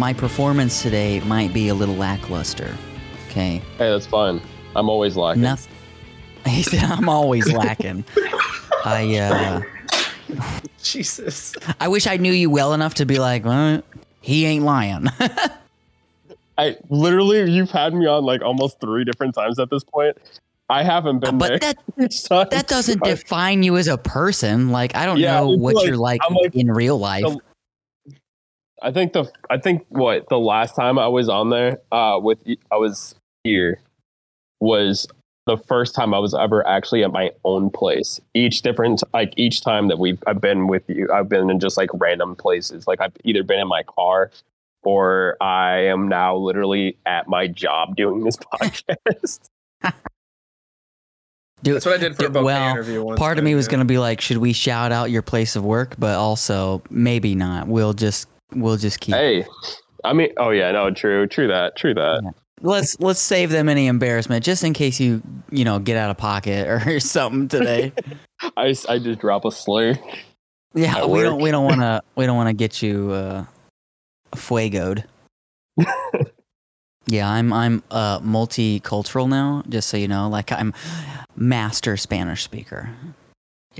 My performance today might be a little lackluster. Okay. Hey, that's fine. I'm always lacking. Nothing. He said, "I'm always lacking." I uh, Jesus. I wish I knew you well enough to be like, well, he ain't lying. I literally, you've had me on like almost three different times at this point. I haven't been there. but that that doesn't define you as a person. Like I don't Yeah, know what like- you're like, like- in real life. the- I think the I think what the last time I was on there uh with I was here was the first time I was ever actually at my own place. Each different like each time that we've I've been with you, I've been in just like random places. Like I've either been in my car or I am now literally at my job doing this podcast. Dude, That's what I did for a Dude, well, interview once. part of me was yeah. gonna be like, should we shout out your place of work? But also maybe not. We'll just we'll just keep. hey, I mean, oh yeah, no, true, true that, true that. Let's let's save them any embarrassment just in case you you know get out of pocket or something today. I, I just drop a slur. yeah, we don't we don't want to we don't want to get you uh, fuegoed. yeah, I'm I'm uh, multicultural now. Just so you know, like I'm master Spanish speaker.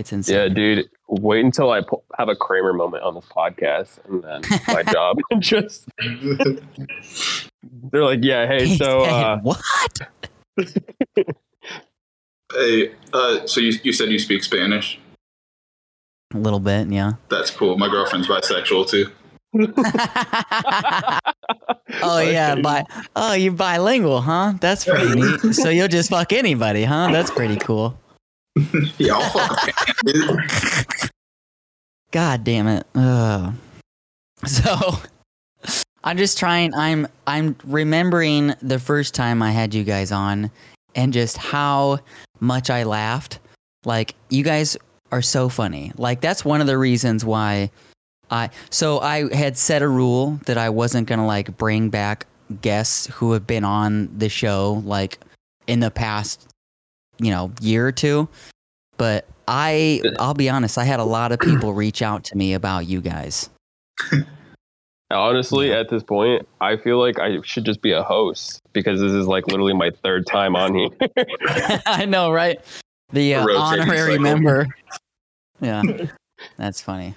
It's insane. Yeah, dude. Wait until I pu- have a Kramer moment on this podcast, and then my job just they're like, yeah, hey, He so said, uh, what? Hey, uh, so you, you said you speak Spanish? A little bit, yeah. That's cool. My girlfriend's bisexual too. oh yeah, bi- oh you bilingual, huh? That's pretty neat. So you'll just fuck anybody, huh? That's pretty cool. Dude. God damn it. Ugh. So I'm just trying I'm I'm remembering the first time I had you guys on and just how much I laughed. Like you guys are so funny. Like that's one of the reasons why I so I had set a rule that I wasn't going to like bring back guests who have been on the show like in the past you know year or two. But I I'll be honest, I had a lot of people reach out to me about you guys. honestly, at this point, I feel like I should just be a host because this is like literally my third time on here. I know, right? The uh, honorary cycle. member. Yeah, that's funny.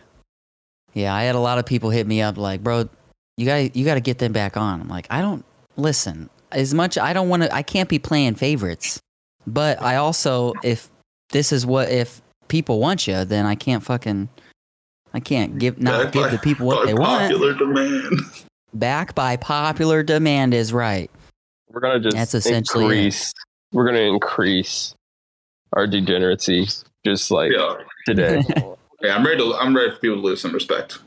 Yeah, I had a lot of people hit me up like, "Bro, you got you got to get them back on." I'm like, "I don't listen as much. I don't want to. I can't be playing favorites, but I also if this is what if people want you, then I can't fucking." I can't give not Back give by- the people what by they want. Popular demand. Back by popular demand is right. We're gonna just That's essentially it. increase. We're gonna increase our degeneracy just like Yeah. today. Yeah, I'm ready to. I'm ready for people to lose some respect.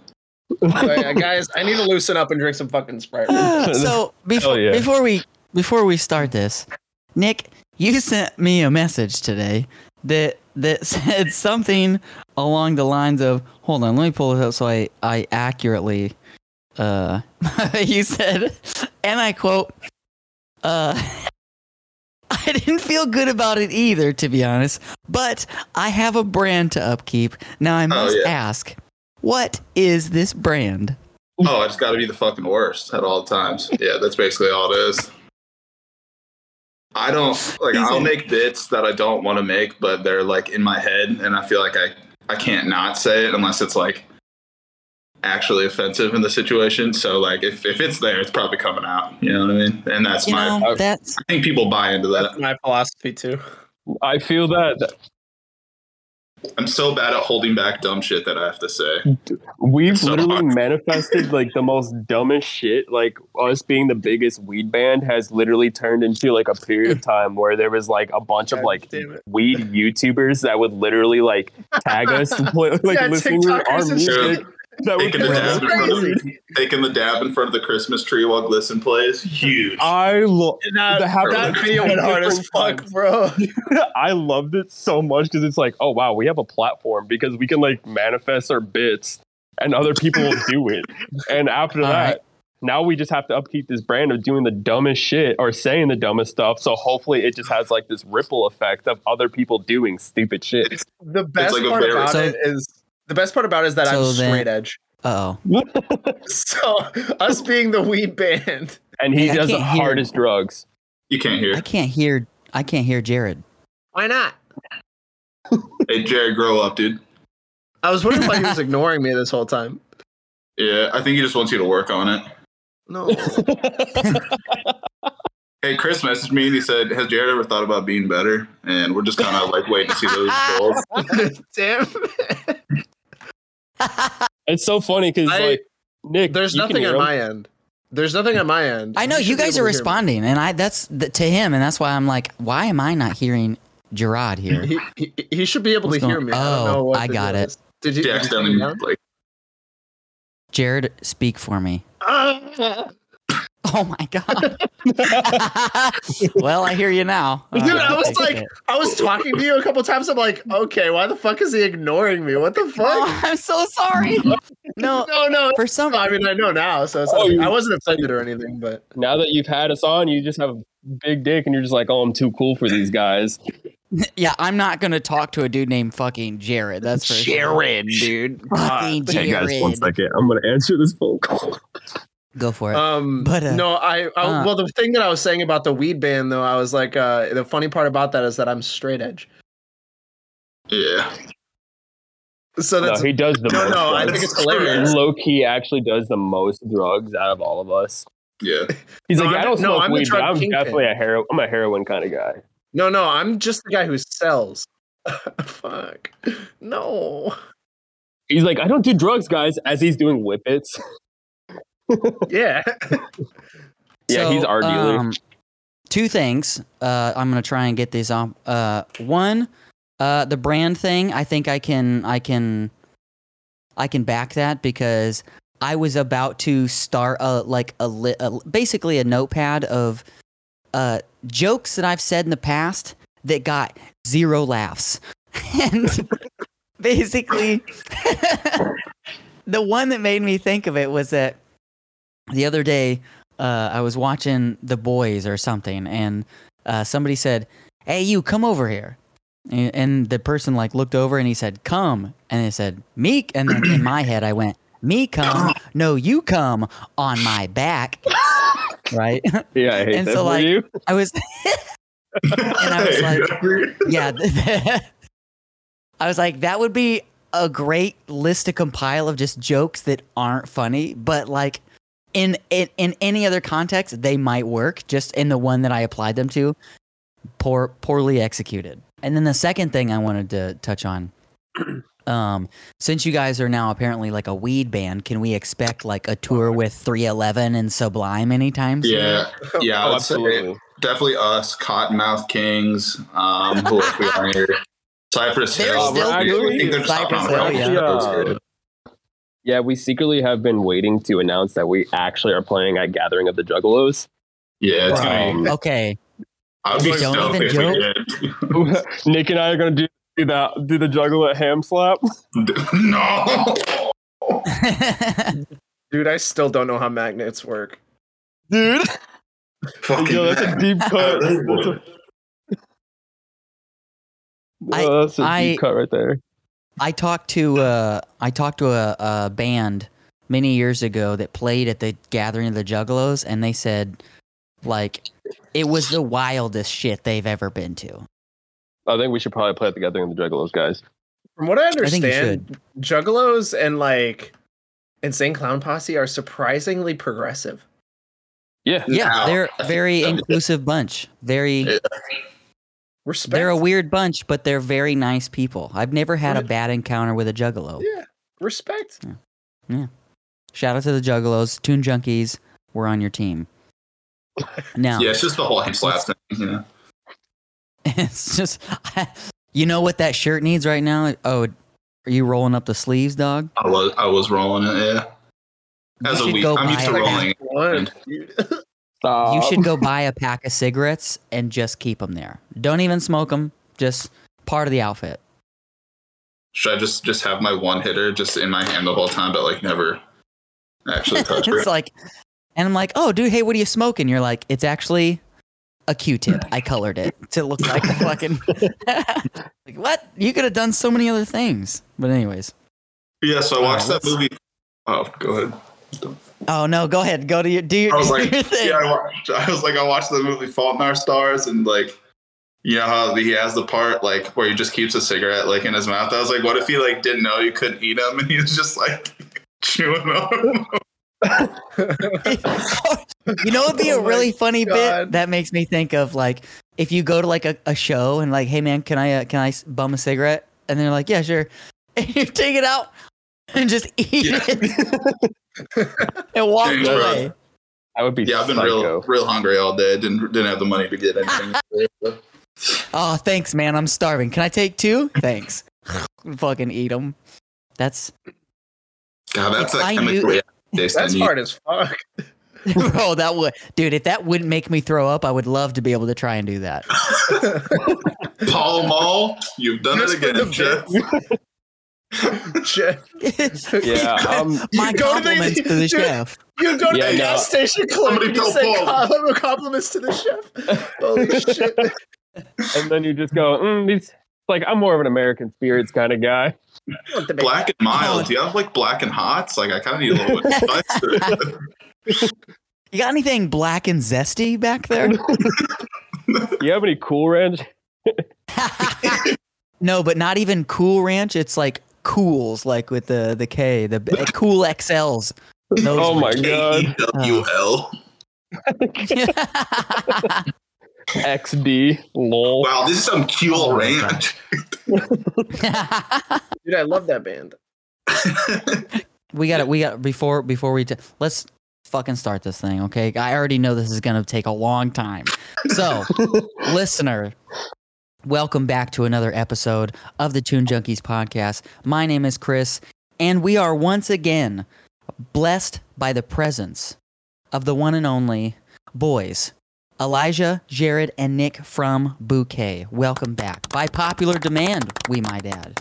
So, yeah, guys, I need to loosen up and drink some fucking Sprite. so before yeah. before we before we start this, Nick, you sent me a message today that that said something along the lines of hold on, let me pull it up so I I accurately uh you said and I quote uh I didn't feel good about it either, to be honest. But I have a brand to upkeep. Now I must yeah. ask, what is this brand? Oh, I just got to be the fucking worst at all times. Yeah, that's basically all it is. I don't like. I'll make bits that I don't want to make, but they're like in my head, and I feel like I I can't not say it unless it's like actually offensive in the situation. So like, if if it's there, it's probably coming out. You know what I mean? And that's You my. know, that's I think people buy into That's that. my philosophy too. I feel that I'm so bad at holding back dumb shit that I have to say. We've So literally awkward. manifested like the most dumbest shit. Like us being the biggest weed band has literally turned into like a period of time where there was like a bunch of like weed YouTubers that would literally like tag us to like Yeah, listening to our TikTokers music. shit. That Taking the, dab in front of, taking the dab in front of the Christmas tree while Glisten plays. Huge. I love That, That happened that video 10 went hard as fuck, times. bro. I loved it so much because it's like, oh wow, we have a platform because we can like manifest our bits and other people will do it. And after All that, right. now we just have to upkeep this brand of doing the dumbest shit or saying the dumbest stuff. So hopefully it just has like this ripple effect of other people doing stupid shit. The best like part very- about So- it is the best part about it is that I'm So then- straight edge. Oh, So us being the weed band. And he Hey, does the can't hear. hardest drugs. You can't hear. I hear. can't hear. I can't hear Jared. Why not? Hey, Jared, grow up, dude. I was wondering why he was ignoring me this whole time. Yeah, I think he just wants you to work on it. No. Hey, Chris messaged me and he said, "Has Jared ever thought about being better?" And we're just kind of like waiting to see those goals. Damn. it's so funny because like Nick, There's nothing hear on him. my end. There's nothing on my end. I know you should be guys are to me. responding, and I that's th- to him, and that's why I'm like, why am I not hearing Gerard here? He, he, he should be able What's to hear going- me. I don't Oh, know what I got deal it. is. Did you? He did you accidentally turn it down? like Jared, speak for me. Oh my god. well, I hear you now. Dude, Uh, I was take like, it. I was talking to you a couple times. I'm like, okay, why the fuck is he ignoring me? What the Oh, fuck? I'm so sorry. No, No, no. for some I mean, I know now, so it's Oh, like, you- I wasn't offended or anything, but Now that you've had us on, you just have a big dick and you're just like, oh, I'm too cool for these guys. yeah, I'm not gonna talk to a dude named fucking Jared. That's for sure. dude. Fucking Hey guys, one Jared. second. I'm gonna answer this phone call. Go for it. um, But, uh, no, I, I uh. well, the thing that I was saying about the weed ban though, I was like, uh, the funny part about that is that I'm straight edge. yeah. So No, that's he does the no, most. no. I drugs. think it's hilarious. Low key actually does the most drugs out of all of us. Yeah. He's No, like, I'm I don't the- no, smoke I'm weed, but I'm kingpin. definitely a hero. I'm a heroin kind of guy. No, no, I'm just the guy who sells. Fuck. No. He's like, I don't do drugs, guys, as he's doing whippets. Yeah. Yeah, he's our dealer. um, two things. Uh, I'm gonna try and get these off. Uh, one, uh, the brand thing. I think I can. I can. I can back that because I was about to start a like a, li- a basically a notepad of uh jokes that I've said in the past that got zero laughs, and basically the one that made me think of it was that the other day uh, I was watching The Boys or something, and uh, somebody said, "Hey, you come over here," and, and the person like looked over and he said, "Come," and they said, "Me," and then in my head I went, "Me come? No, you come on my back." Right? Yeah, I hate and that so, like, you. I was, and I was like, yeah. I was like, that would be a great list to compile of just jokes that aren't funny, but like in in, in any other context, they might work. Just in the one that I applied them to, poor poorly executed. And then the second thing I wanted to touch on. Um, since you guys are now apparently like a weed band, can we expect like a tour with 311 and Sublime anytime soon? Yeah. Yeah. Oh, absolutely. definitely us, Cottonmouth Kings. Um, who else we are here? Cypress Hill. still I think they're just Cypress Hill, the yeah. road. That was good. Yeah, we secretly have been waiting to announce that we actually are playing at Gathering of the Juggalos. Yeah, it's gonna Um, be. Okay. I would be Don't stoked even if we did. Nick and I are gonna do do that do the Juggalo ham slap. no. Dude, I still don't know how magnets work. Dude. Fucking Yo, that's a deep cut. They That's a, would. I- Oh, that's a I- deep cut right there. I talked to uh, I talked to a, a band many years ago that played at the Gathering of the Juggalos, and they said like it was the wildest shit they've ever been to. I think we should probably play at the Gathering of the Juggalos, guys. From what I think you understand, Juggalos and like Insane Clown Posse are surprisingly progressive. Yeah. Yeah, Now, they're I very that'd be good. inclusive bunch. Very, Yeah. Respect. they're a weird bunch, but they're very nice people. I've never had a bad encounter with a Juggalo. Yeah. Respect. Yeah. Shout out to the Juggalos, Tune Junkies. We're on your team. Now, Yeah, it's just the whole hand slap thing. You know? it's just, you know what that shirt needs right now? Oh, are you rolling up the sleeves, dog? I was I was rolling it. Yeah. As You a should week, I'm used to rolling. You should go buy a pack of cigarettes and just keep them there. Don't even smoke them. Just part of the outfit. Should I just just have my one hitter just in my hand the whole time, but like never actually touch it's it? like And I'm like, oh, dude, hey, what are you smoking? You're like, it's actually a Q-tip. I colored it to look like a fucking. like what? You could have done so many other things. But anyways. Yeah, so I watched that movie. Oh, go ahead. Oh no, go ahead. Go to your do your, I was do like, your thing. yeah, I, watched, I was like, I watched the movie Fault in Our Stars, and like, you know how he has the part like where he just keeps a cigarette like in his mouth. I was like, what if he like didn't know you couldn't eat them, and he was just like chewing them? you know, it'd be a Oh my really funny bit that makes me think of like if you go to like a, a show and like, hey man, can I uh, can I s- bum a cigarette? And they're like, yeah, sure. And you take it out and just eat Yeah. it and walk James, bro. away. That would be yeah, I've been psycho. real real hungry all day. Didn't didn't have the money to get anything. Oh, thanks, man. I'm starving. Can I take two? Thanks. Fucking eat them. That's God, that's If that I chemical knew- reaction That's in hard as fuck. bro. That would, dude. If that wouldn't make me throw up, I would love to be able to try and do that. Pall Mall, you've done Just it for the again, Jeff. Jeff, Yeah, um, My You go to the- to the dude, chef. You go to Yeah, the no. gas station clerk Somebody and you tell say Paul. compliments to the chef. Holy shit. and then you just go, mm, these. Like I'm more of an American spirits kind of guy. Want the big- Black and mild. Do you have like black and hots? Like I kind of need a little bit of spice. You got anything black and zesty back there? You have any Cool Ranch? no, but not even Cool Ranch. It's like Kools, like with the the K, the b- uh, Cool XLs. Those Oh my god, K-E-W-L. XD, lol. Wow, this is some Cool Oh my Ranch. Dude, I love that band. we got it. We got before before we t- let's fucking start this thing, okay? I already know this is gonna take a long time. So, listener, welcome back to another episode of the Tune Junkies podcast. My name is Chris, and we are once again blessed by the presence of the one and only boys. Elijah, Jared, and Nick from Bouquet. Welcome back. By popular demand, we might add.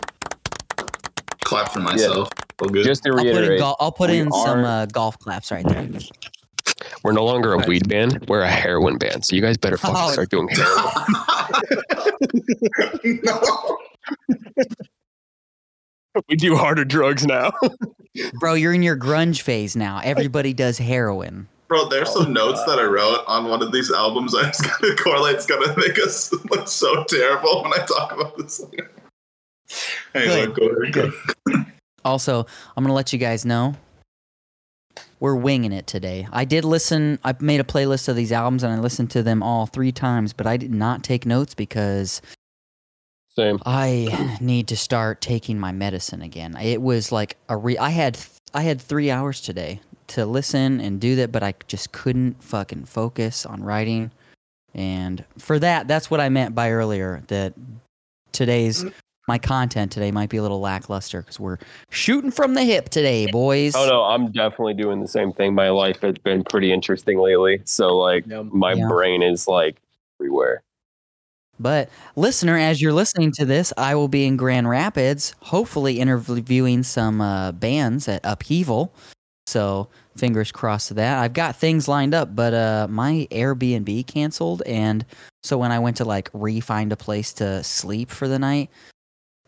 Clap for myself. All good. Just to I'll put in, reiterate, I'll put in some uh, golf claps right there. We're no longer a weed band. We're a heroin band. So you guys better fucking Oh. start doing heroin. no. we do harder drugs now. Bro, you're in your grunge phase now. Everybody does heroin. Bro, there's some oh, notes that I wrote on one of these albums. I just gonna correlate. It's gonna make us look so terrible when I talk about this. Anyway, Good, go ahead. good. Also, I'm going to let you guys know we're winging it today. I did listen, I made a playlist of these albums and I listened to them all three times, but I did not take notes because Same. I need to start taking my medicine again. It was like a re I had I had 3 hours today to listen and do that, but I just couldn't fucking focus on writing. And for that, that's what I meant by earlier that today's mm. My content today might be a little lackluster cuz we're shooting from the hip today, boys. Oh no, I'm definitely doing the same thing. My life has been pretty interesting lately. So like Yum. my Yeah. brain is like everywhere. But listener, as you're listening to this, I will be in Grand Rapids, hopefully interviewing some uh, bands at Upheaval. So fingers crossed to that. I've got things lined up, but uh, my Airbnb canceled, and so when I went to like re-find a place to sleep for the night,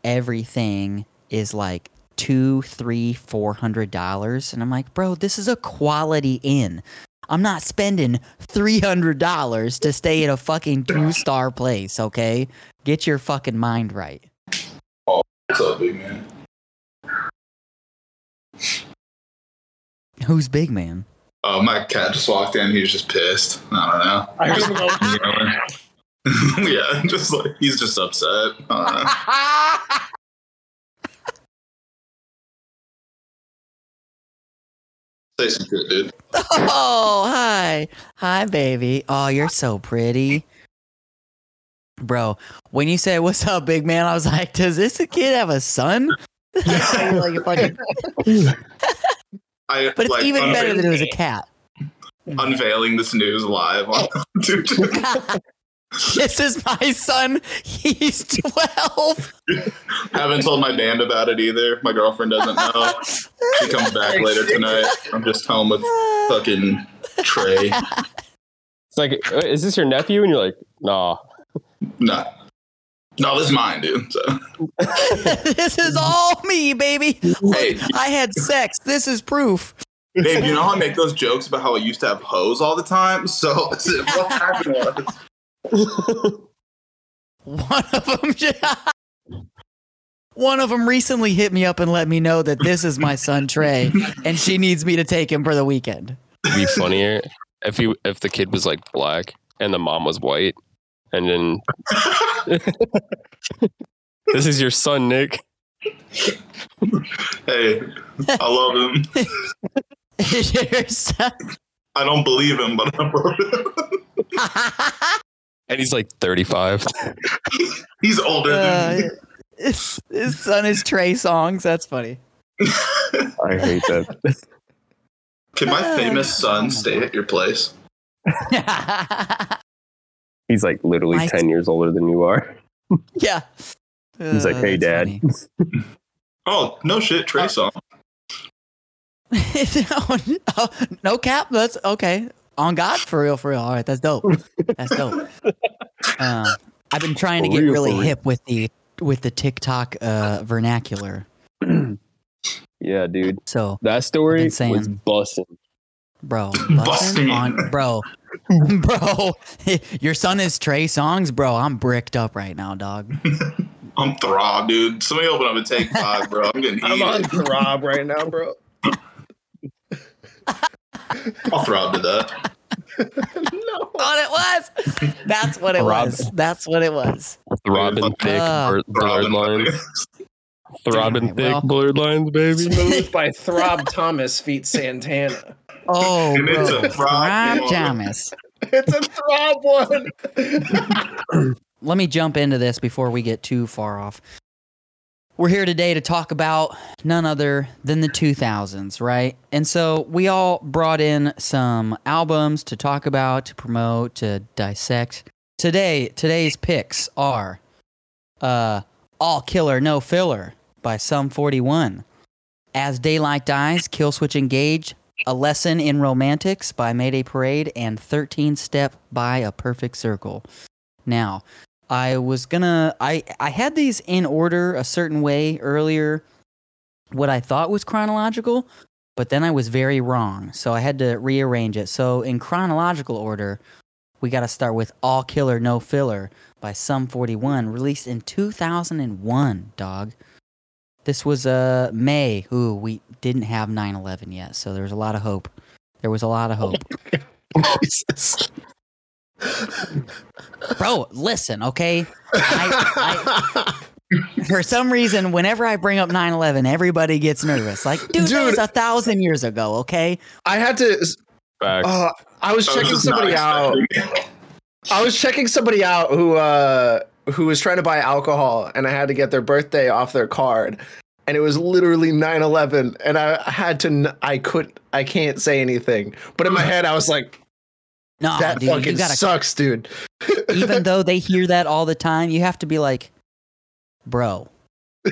everything is like two, three, four hundred dollars, and I'm like, bro, this is a quality inn. I'm not spending three hundred dollars to stay at a fucking two star place. Okay, get your fucking mind right. What's up, big man? Who's big man? Oh, my cat just walked in. He was just pissed. I don't know. I just know. yeah, just like he's just upset. I. Say some shit, dude. Oh, hi. Hi, baby. Oh, you're so pretty. Bro, when you said, What's up, big man? I was like, Does this kid have a son? Like a fucking- I, but it's like, even unve- better that it was a cat. unveiling this news live on dude. This is my son. He's 12. Haven't told my band about it either. My girlfriend doesn't know. She comes back later tonight. I'm just home with fucking Trey. It's like, "Uh, is this your nephew? And you're like, nah. No, no, this is mine, dude. So, this is all me, baby. Hey. I had sex. This is proof. babe, you know how I make those jokes about how I used to have hoes all the time? So what happened was One of them. One of them recently hit me up and let me know that this is my son Trey, and she needs me to take him for the weekend. It'd be funnier if he if the kid was like black and the mom was white, and then this is your son, Nick. hey, I love him. Your son- I don't believe him, but I love him. And he's like 35. He's older Uh, than me. his, his son is Trey Songz. That's funny. I hate that. Can my famous son stay at your place? He's like literally My- 10 years older than you are. yeah. He's like, Uh, hey, that's dad. Oh, no shit, Trey Uh, song. no, no, no cap. That's okay. On God, for real, for real. All right, that's dope. That's dope. Um, I've been trying to get really hip with the with the TikTok uh, vernacular. yeah, dude. So, That story I've was busting. bro, Busting. busting on, bro, bro. Your son is Trey Songz, bro. I'm bricked up right now, dog. I'm throb, dude. Somebody open up a take five, bro. I'm getting I'm on heated. throb right now, bro. I'll throb to that. no. what it was. That's what it Rob- was. That's what it was. Throbbing thick, Uh, blurred Throbbing. lines. Throbbing Alright, thick, well. blurred lines, baby. Smooth by Throb Thomas feat Santana. Oh, And it's a throb Rob one. Thomas. It's a throb one. let me jump into this before we get too far off. We're here today to talk about none other than the 2000s, right? And so we all brought in some albums to talk about, to promote, to dissect. Today, today's picks are uh All Killer No Filler by Sum 41. As Daylight Dies, Killswitch Engage, A Lesson in Romantics by Mayday Parade, and 13 Step by A Perfect Circle. Now, I was gonna I I had these in order a certain way earlier what I thought was chronological, but then I was very wrong. So I had to rearrange it. So in chronological order, we got to start with All Killer No Filler by Sum 41, released in 2001, dog. This was uh May. Ooh, we didn't have 9/11 yet, so there was a lot of hope. There was a lot of hope. Jesus. Bro, listen, okay? I, I, for some reason, whenever I bring up 9 11, everybody gets nervous. Like, dude, that was a thousand years ago, okay? I had to. Facts. Uh, I was I was checking just somebody out. I was checking somebody out who uh who was trying to buy alcohol and I had to get their birthday off their card. And it was literally 9/11 and I had to i could I can't say anything. But in my head I was like No, that dude, fucking you gotta, sucks, dude. even though they hear that all the time, you have to be like, bro,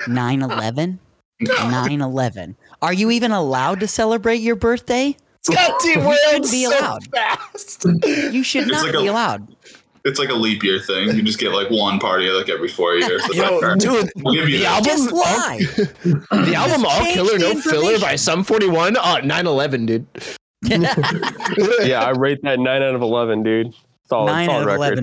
9 11? 9 11. Are you even allowed to celebrate your birthday? God damn, You we're shouldn't be so allowed. fast. You should not like be a- allowed. It's like a leap year thing. You just get like one party like every four years. Yo, dude, we'll give the that. album Just lie. the album Just All Killer No Filler by information. Sum 41 uh 9/11, dude. yeah, I rate that 9 out of 11, dude. Solid, Nine solid out of record.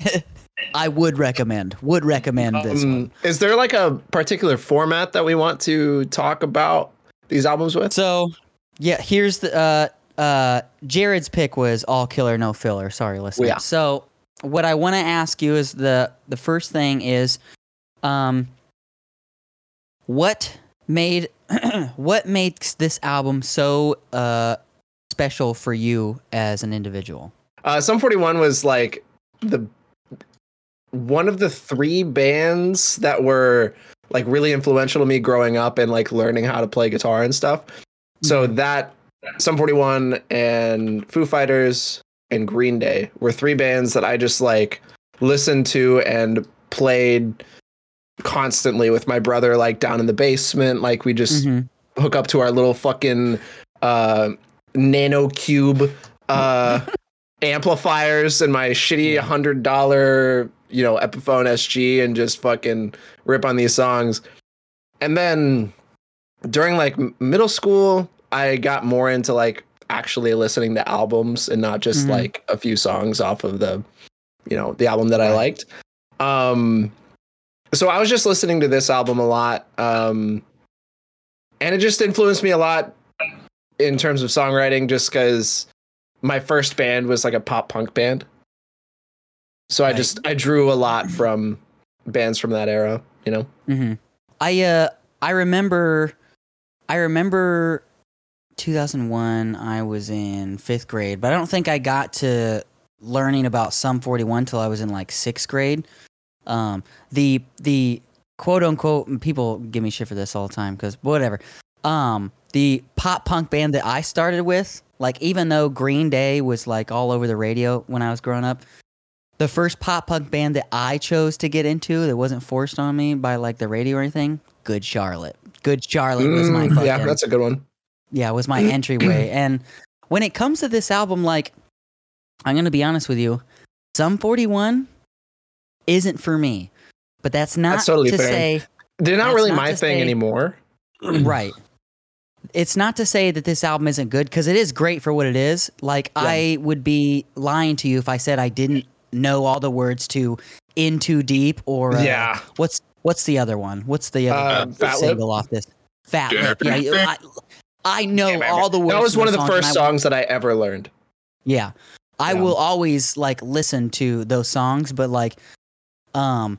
eleven. I would recommend. Would recommend this one. Um, is there like a particular format that we want to talk about these albums with? So, yeah, here's the uh uh Jared's pick was all killer no filler. Sorry, listener. Yeah. So, what I want to ask you is the the first thing is um what made what makes this album so uh special for you as an individual? Uh, Sum 41 was like the one of the three bands that were like really influential to me growing up and like learning how to play guitar and stuff. So that Sum 41 and Foo Fighters and Green Day were three bands that I just like listened to and played constantly with my brother like down in the basement like we just Mhm. hook up to our little fucking uh, nano cube uh, amplifiers and my shitty hundred dollar you know Epiphone SG and just fucking rip on these songs. And then during like middle school, I got more into like actually listening to albums and not just Mhm. like a few songs off of the you know the album that I liked. Um so I was just listening to this album a lot. Um and it just influenced me a lot in terms of songwriting just cuz my first band was like a pop punk band. So I just I drew a lot from bands from that era, you know. hmm I uh I remember I remember 2001 I was in 5th grade, but I don't think I got to learning about Sum 41 till I was in like 6th grade. Um the the quote unquote people give me shit for this all the time cuz whatever. Um the pop punk band that I started with, like even though Green Day was like all over the radio when I was growing up, the first pop punk band that I chose to get into that wasn't forced on me by like the radio or anything, Good Charlotte. Good Charlotte was my Mm, fucking, yeah, that's a good one. Yeah, was my entryway. And when it comes to this album, like I'm gonna be honest with you, Sum 41 isn't for me. But that's not That's totally to fair. say They're not really my thing say- anymore. right. It's not to say that this album isn't good because it is great for what it is. Like I would be lying to you if I said I didn't know all the words to "In Too Deep" or uh, yeah. What's what's the other one? What's the Uh, other Fat single off this? Fat Lip. Yeah, I, I know all the words. That was one of the song, and first I- songs that I ever learned. Yeah, I Yeah. will always like listen to those songs, but like, um,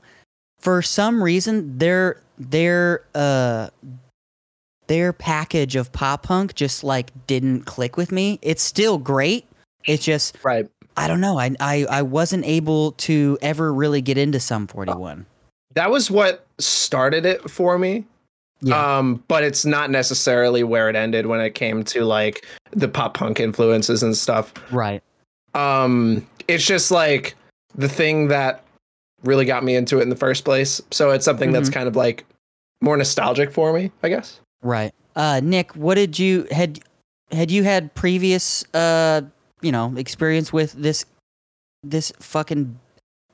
for some reason, their their uh their package of pop punk just like didn't click with me. It's still great. It's just Right. I don't know. I I I wasn't able to ever really get into some forty one. That was what started it for me. Yeah. Um, but it's not necessarily where it ended when it came to like the pop punk influences and stuff. right. Um, it's just like the thing that really got me into it in the first place. So it's something that's kind of like more nostalgic for me, I guess. Right. Uh, Nick, what did you had had you had previous uh you know experience with this this fucking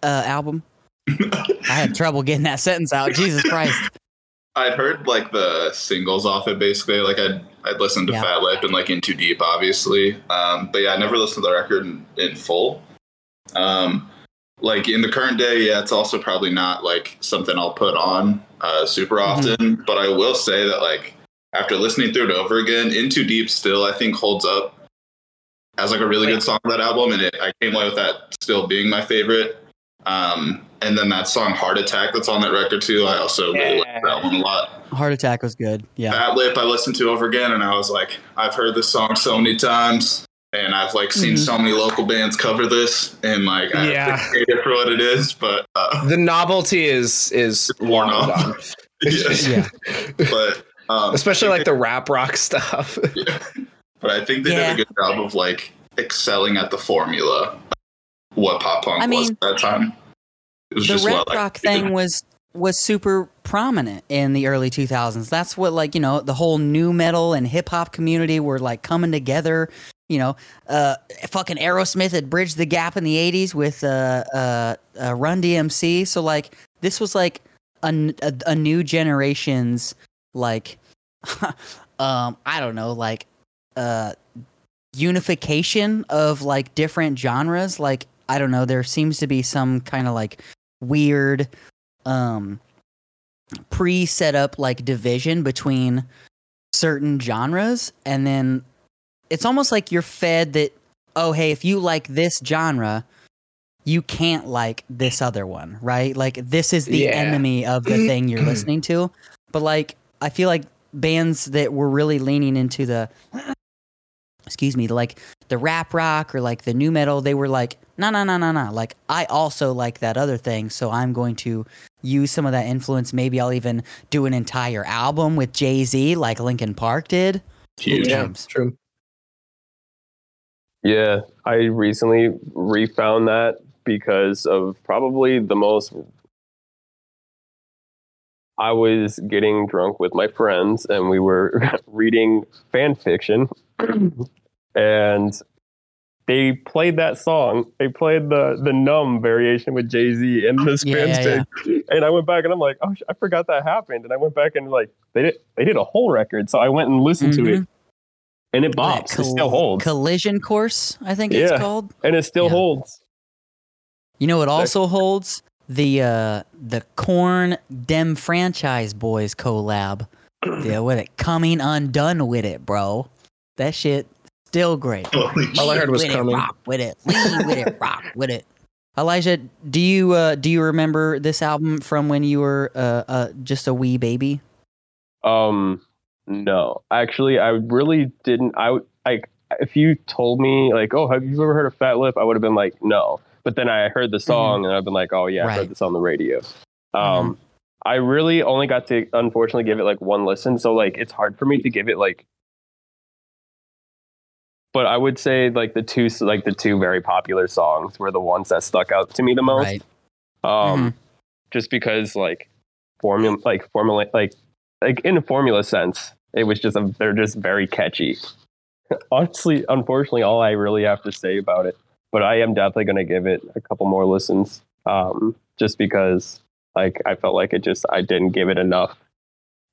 uh album? I had trouble getting that sentence out. Jesus Christ. I'd heard like the singles off it basically. Like I'd I'd listened to Yeah. Fat Lip and like In Too Deep, obviously. Um, but yeah, I never listened to the record in, in full. Um, like in the current day, yeah, it's also probably not like something I'll put on uh, super Mm-hmm. often. But I will say that like after listening through it over again, In Too Deep still I think holds up as like a really good song on that album, and it, I came away with that still being my favorite. Um, and then that song Heart Attack that's on that record too. I also really like that one a lot. Heart attack was good. Yeah. That Lip I listened to over again and I was like, I've heard this song so many times and I've like seen Mhm. so many local bands cover this and like I Yeah. appreciate it for what it is, but uh, The novelty is is worn long off. gone. Yeah. but um, Especially I like the rap rock stuff. think- but I think they Yeah. did a good job of like excelling at the formula of what pop punk I was mean, at that time. It was the just rap well rock thing was was super prominent in the early 2000s. That's what like, you know, the whole nu metal and hip hop community were like coming together. You know, uh, fucking Aerosmith had bridged the gap in the 80s with uh, uh, uh, Run DMC. So like this was like a new generation's like um I don't know, like uh unification of like different genres. Like I don't know, there seems to be some kind of like weird um pre set up like division between certain genres and then it's almost like you're fed that oh hey if you like this genre you can't like this other one right like this is the Yeah. enemy of the thing you're listening to but like i feel like bands that were really leaning into the excuse me like the rap rock or like the nu metal they were like no no no no no like i also like that other thing so i'm going to use some of that influence maybe i'll even do an entire album with jay-z like linkin park did huge. yeah, true. Yeah, I recently refound that because of probably the most. I was getting drunk with my friends and we were reading fan fiction and they played that song. They played the the numb variation with Jay Z in this Yeah, fan yeah, stage. And I went back and I'm like, oh, I forgot that happened. And I went back and like they did they did a whole record. So I went and listened to it, mm-hmm. and it bops. it still holds, Collision course, I think Yeah. it's called. and it still Yeah. holds. You know, it also holds the uh the Korn Dem Franchize Boyz collab. yeah, with it coming undone with it, bro. That shit still great. Holy All I shit. heard was with coming. It, rock with it, lean with it, rock with it. Elijah, do you uh, do you remember this album from when you were uh, uh, just a wee baby? Um, no, actually, I really didn't. I would like if you told me like, oh, have you ever heard of Fat Lip? I would have been like, no. But then I heard the song and I've been like, oh yeah, I heard this on the radio. Um, I really only got to unfortunately give it like one listen, so like it's hard for me to give it like. But I would say like the two like the two very popular songs were the ones that stuck out to me the most Right. um just because like formula like formula like like in a formula sense it was just a, they're just very catchy honestly unfortunately all i really have to say about it but i am definitely going to give it a couple more listens um just because like i felt like it just i didn't give it enough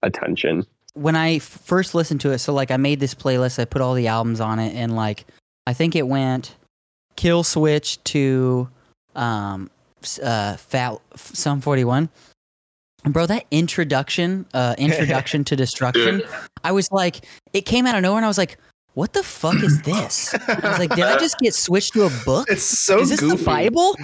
attention when I first listened to it, so like I made this playlist, I put all the albums on it, and like I think it went Kill Switch to um uh Fat Sum 41. And bro, that introduction, uh introduction to destruction, I was like it came out of nowhere and I was like, what the fuck is this? I was like, did I just get switched to a book? It's so is this goofy. the Bible?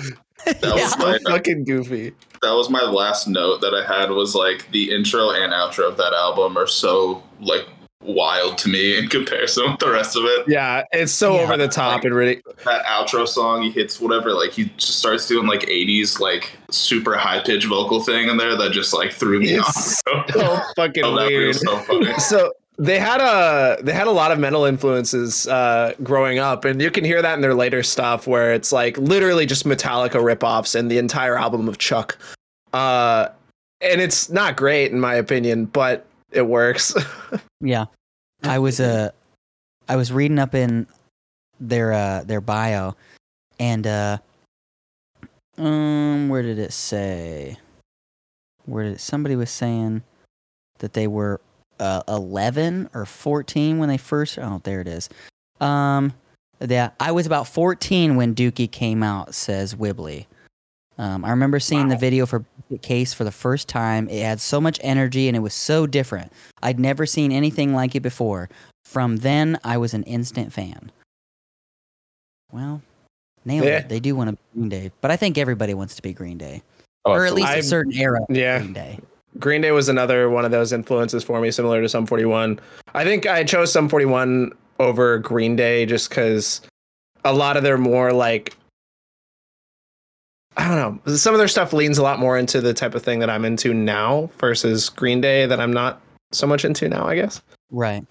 That was Yeah. So my fucking goofy. that was my last note that I had was like the intro and outro of that album are so like wild to me in comparison with the rest of it. Yeah, it's so Yeah. over the top and really. That outro song, he hits whatever, like he just starts doing like 80s like super high pitched vocal thing in there that just like threw me off. It's so fucking Oh, weird. so funny. so they had a they had a lot of metal influences uh, growing up, and you can hear that in their later stuff, where it's like literally just Metallica ripoffs and the entire album of Chuck. Uh, and it's not great in my opinion, but it works. Yeah. I was uh I was reading up in their uh their bio and uh um where did it say where did somebody was saying that they were uh 11 or 14 when they first oh there it is. Um yeah, I was about 14 when Dookie came out says Whibley. Um, I remember seeing the video for Case for the first time. It had so much energy and it was so different. I'd never seen anything like it before. From then, I was an instant fan. Well, nailed Yeah. it. They do want to be Green Day, but I think everybody wants to be Green Day, Oh, or at least I- a certain era. Yeah. Green Day. Green Day was another one of those influences for me, similar to Sum 41. I think I chose Sum 41 over Green Day just because a lot of their more like I don't know. Some of their stuff leans a lot more into the type of thing that I'm into now versus Green Day that I'm not so much into now, I guess. Right.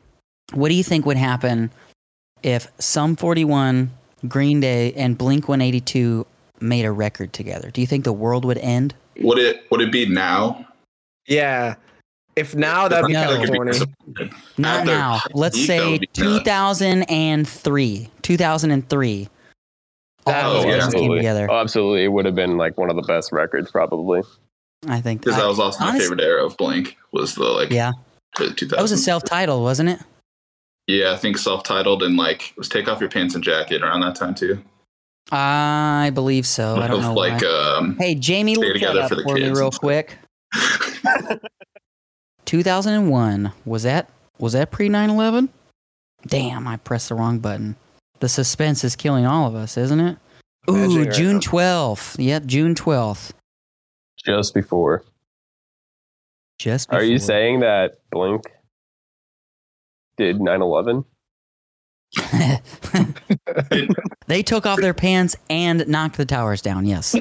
What do you think would happen if Sum 41, Green Day, and Blink 182 made a record together? Do you think the world would end? Would it would it be now? Yeah. If now that'd be No. kind of be corny. Not now. Let's Peak, say would be nuts. 2003. 2003. That- All Oh, yeah. came absolutely. together. Oh, absolutely. It would have been like one of the best records, probably. I think Because that was also my favorite era of Blink was the like Yeah, the that was a self-titled, wasn't it? Yeah, I think self-titled and like it was take off your pants and jacket around that time too. I believe so. I don't know. like why. um hey, Jamie, Stay look that Together up for the for me real quick. 2001 was that was that pre 9/11? Damn, I pressed the wrong button. The suspense is killing all of us, isn't it? Ooh, Imagining June now. 12th. Yep, June 12th. Just before. Just before. Are you saying that Blink did 9 11? they took off their pants and knocked the towers down. Yes.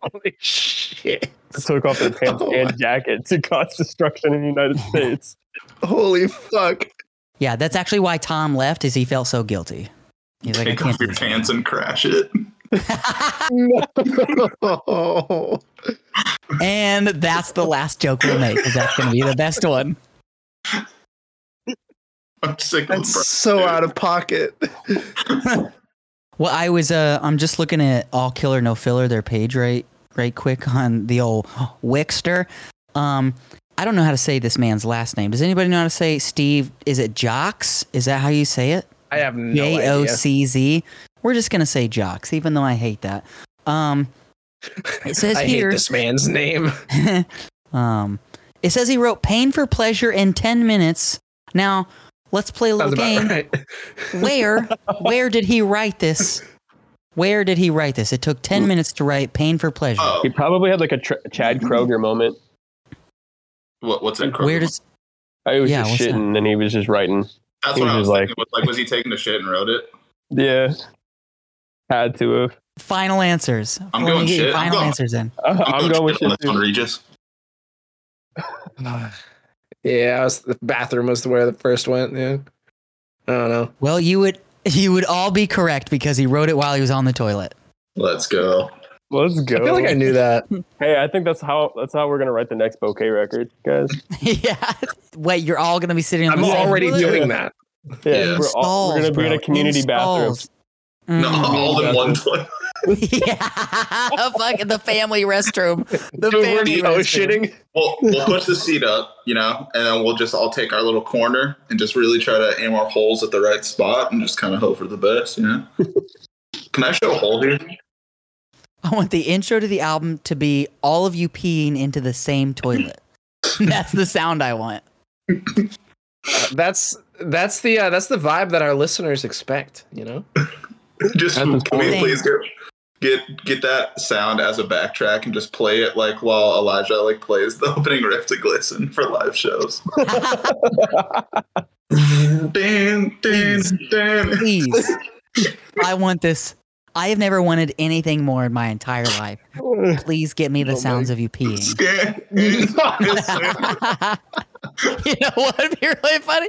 Holy shit. Took off their pants Oh and jacket to cause destruction in the United States. Holy fuck. Yeah, that's actually why Tom left. Is he felt so guilty. He's like, I take can't off do your this pants and crash it. No. and that's the last joke we'll make. 'cause That's going to be the best one. I'm sick of That's Brian, so dude. out of pocket. Well, I was uh I'm just looking at all killer no filler their page right right quick on the old Wixter. Um I don't know how to say this man's last name. Does anybody know how to say Steve? Is it Jocks? Is that how you say it? I have no J O. C Z. We're just gonna say Jocks, even though I hate that. Um it says I here hate this man's name. um it says he wrote Pain for Pleasure in ten minutes. Now let's play a little Sounds game. right. where where did he write this where did he write this it took 10 mm. minutes to write pain for pleasure Oh, He probably had like a tr- Chad mm-hmm. Kroeger moment. what, what's that? where does I was Yeah, just what's that? shitting and he was just writing. That's he what I was was like- Was, like, was he taking the shit and wrote it? Yeah. Had to have. final answers I'm Let me going get your shit. I'm final going- answers in I'm, going with shit on shit this one. Regis. yeah, I was, the bathroom was the where the first went. Yeah, I don't know. well you would you would all be correct because he wrote it while he was on the toilet Let's go. Let's go. I feel like I knew that. Hey, I think that's how that's how we're gonna write the next bouquet record, guys. yeah wait you're all gonna be sitting on I'm the same already toilet? doing that. Yeah, Yeah. we're, all, we're gonna be in a community In bathroom. Stalls. No, Mm. all in one toilet. yeah fucking the family restroom the Dude, family no restroom. shitting. We'll, we'll push the seat up, you know, and then we'll just all take our little corner and just really try to aim our holes at the right spot and just kind of hope for the best, you know. Can I show a hole here? I want the intro to the album to be all of you peeing into the same toilet. That's the sound I want. That's that's the uh, that's the vibe that our listeners expect. You know. Just That's can we important. please get get get that sound as a backtrack and just play it like while Elijah like plays the opening riff to Glisten for live shows. Dan, dan, dan. Please. I want this. I have never wanted anything more in my entire life. Please get me the Oh sounds of you peeing. Scan. you know what would be really funny?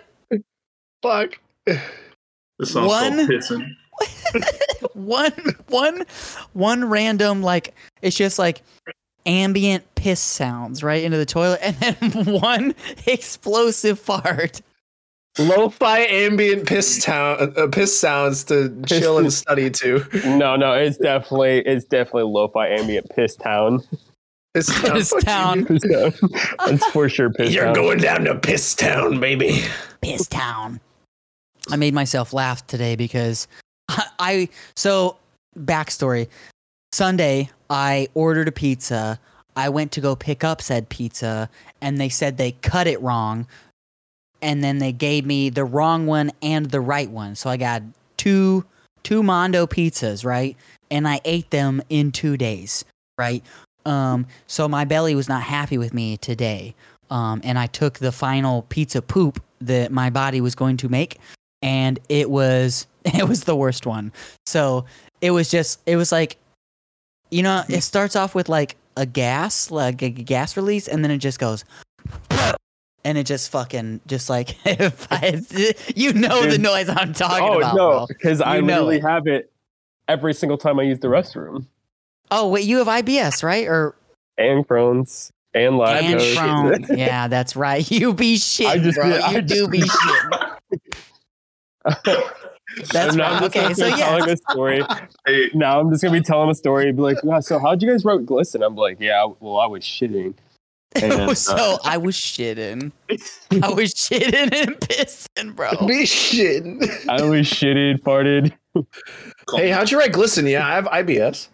Fuck. The song's One- called Pissing. One one one random like it's just like ambient piss sounds right into the toilet and then one explosive fart. Lo-fi ambient piss town uh, piss sounds to chill and study to. No, no, it's definitely it's definitely lo-fi ambient piss town. Piss town. Piss town. Piss town. It's for sure piss You're town. going down to piss town, baby. Piss Town. I made myself laugh today because I, so backstory. Sunday, I ordered a pizza. I went to go pick up said pizza, and they said they cut it wrong, and then they gave me the wrong one and the right one. So I got two two Mondo pizzas, right? And I ate them in two days, right? Um, so my belly was not happy with me today. Um, and I took the final pizza poop that my body was going to make, and it was it was the worst one. So it was just it was like, you know, it starts off with like a gas, like a gas release, and then it just goes, and it just fucking just like if I, you know the noise I'm talking oh about. no, because I You literally it. have it every single time I use the restroom. Oh wait, you have IBS, right? Or And Crohn's and and lactose. Crohn's. Yeah, that's right. You be shit, just- bro. I You do just- be shit. That's And now right. I'm just Okay, gonna so be yeah. telling a story. Now I'm just gonna be telling a story. Be like, yeah. So how'd you guys wrote glisten? I'm like, yeah. Well, I was shitting. And, uh, so I was shitting. I was shitting and pissing, bro. Be shitting. I was shitted, farted. Hey, how'd you write glisten? Yeah, I have IBS.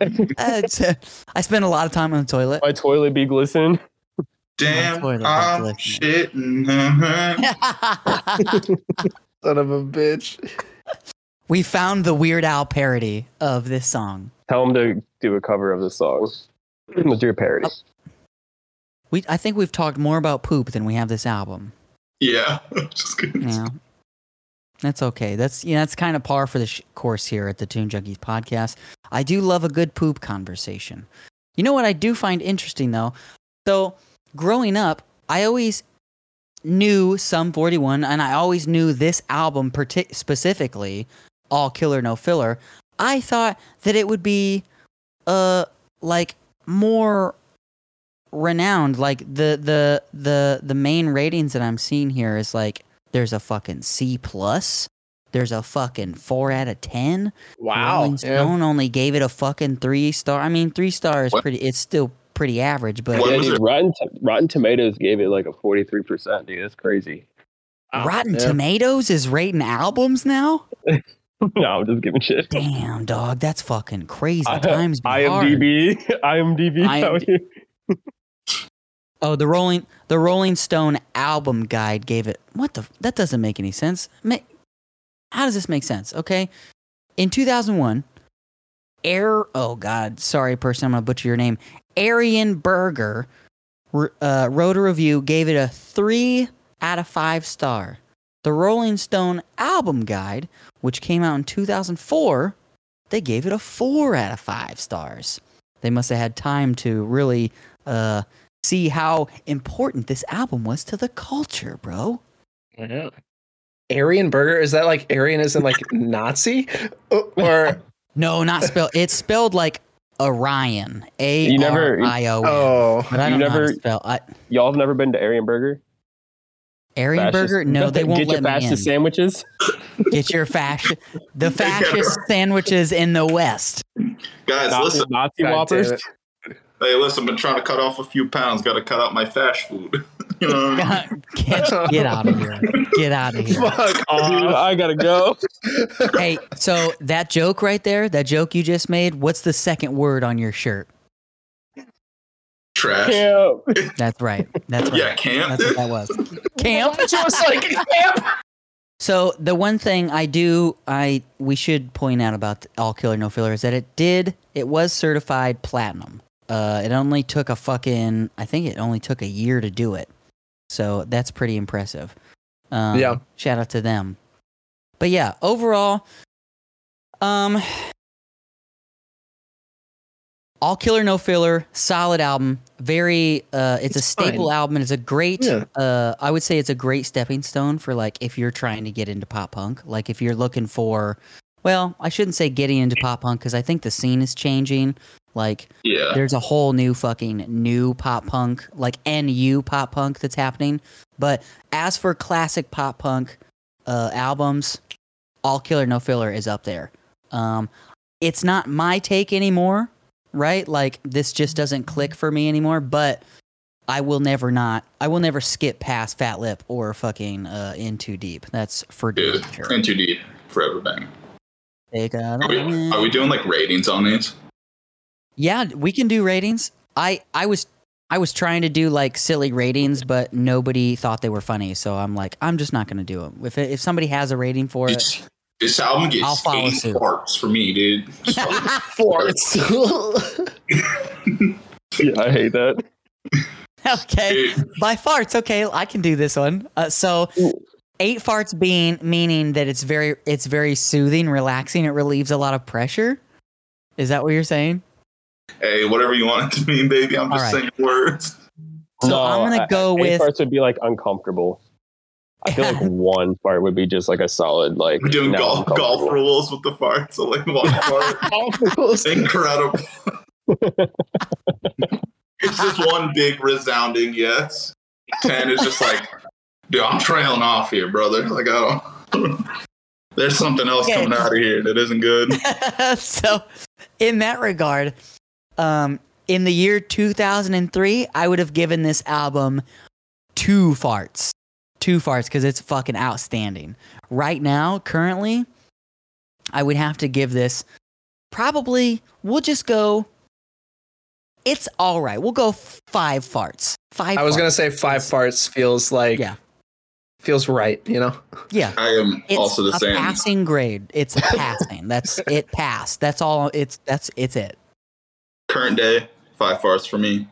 Uh, uh, I spend a lot of time on the toilet. My toilet be glisten. damn, toilet I'm does shitting. Son of a bitch. we found the Weird Al parody of this song. Tell them to do a cover of this song. Let's do a parody. Oh. We, I think we've talked more about poop than we have this album. yeah, just kidding. Yeah, that's okay. That's yeah, that's kind of par for the sh- course here at the Tune Junkies podcast. I do love a good poop conversation. You know what I do find interesting though? So growing up, I always knew Sum 41, and I always knew this album partic- specifically, All Killer No Filler. I thought that it would be, uh, like more renowned. Like the the the the main ratings that I'm seeing here is like there's a fucking C plus. There's a fucking four out of ten. Wow. Rolling Yeah. Stone only gave it a fucking three star. I mean, three stars What? pretty. It's still pretty average, but Yeah, dude. Rotten Rotten Tomatoes gave it like a forty three percent, dude. That's crazy. Wow. Rotten Yeah. Tomatoes is rating albums now. no, I'm just giving shit. Damn, dog, that's fucking crazy. I- Times be hard. IMDb, IMDb. Oh, the Rolling the Rolling Stone album guide gave it. What the? That doesn't make any sense. Ma- How does this make sense? Okay, in 2001, Air. Oh God, sorry, person, I'm gonna butcher your name. Arion Berger uh, wrote a review, gave it a three out of five star. The Rolling Stone album guide, which came out in 2004, they gave it a four out of five stars. They must have had time to really uh, see how important this album was to the culture, bro. Yeah. Aryan burger is that like Aryan is in like Nazi or No, not spelled. It's spelled like Orion. A You never- R I O N. oh But I you don't know how never- to spell. I, Y'all have never been to Aryan Burger? Aryan Fascist- Burger? No, they won't get your let me in. fascist sandwiches. Get your fascist, the fascist sandwiches in the West. Guys, Nazi, listen. Nazi God Whoppers. Damn it. Hey, listen. Been trying to cut off a few pounds. Got to cut out my fast food. you know. What Get, get out of here. Get out of here. Fuck Dude, off. I gotta go. Hey, so that joke right there, that joke you just made, what's the second word on your shirt? Trash. Camp. That's right. That's right. Yeah, camp. That's what that was. Camp. Just like camp. So the one thing I do, I we should point out about All Killer No Filler is that it did, it was certified platinum. Uh, it only took a fucking, I think it only took a year to do it. So that's pretty impressive. Um, Yeah. Shout out to them. But yeah, overall, um, All Killer No Filler, solid album. Very, uh, it's, a staple fine. album. It's a great, Yeah. uh, I would say it's a great stepping stone for like if you're trying to get into pop punk. Like if you're looking for, well, I shouldn't say getting into pop punk because I think the scene is changing. Like Yeah. there's a whole new fucking new pop punk, like NU pop punk that's happening. But as for classic pop punk uh, albums, All Killer No Filler is up there. Um, it's not my take anymore, right? Like this just doesn't click for me anymore. But I will never not. I will never skip past Fat Lip or fucking uh, In Too Deep. That's for Dude, sure. and too deep. Forever bang. Take a- Are we, are we doing like ratings on these? Yeah, we can do ratings. I I was I was trying to do like silly ratings, but nobody thought they were funny. So I'm like, I'm just not gonna do them. If it, if somebody has a rating for it, This, this album I'll gets follow eight suit. farts for me, dude. Just fucking- Forts. Yeah, I hate that. okay, dude, by farts. Okay, I can do this one. Uh, so eight farts being meaning that it's very it's very soothing, relaxing. It relieves a lot of pressure. Is that what you're saying? Hey, whatever you want it to mean, baby. I'm just All right. saying words. So I'm gonna go eight with- parts would be like uncomfortable. I feel like one part would be just like a solid like. We're doing golf golf rules with the farts. So like one fart, incredible. it's just one big resounding yes. Ten is just like, dude, I'm trailing off here, brother. Like I don't. There's something else Okay. coming out of here that isn't good. so in that regard um in the year 2003 i would have given this album two farts. Two farts because it's fucking outstanding. Right now currently i would have to give this probably we'll just go it's all right. We'll go five farts. Five I was gonna say five farts feels like Yeah. feels right, you know. yeah. I am it's also the a same. passing grade. It's a passing. That's it passed. That's all it's that's it's it Current day, five farts for me.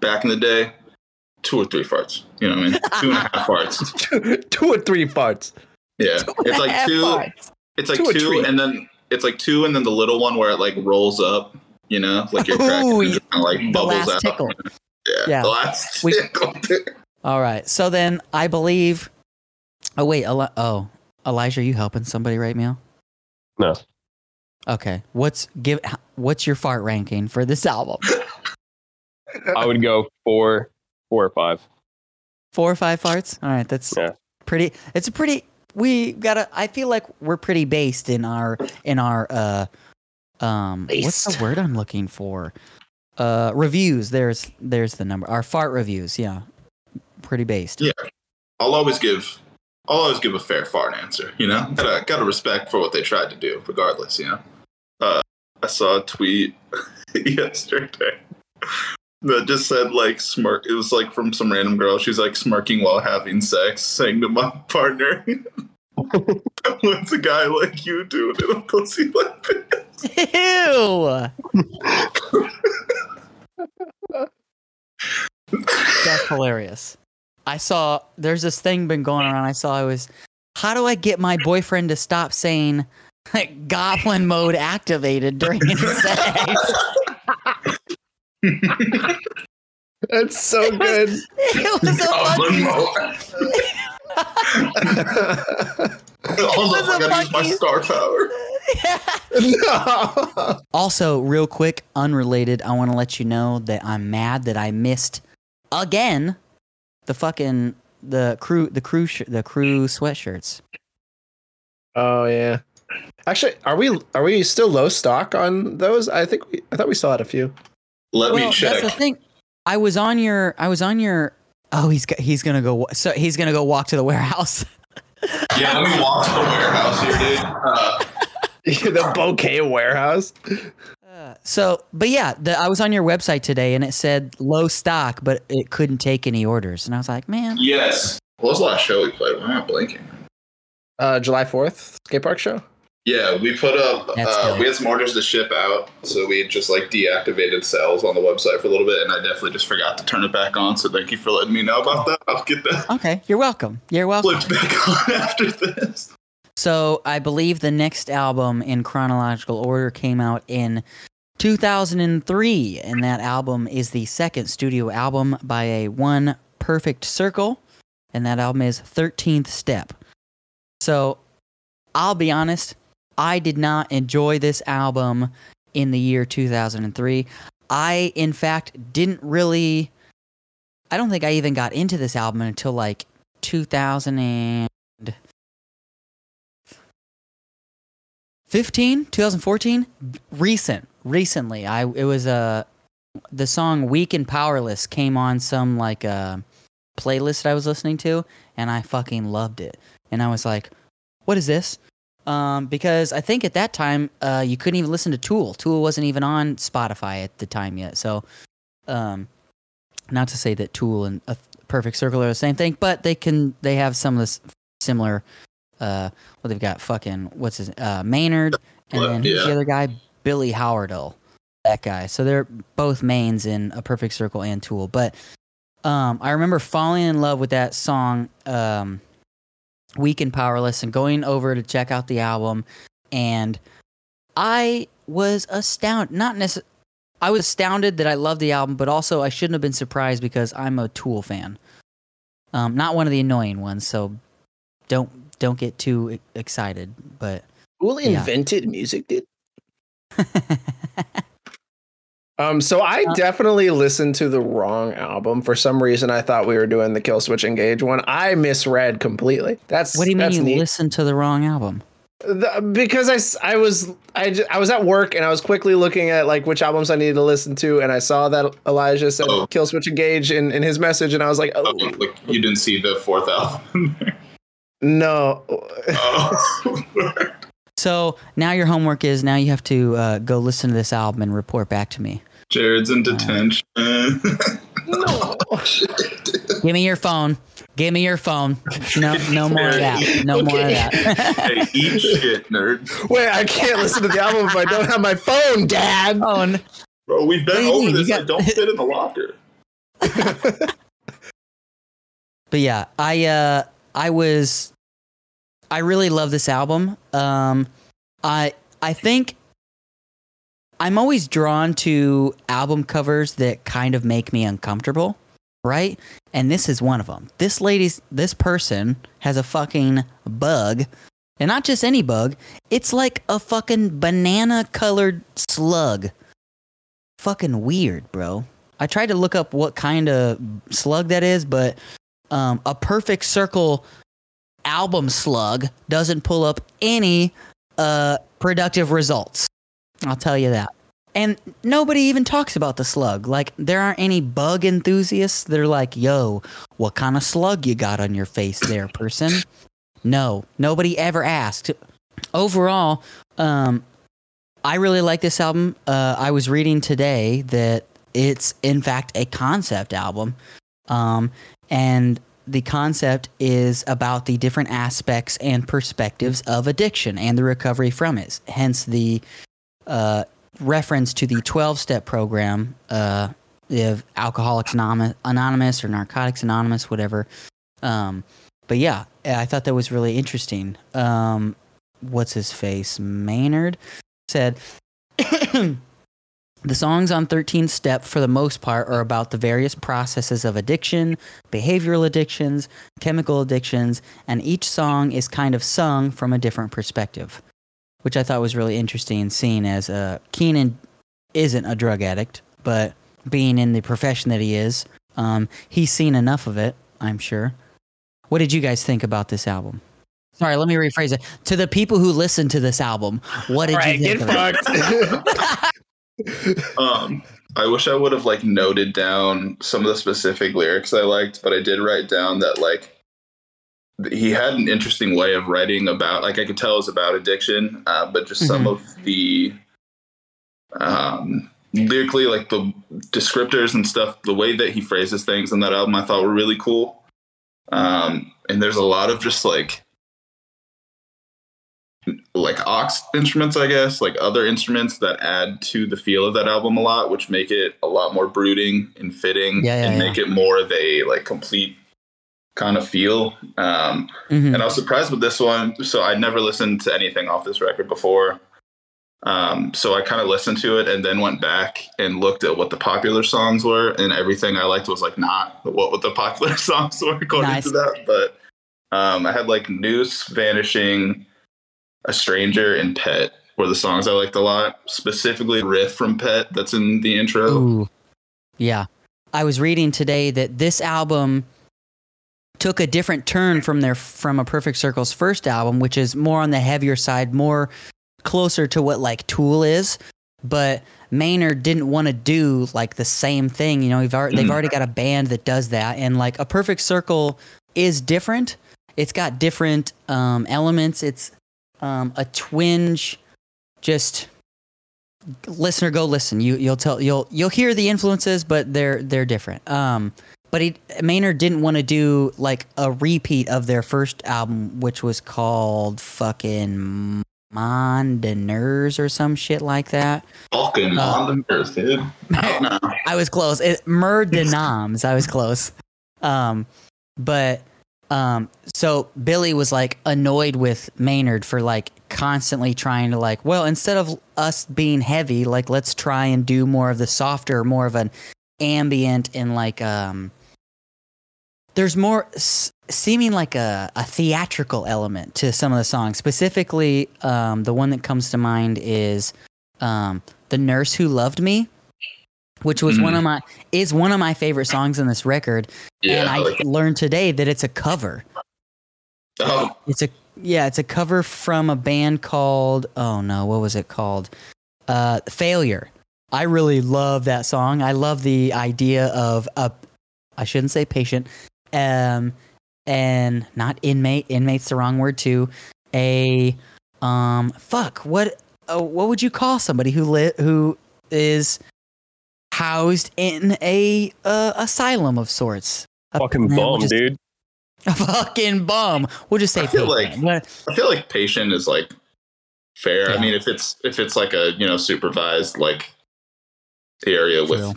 Back in the day, two or three farts. You know what I mean? Two and a half farts. two, two or three farts. Yeah, it's like two. Farts. It's like Two two, and then it's like two, and then the little one where it like rolls up. You know, like you're cracking, Ooh, and it kind of like the bubbles last out. tickle. Yeah, Yeah. the last We- tickle. All right. So then I believe. Oh wait. Eli- oh, Elijah, are you helping somebody right now? No. Okay. What's give? What's your fart ranking for this album? I would go four, four or five. Four or five farts. All right, that's Yeah. pretty. It's a pretty. We gotta. I feel like we're pretty based in our in our uh um. What's the word I'm looking for? Uh, reviews. There's there's the number. Our fart reviews. Yeah, pretty based. Yeah. I'll always give I'll always give a fair fart answer, you know? Gotta gotta respect for what they tried to do, regardless, you know. I saw a tweet yesterday that just said like smirk it was like from some random girl. She's like smirking while having sex, saying to my partner What's a guy like you doing in a pussy like this? Ew. That's hilarious. I saw there's this thing been going around. I saw it was how do I get my boyfriend to stop saying goblin mode activated during the sex? That's so good. it was a Goblin monkey. mode. Hold was up, I a gotta use my star power. no. Also, real quick, unrelated, I want to let you know that I'm mad that I missed again the fucking the crew the crew sh- the crew sweatshirts. Oh yeah. Actually, are we are we still low stock on those? I think we, I thought we still had a few. Let me check. that's the thing. I was on your I was on your Oh, he's go- he's gonna go. So he's gonna go walk to the warehouse. Yeah, let me walk to the warehouse here, dude. Uh, the bouquet warehouse. Uh, so, but yeah, the, I was on your website today, and it said low stock, but it couldn't take any orders, and I was like, man, yes. What was the last show we played? Why am I blinking? Uh, July fourth skate park show. Yeah, we put up. Uh, we had some orders to ship out, so we just like deactivated sales on the website for a little bit, and I definitely just forgot to turn it back on. So thank you for letting me know about that. I'll get that okay, you're welcome. You're welcome. flipped back on after this. So I believe the next album in chronological order came out in 2003, and that album is the second studio album by a One Perfect Circle, and that album is 13th Step. So I'll be honest, I did not enjoy this album in the year 2003. I, in fact, didn't really. I don't think I even got into this album until like 2000 and 15 2014 recent recently i it was uh, the song weak and powerless came on some like uh playlist i was listening to and i fucking loved it and i was like what is this um because i think at that time uh you couldn't even listen to tool. Tool wasn't even on spotify at the time yet. So um not to say that tool and a perfect circle are the same thing but they can they have some of this similar uh well they've got fucking what's his uh Maynard and Well, then who's the other guy? Billy Howerdel that guy. So they're both mains in a perfect circle and tool. But um I remember falling in love with that song um weak and powerless and going over to check out the album and I was astounded not necessarily I was astounded that I loved the album, but also I shouldn't have been surprised because I'm a Tool fan. Um, not one of the annoying ones, so don't don't get too excited. But Who Yeah. invented music, dude? Um, so I Uh, definitely listened to the wrong album. For some reason, I thought we were doing the Killswitch Engage one. I misread completely. That's what do you mean you neat. listened to the wrong album? The- because I was I, j- I was at work and I was quickly looking at like which albums I needed to listen to and I saw that Elijah said Oh. Killswitch Engage in, in his message and I was like oh Oh, like you didn't see the fourth album. no oh. So now your homework is now you have to uh, go listen to this album and report back to me. Jared's in detention. no Give me your phone. Give me your phone. No, no more of that. No more of that. hey, eat shit, nerd. wait I can't listen to the album if I don't have my phone Dad oh, n- Bro, we've What do been you over this. got- Like, don't fit in the locker. but yeah, I uh I was I really love this album. Um I I think I'm always drawn to album covers that kind of make me uncomfortable, right? And this is one of them. This lady's this person has a fucking bug. And not just any bug. It's like a fucking banana colored slug. Fucking weird, bro. I tried to look up what kind of slug that is, but um, a perfect circle album slug doesn't pull up any uh, productive results. I'll tell you that. And nobody even talks about the slug. Like there aren't any bug enthusiasts. They're like, "Yo, what kind of slug you got on your face there, person?" No, nobody ever asked. Overall, um, I really like this album. Uh, I was reading today that it's in fact a concept album, um, and the concept is about the different aspects and perspectives of addiction and the recovery from it. Hence the uh, reference to the 12 step program uh, of Alcoholics Anonymous, or Narcotics Anonymous, whatever. Um, but yeah, I thought that was really interesting. Um, what's his face? Maynard said. The songs on 13 Step, for the most part, are about the various processes of addiction, behavioral addictions, chemical addictions, and each song is kind of sung from a different perspective, which I thought was really interesting, seeing as uh, Keenan isn't a drug addict, but being in the profession that he is, um, he's seen enough of it, I'm sure. What did you guys think about this album? Sorry, let me rephrase it. To the people who listen to this album, what did Right, you get think? of it? fucked. Um, I wish I would have like noted down some of the specific lyrics I liked, but I did write down that like he had an interesting way of writing about like I could tell it was about addiction, uh, but just some Mhm. of the um lyrically like the descriptors and stuff, the way that he phrases things in that album I thought were really cool. Um and there's a lot of just like like ox instruments, I guess, like other instruments that add to the feel of that album a lot, which make it a lot more brooding and fitting Yeah, yeah, and yeah. make it more of a like complete kind of feel. Um, Mhm. and I was surprised with this one. So I'd never listened to anything off this record before. Um, so I kind of listened to it and then went back and looked at what the popular songs were, and everything I liked was like not what, what the popular songs were according Nice. to that. But um, I had like Noose, Vanishing, A Stranger, and Pet were the songs I liked a lot. Specifically, riff from Pet that's in the intro. Ooh. Yeah. I was reading today that this album took a different turn from their from a Perfect Circle's first album, which is more on the heavier side, more closer to what like Tool is. But Maynard didn't want to do like the same thing. You know, they've already, they've Mm. already got a band that does that, and like a Perfect Circle is different. It's got different um, elements. It's um, a twinge, just listener go listen you you'll tell you'll you'll hear the influences but they're they're different um but he Maynard didn't want to do like a repeat of their first album which was called fucking Mondeners or some shit like that Uh, on dude. I. I was close. It Mer de Noms. I was close. Um, but um, so Billy was like annoyed with Maynard for like constantly trying to like, well, instead of us being heavy, like let's try and do more of the softer, more of an ambient and like um. There's more s- seeming like a, a theatrical element to some of the songs. Specifically, um, the one that comes to mind is um, "The Nurse Who Loved Me," which was one of my is one of my favorite songs in this record. Yeah, and I like, learned today that it's a cover. oh, It's a yeah, it's a cover from a band called oh no, what was it called? Uh, Failure. I really love that song. I love the idea of a I shouldn't say patient, um, and not inmate. Inmate's the wrong word too. A um, fuck. What uh, what would you call somebody who li- who is housed in a uh, asylum of sorts? A- Fucking man, bum, just- dude. A fucking bum. We'll just say I feel patient. like- But- I feel like patient is like fair. Yeah. I mean, if it's if it's like a you know supervised like area with True.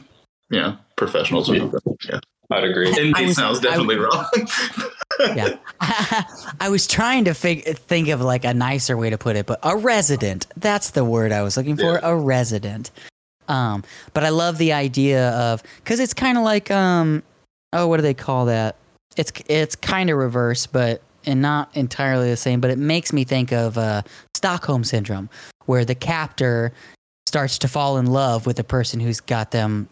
you know professionals or something. Yeah, I'd agree. inmate I was- sounds I definitely wrong. yeah. I was trying to fig- think of like a nicer way to put it, but a resident. That's the word I was looking for. Yeah. A resident. Um, but I love the idea of because it's kind of like um, oh, what do they call that? It's it's kind of reverse, but and not entirely the same. But it makes me think of uh, Stockholm syndrome, where the captor starts to fall in love with the person who's got them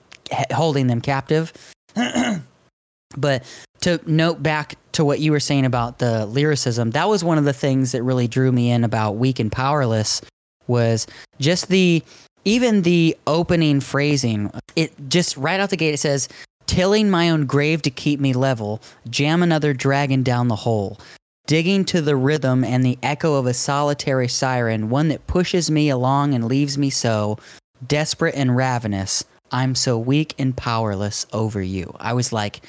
holding them captive. but to note back to what you were saying about the lyricism, that was one of the things that really drew me in about weak and powerless was just the even the opening phrasing. It just right out the gate it says tilling my own grave to keep me level, jam another dragon down the hole. Digging to the rhythm and the echo of a solitary siren, one that pushes me along and leaves me so desperate and ravenous. I'm so weak and powerless over you. I was like,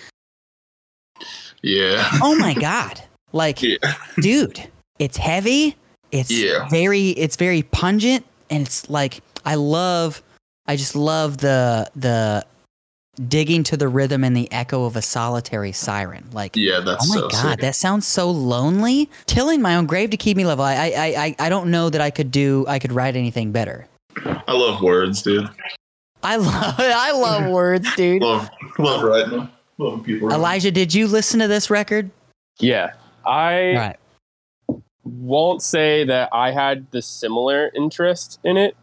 Yeah. oh my god like Yeah. dude it's heavy it's Yeah. very it's very pungent and it's like i love i just love the the digging to the rhythm and the echo of a solitary siren like Yeah, that's oh my so god sick. that sounds so lonely tilling my own grave to keep me level I, I i i don't know that i could do i could write anything better I love words, dude. i love i love words dude Love love writing them. Love people. writing. elijah did you listen to this record Yeah, I right won't say that I had the similar interest in it.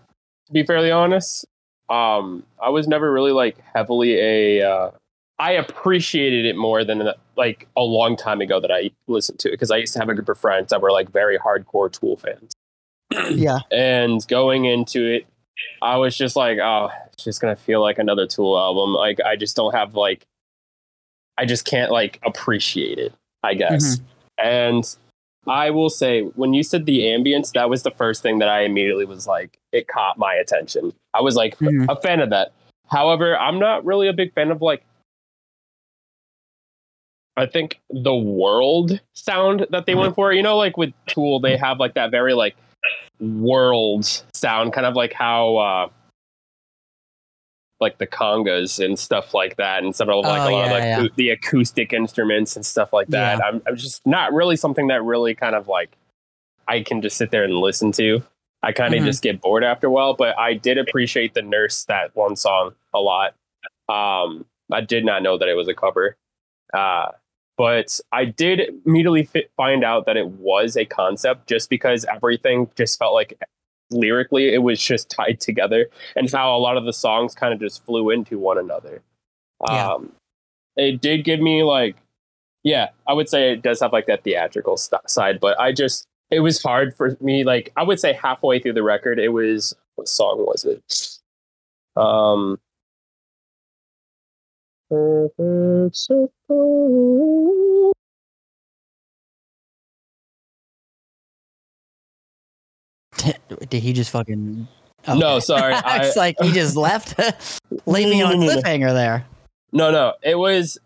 To be fairly honest, um, I was never really like heavily a. Uh, I appreciated it more than like a long time ago that I listened to it because I used to have a group of friends that were like very hardcore Tool fans. yeah and going into it i was just like oh it's just gonna feel like another tool album like i just don't have like i just can't like appreciate it i guess and i will say when you said the ambience that was the first thing that i immediately was like it caught my attention. I was like Mhm. a fan of that. However i'm not really a big fan of like I think the world sound that they went for, you know, like with Tool, they have like that very like world sound, kind of like how uh like the congas and stuff like that, and of like Oh, a lot of like yeah. the- acoustic instruments and stuff like that. Yeah. I'm, I'm just not really something that really kind of like I can just sit there and listen to. I kind of Mhm. just get bored after a while, but I did appreciate the Nurse that one song a lot. Um, I did not know that it was a cover. Uh, but I did immediately fi- find out that it was a concept just because everything just felt like lyrically it was just tied together and how a lot of the songs kind of just flew into one another. Yeah. Um, it did give me like, yeah, I would say it does have like that theatrical st- side, but I just, it was hard for me. Like, I would say halfway through the record, it was, what song was it? Um, Did he just fucking? No, sorry. I I, like, he just left. Leave me on a no, no. cliffhanger there. no, no. It was,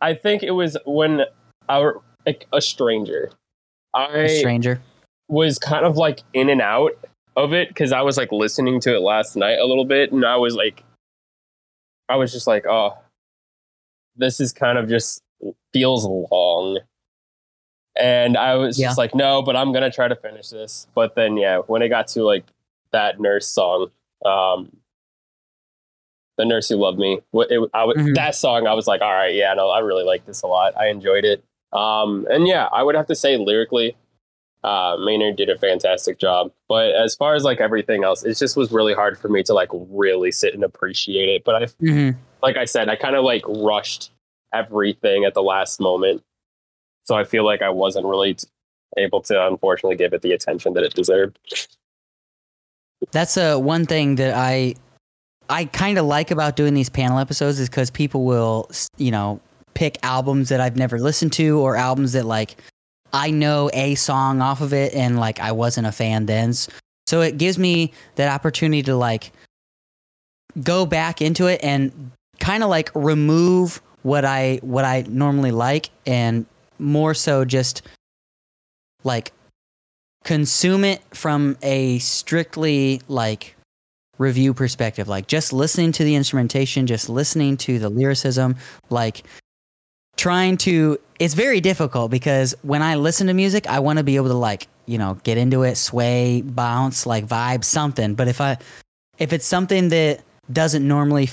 I think it was when our, like, a stranger. A I stranger. was kind of like in and out of it because I was like listening to it last night a little bit, and I was like, I was just like, oh, this is kind of just feels long. And I was Yeah. just like, no, but I'm gonna try to finish this. But then, yeah, when it got to like that nurse song, um, the nurse who loved me, what it, I, would Mhm. that song, I was like, all right, yeah, no, I really like this a lot. I enjoyed it. Um, and yeah, I would have to say lyrically, uh, Maynard did a fantastic job. But as far as like everything else, it just was really hard for me to like really sit and appreciate it. But I, hmm like I said, I kind of like rushed everything at the last moment. So I feel like I wasn't really able to, unfortunately, give it the attention that it deserved. That's uh, one thing that I I kind of like about doing these panel episodes is because people will, you know, pick albums that I've never listened to or albums that like I know a song off of it and like I wasn't a fan then. So it gives me that opportunity to like go back into it and kind of like remove what I what I normally like and more so just like consume it from a strictly like review perspective. Like just listening to the instrumentation just listening to the lyricism like trying to it's very difficult because when i listen to music i want to be able to like you know get into it sway bounce like vibe something. But if i if it's something that doesn't normally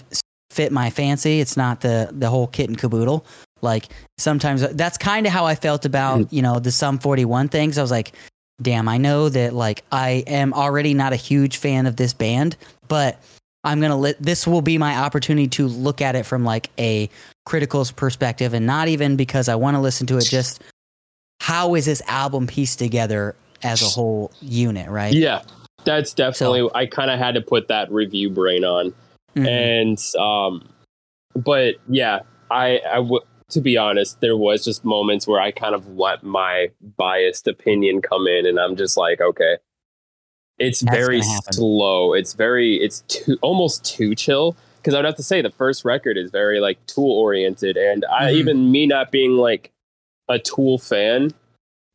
fit my fancy it's not the the whole kit and caboodle like sometimes that's kind of how i felt about you know the sum 41 things i was like damn i know that like i am already not a huge fan of this band but I'm gonna let this will be my opportunity to look at it from like a critical's perspective, and not even because I want to listen to it. Just how is this album pieced together as a whole unit, right? Yeah, that's definitely. I kind of had to put that review brain on, Mhm. and um, but yeah, I I would. To be honest, there was just moments where I kind of let my biased opinion come in, and I'm just like, okay, it's That's very slow. It's very, it's too almost too chill. Because I would have to say the first record is very like Tool oriented, and I Mhm. even me not being like a Tool fan,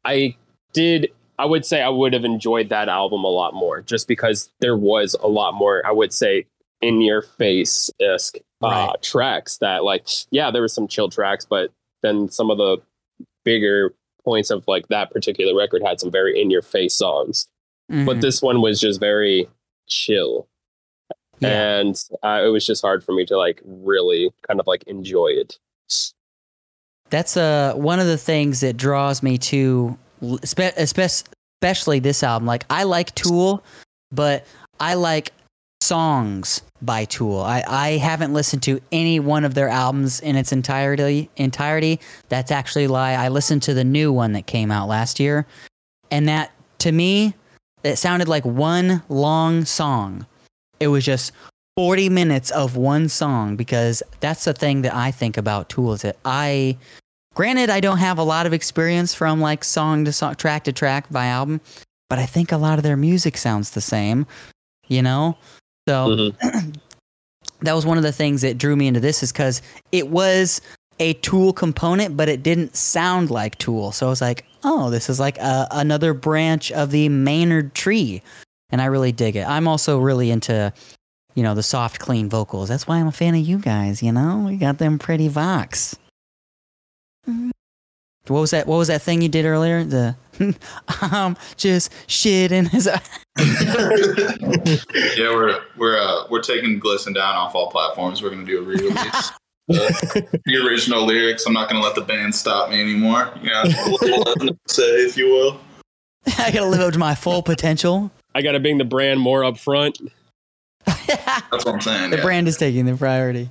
I did I would say I would have enjoyed that album a lot more just because there was a lot more, I would say, in your face esque uh, Right. tracks that, like, yeah, there were some chill tracks, but then some of the bigger points of like that particular record had some very in your face songs. But Mhm. this one was just very chill. Yeah. And uh, it was just hard for me to like really kind of like enjoy it. that's uh one of the things that draws me to especially this album like i like tool but i like songs by tool. I i haven't listened to any one of their albums in its entirety entirety. That's actually a lie. I listened to the new one that came out last year. And that to me it sounded like one long song. It was just 40 minutes of one song because that's the thing that I think about Tool is that I granted I don't have a lot of experience from like song to song track to track by album but I think a lot of their music sounds the same you know so Mhm. that was one of the things that drew me into this is cuz it was a tool component but it didn't sound like tool. So I was like oh this is like a, another branch of the Maynard tree. And I really dig it. I'm also really into you know the soft clean vocals. That's why i'm a fan of you guys you know? We got them pretty vox what was that what was that thing you did earlier the um just shit in his eye. yeah, we're we're uh, we're taking Glisten down off all platforms. We're gonna do a re-release. Uh, the original lyrics. I'm not gonna let the band stop me anymore. Yeah, a little say, if you will. i gotta live up to my full potential I got to bring the brand more up front. That's what I'm saying. the yeah. brand is taking the priority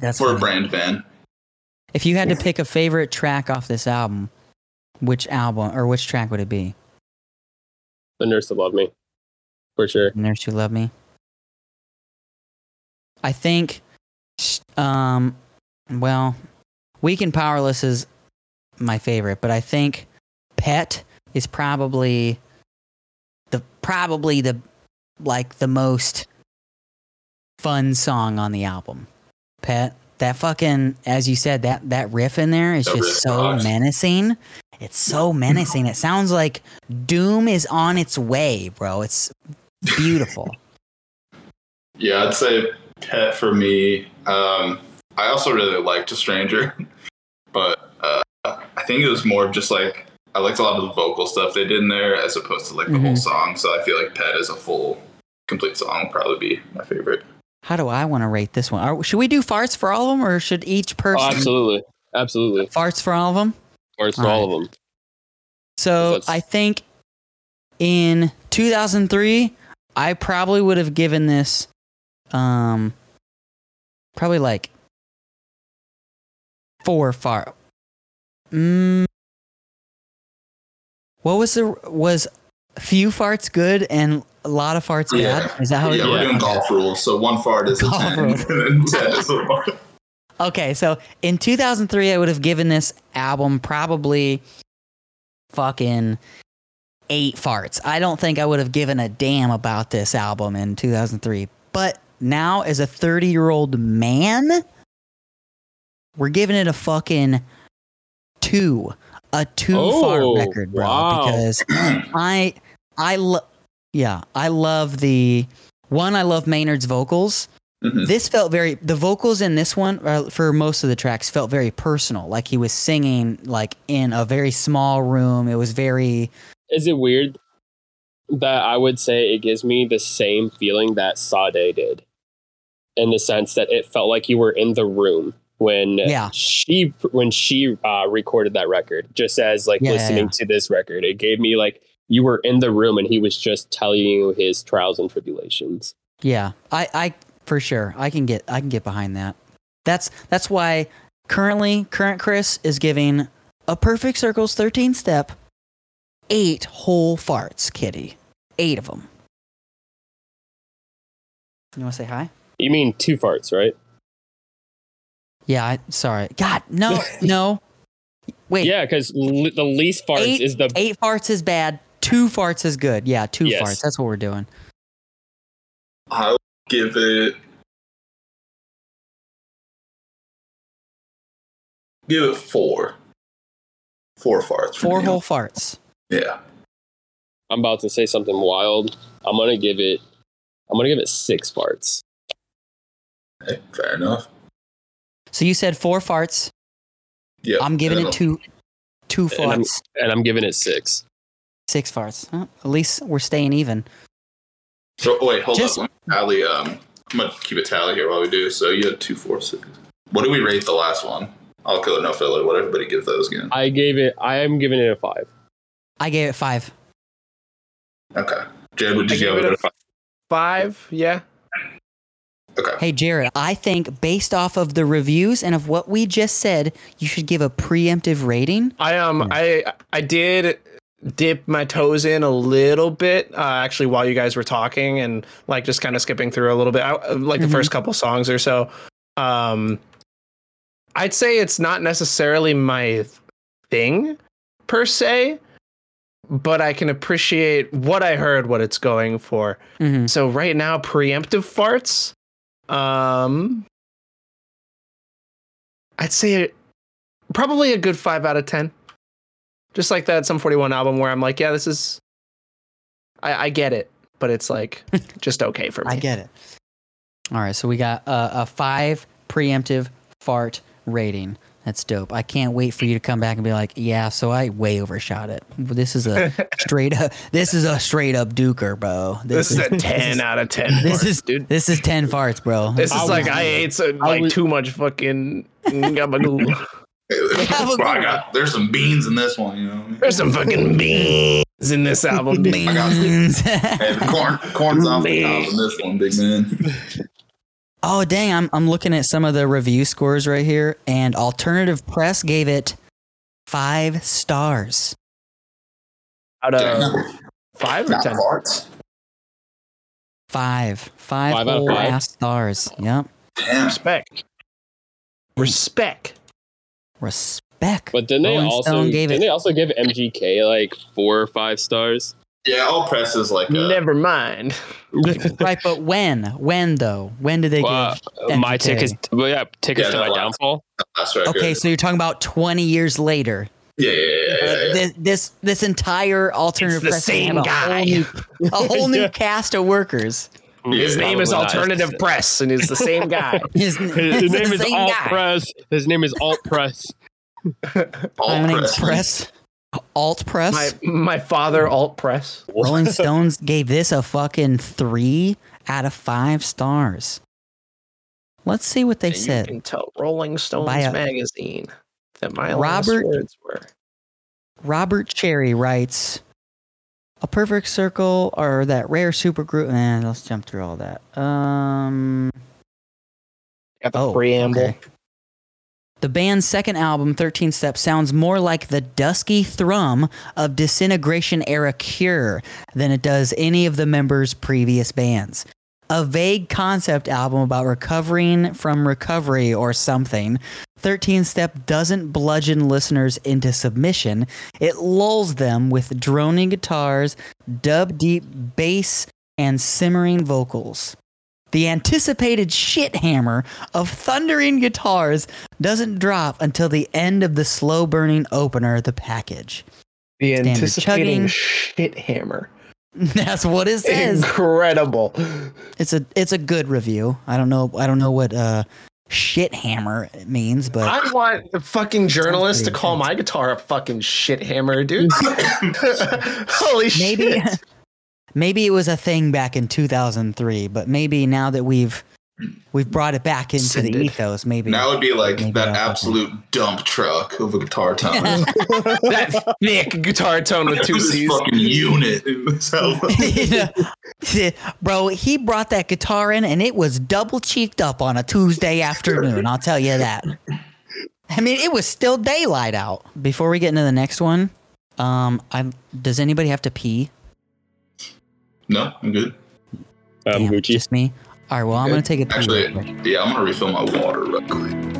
that's We're a brand fan. If you had to pick a favorite track off this album which album or which track would it be The nurse Who loved me, for sure. The Nurse Who Love Me. I think, um, well, Weak and Powerless is my favorite, but I think Pet is probably the probably the like the most fun song on the album. Pet, that fucking as you said that that riff in there is That just so rocks. menacing. It's so menacing. It sounds like Doom is on its way, bro. It's beautiful. Yeah, I'd say pet for me. Um, I also really liked a stranger, but uh, I think it was more of just like I liked a lot of the vocal stuff they did in there as opposed to like the whole Mhm. song. So I feel like pet as a full, complete song would probably be my favorite. How do I want to rate this one? Are, should we do farts for all of them, or should each Oh, person absolutely, absolutely. farts for all of them? Or for All all of them. So I think in 2003, I probably would have given this, um, probably like four fart. Mm, what was the was few farts good and a lot of farts Yeah. bad? Is that how? yeah, it we're doing golf rules. So one fart is a Golf 10, rules. and 10 is a 1. Okay, so in 2003, I would have given this album probably fucking eight farts. I don't think I would have given a damn about this album in 2003. But now, as a 30 year old man, we're giving it a fucking two. A two fart Oh, record, bro. wow. Because I, I love, yeah, I love the one, I love Maynard's vocals Mhm. this felt very the vocals in this one uh, for most of the tracks felt very personal like he was singing like in a very small room it was very Is it weird that I would say it gives me the same feeling that Sade did, in the sense that it felt like you were in the room when Yeah. she when she uh, recorded that record. Just as like Yeah, yeah, listening to this record, it gave me like you were in the room and he was just telling you his trials and tribulations. Yeah, I, I for sure I can get I can get behind that. That's that's why currently current Chris is giving a perfect circles 13 step eight whole farts, kitty. Eight of them. You want to say hi? You mean two farts, right? Yeah, I, sorry. God, no, no. Wait, Yeah, because l- the least farts Eight- is the eight farts is bad. Two farts is good. Yeah, two Yes. farts. That's what we're doing. I'll give it. Give it four. Four farts. Four you. whole farts. Yeah. I'm about to say something wild. I'm gonna give it. I'm gonna give it six farts. Hey, fair enough. So you said four farts. Yeah. I'm giving it two, two And I'm- farts, and I'm giving it six. Six farts. Huh, at least we're staying even. So wait, hold Just- up. Let me Tally. Um, I'm gonna keep a tally here while we do. So you had two, four, six. What do we rate the last one? I'll kill it, no filler. What everybody give those again? I gave it. I am giving it a five. I gave it five. Okay. Jared, what did you give it it? a a five? Five, yeah. Okay. Hey, Jared, I think based off of the reviews and of what we just said, you should give a preemptive rating. I um I I did dip my toes in a little bit uh, actually while you guys were talking and like just kind of skipping through a little bit. I, like the Mhm. first couple songs or so. Um I'd say it's not necessarily my thing per se but I can appreciate what I heard what it's going for. Hmm so right now preemptive farts um I'd say probably a good 5 out of 10 just like that Sum 41 album where I'm like yeah this is I, I get it but it's like just okay for me I get it. All right, so we got a, a five preemptive fart rating. That's dope. I can't wait for you to come back and be like, "Yeah, so I way overshot it. This is a straight up. This is a straight up duker, bro. this is a 10 out of 10 This farts, is dude This is ten farts, bro. this I is like was- I ate so, like was- too much fucking gabagoo. Hey, there's, have a Bro, I got, there's some beans in this one, you know. there's some fucking beans in this album dude. I got Beans. Hey, the corn, corn's off the top in this one, big man. oh dang, I'm I'm looking at some of the review scores right here, and Alternative Press gave it five stars. out of Damn. 5 or Not 10 farts. Five, five, Five out of whole five? stars. Yep. Damn. respect respect Respect. But then they Rolling also Stone gave didn't it- they also give MGK like four or five stars? Yeah, Alt Press is like a, never mind right, but when? When though? When did they Well, give? my MGK? tickets, well, yeah, tickets Yeah, to my last- downfall. last record. Okay, so you're talking about 20 years later. yeah, yeah, yeah, yeah, yeah. this, this this entire alternative It's the press can have same a guy. whole new, a whole new Yeah. cast of workers. His Yeah, name is Probably not. alternative press and he's the same guy His, His it's name is Alt guy. Press. His name is Alt Press. Alt My press. Press. Alt Press. my my father alt press Rolling Stones gave this a fucking three out of five stars. Let's see what they And you said. can tell Rolling Stones a- magazine that my Robert- last words were. Robert Cherry writes a perfect circle or that rare supergroup. And let's jump through all that. Um, Got the Oh, preamble. okay. the band's second album, 13 Steps, sounds more like the dusky thrum of disintegration era Cure than it does any of the members' previous bands. A vague concept album about recovering from recovery or something. 13 Step doesn't bludgeon listeners into submission, it lulls them with droning guitars, dub deep bass, and simmering vocals. The anticipated shit hammer of thundering guitars doesn't drop until the end of the slow burning opener, the package. The Standard chugging. shit hammer. That's what it says. Incredible. It's a it's a good review. I don't know I don't know what uh shit hammer means, but I want the fucking journalist to call intense. my guitar a fucking shit hammer, dude. Holy maybe shit. maybe it was a thing back in 2003, but maybe now that we've we've brought it back into the Rescinded. ethos. Maybe Now it'd be like Maybe that I'll- absolute dump truck of a guitar tone. that thick guitar tone with two this C's. fucking unit in this album. Bro, he brought that guitar in and it was double cheeked up on a Tuesday afternoon. I'll tell you that. I mean, it was still daylight out. Before we get into the next one, um, I'm. Does anybody have to pee? No, I'm good. Um, Damn, Gucci. Just me. All right. Well, I'm gonna take a. Actually, yeah, I'm gonna refill my water real quick.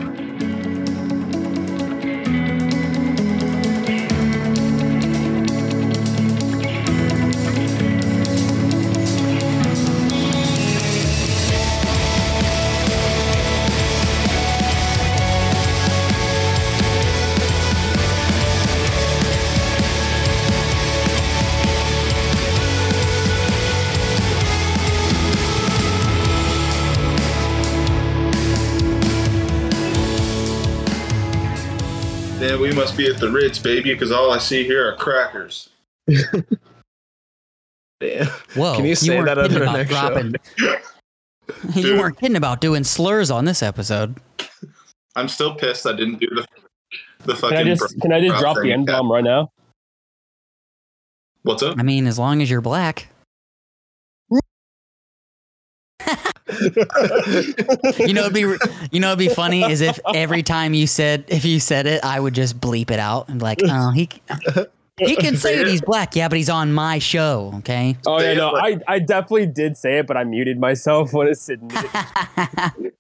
We must be at the Ritz, baby, because all I see here are crackers. Yeah. Whoa! Can you say weren't that on kidding the about next show? you weren't kidding about doing slurs on this episode. I'm still pissed I didn't do the the Can I fucking. just can I just drop the N bomb right now? What's up? I mean, as long as you're black. You know, it'd be you know, it'd be funny is if every time you said if you said it, I would just bleep it out and be like, oh, he he can say that he's black, yeah, but he's on my show, okay? Oh yeah, no, I I definitely did say it, but I muted myself when it said.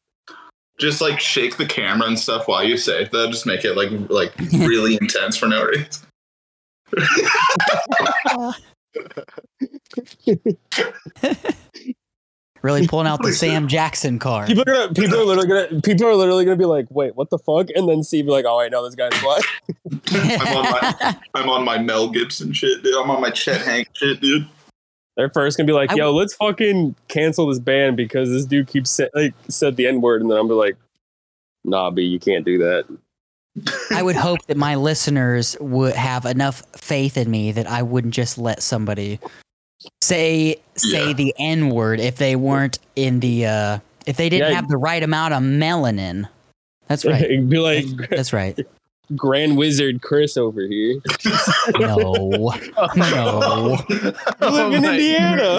just like shake the camera and stuff while you say it. That'll just make it like like really intense for no reason. Really pulling out the Sam Jackson card. People are gonna, people are literally gonna, people are literally gonna be like, "Wait, what the fuck?" And then see, be like, "Oh, I know this guy's black." I'm on my I'm on my Mel Gibson shit, dude. I'm on my Chet Hanks shit, dude. They're first gonna be like, I "Yo, let's fucking cancel this band because this dude keeps sa- like said the n word," and then I'm be like, "Nah, B, you can't do that." I would hope that my listeners would have enough faith in me that I wouldn't just let somebody say say Yeah. the N word if they weren't in the uh if they didn't Yeah. have the right amount of melanin. That's right. It'd be like That's right. Grand Wizard Chris over here. No. No. You live in Indiana.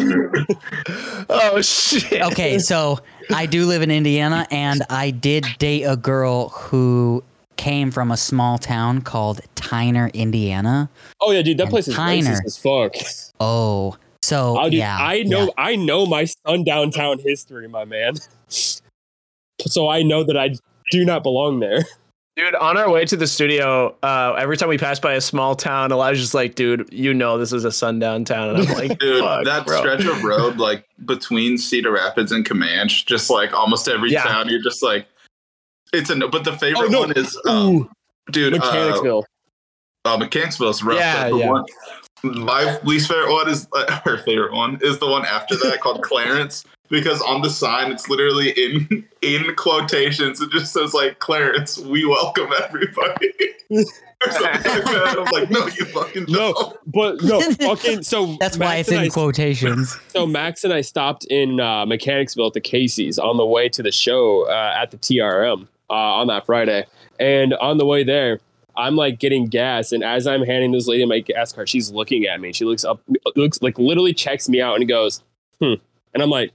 Oh shit. Okay, so I do live in Indiana and I did date a girl who came from a small town called Tyner, Indiana. Oh yeah, dude, that And place is Tyner. racist as fuck. Oh, so Oh, dude, yeah. I know, yeah. I know my sundown town history, my man. So I know that I do not belong there. Dude, on our way to the studio, uh, every time we pass by a small town, Elijah's just like, dude, you know this is a sundown town. And I'm like, Dude, fuck, that bro. stretch of road like between Cedar Rapids and Camanche, just like almost every Yeah. town, you're just like it's a no. But the favorite Oh, no. one is um, Ooh, dude, uh, Mechanicsville. uh, Mechanicsville's rough. Yeah, but the yeah. One, my least favorite one is uh, her favorite one is the one after that called Clarence because on the sign it's literally in in quotations it just says like Clarence we welcome everybody or something like that. I'm like no you fucking No, don't. but no, fucking. So That's why it's in I- quotations. So Max and I stopped in uh, Mechanicsville at the Casey's on the way to the show uh, at the TRM uh, on that Friday, and on the way there, I'm like getting gas, and as I'm handing this lady my gas card, she's looking at me. She looks up, looks like literally checks me out and goes, "Hmm," and I'm like,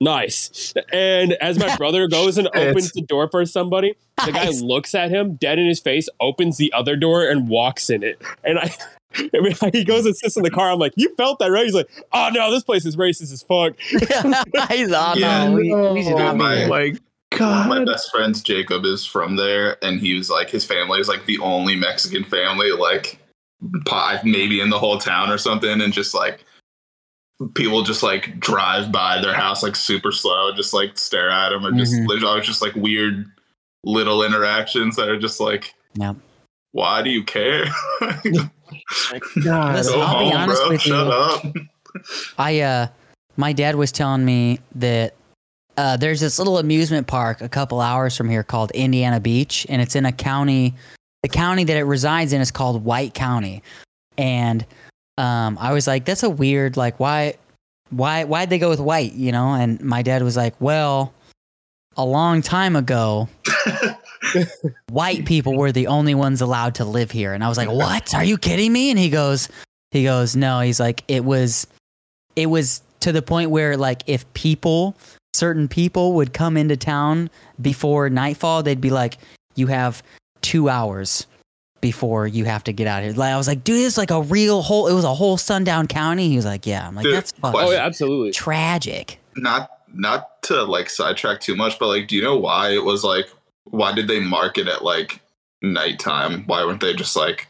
"Nice." And as my brother goes and opens the door for somebody, the guy Nice. looks at him dead in his face, opens the other door, and walks in it. And I, I mean, he goes and sits in the car. I'm like, you felt that, right? He's like, oh no, this place is racist as fuck. He's on. Yeah. no, we, we should oh not be my- there. my god. my best friend's Jacob is from there, and he was like his family is like the only Mexican family like po- maybe in the whole town or something, and just like people just like drive by their house like super slow, just like stare at them, or just Mhm. there's always just like weird little interactions that are just like, Yep. why do you care? God. Listen, I'll be honest bro. with Shut you. up. I uh my dad was telling me that uh there's this little amusement park a couple hours from here called Indiana Beach and it's in a county the county that it resides in is called White County. And um I was like that's a weird like why why why'd they go with white, you know? And my dad was like, "Well, a long time ago, white people were the only ones allowed to live here. And I was like, "What? Are you kidding me?" And he goes, he goes, "No." He's like, "It was, it was to the point where like if people, certain people would come into town before nightfall, they'd be like, "You have two hours." Before you have to get out of here, like I was like, dude, it's like a real whole. It was a whole sundown county. He was like, yeah. I'm like, Dude, that's fucking Oh yeah, absolutely. tragic. not not to like sidetrack too much, but like, do you know why it was like? Why did they mark it at like nighttime? Why weren't they just like,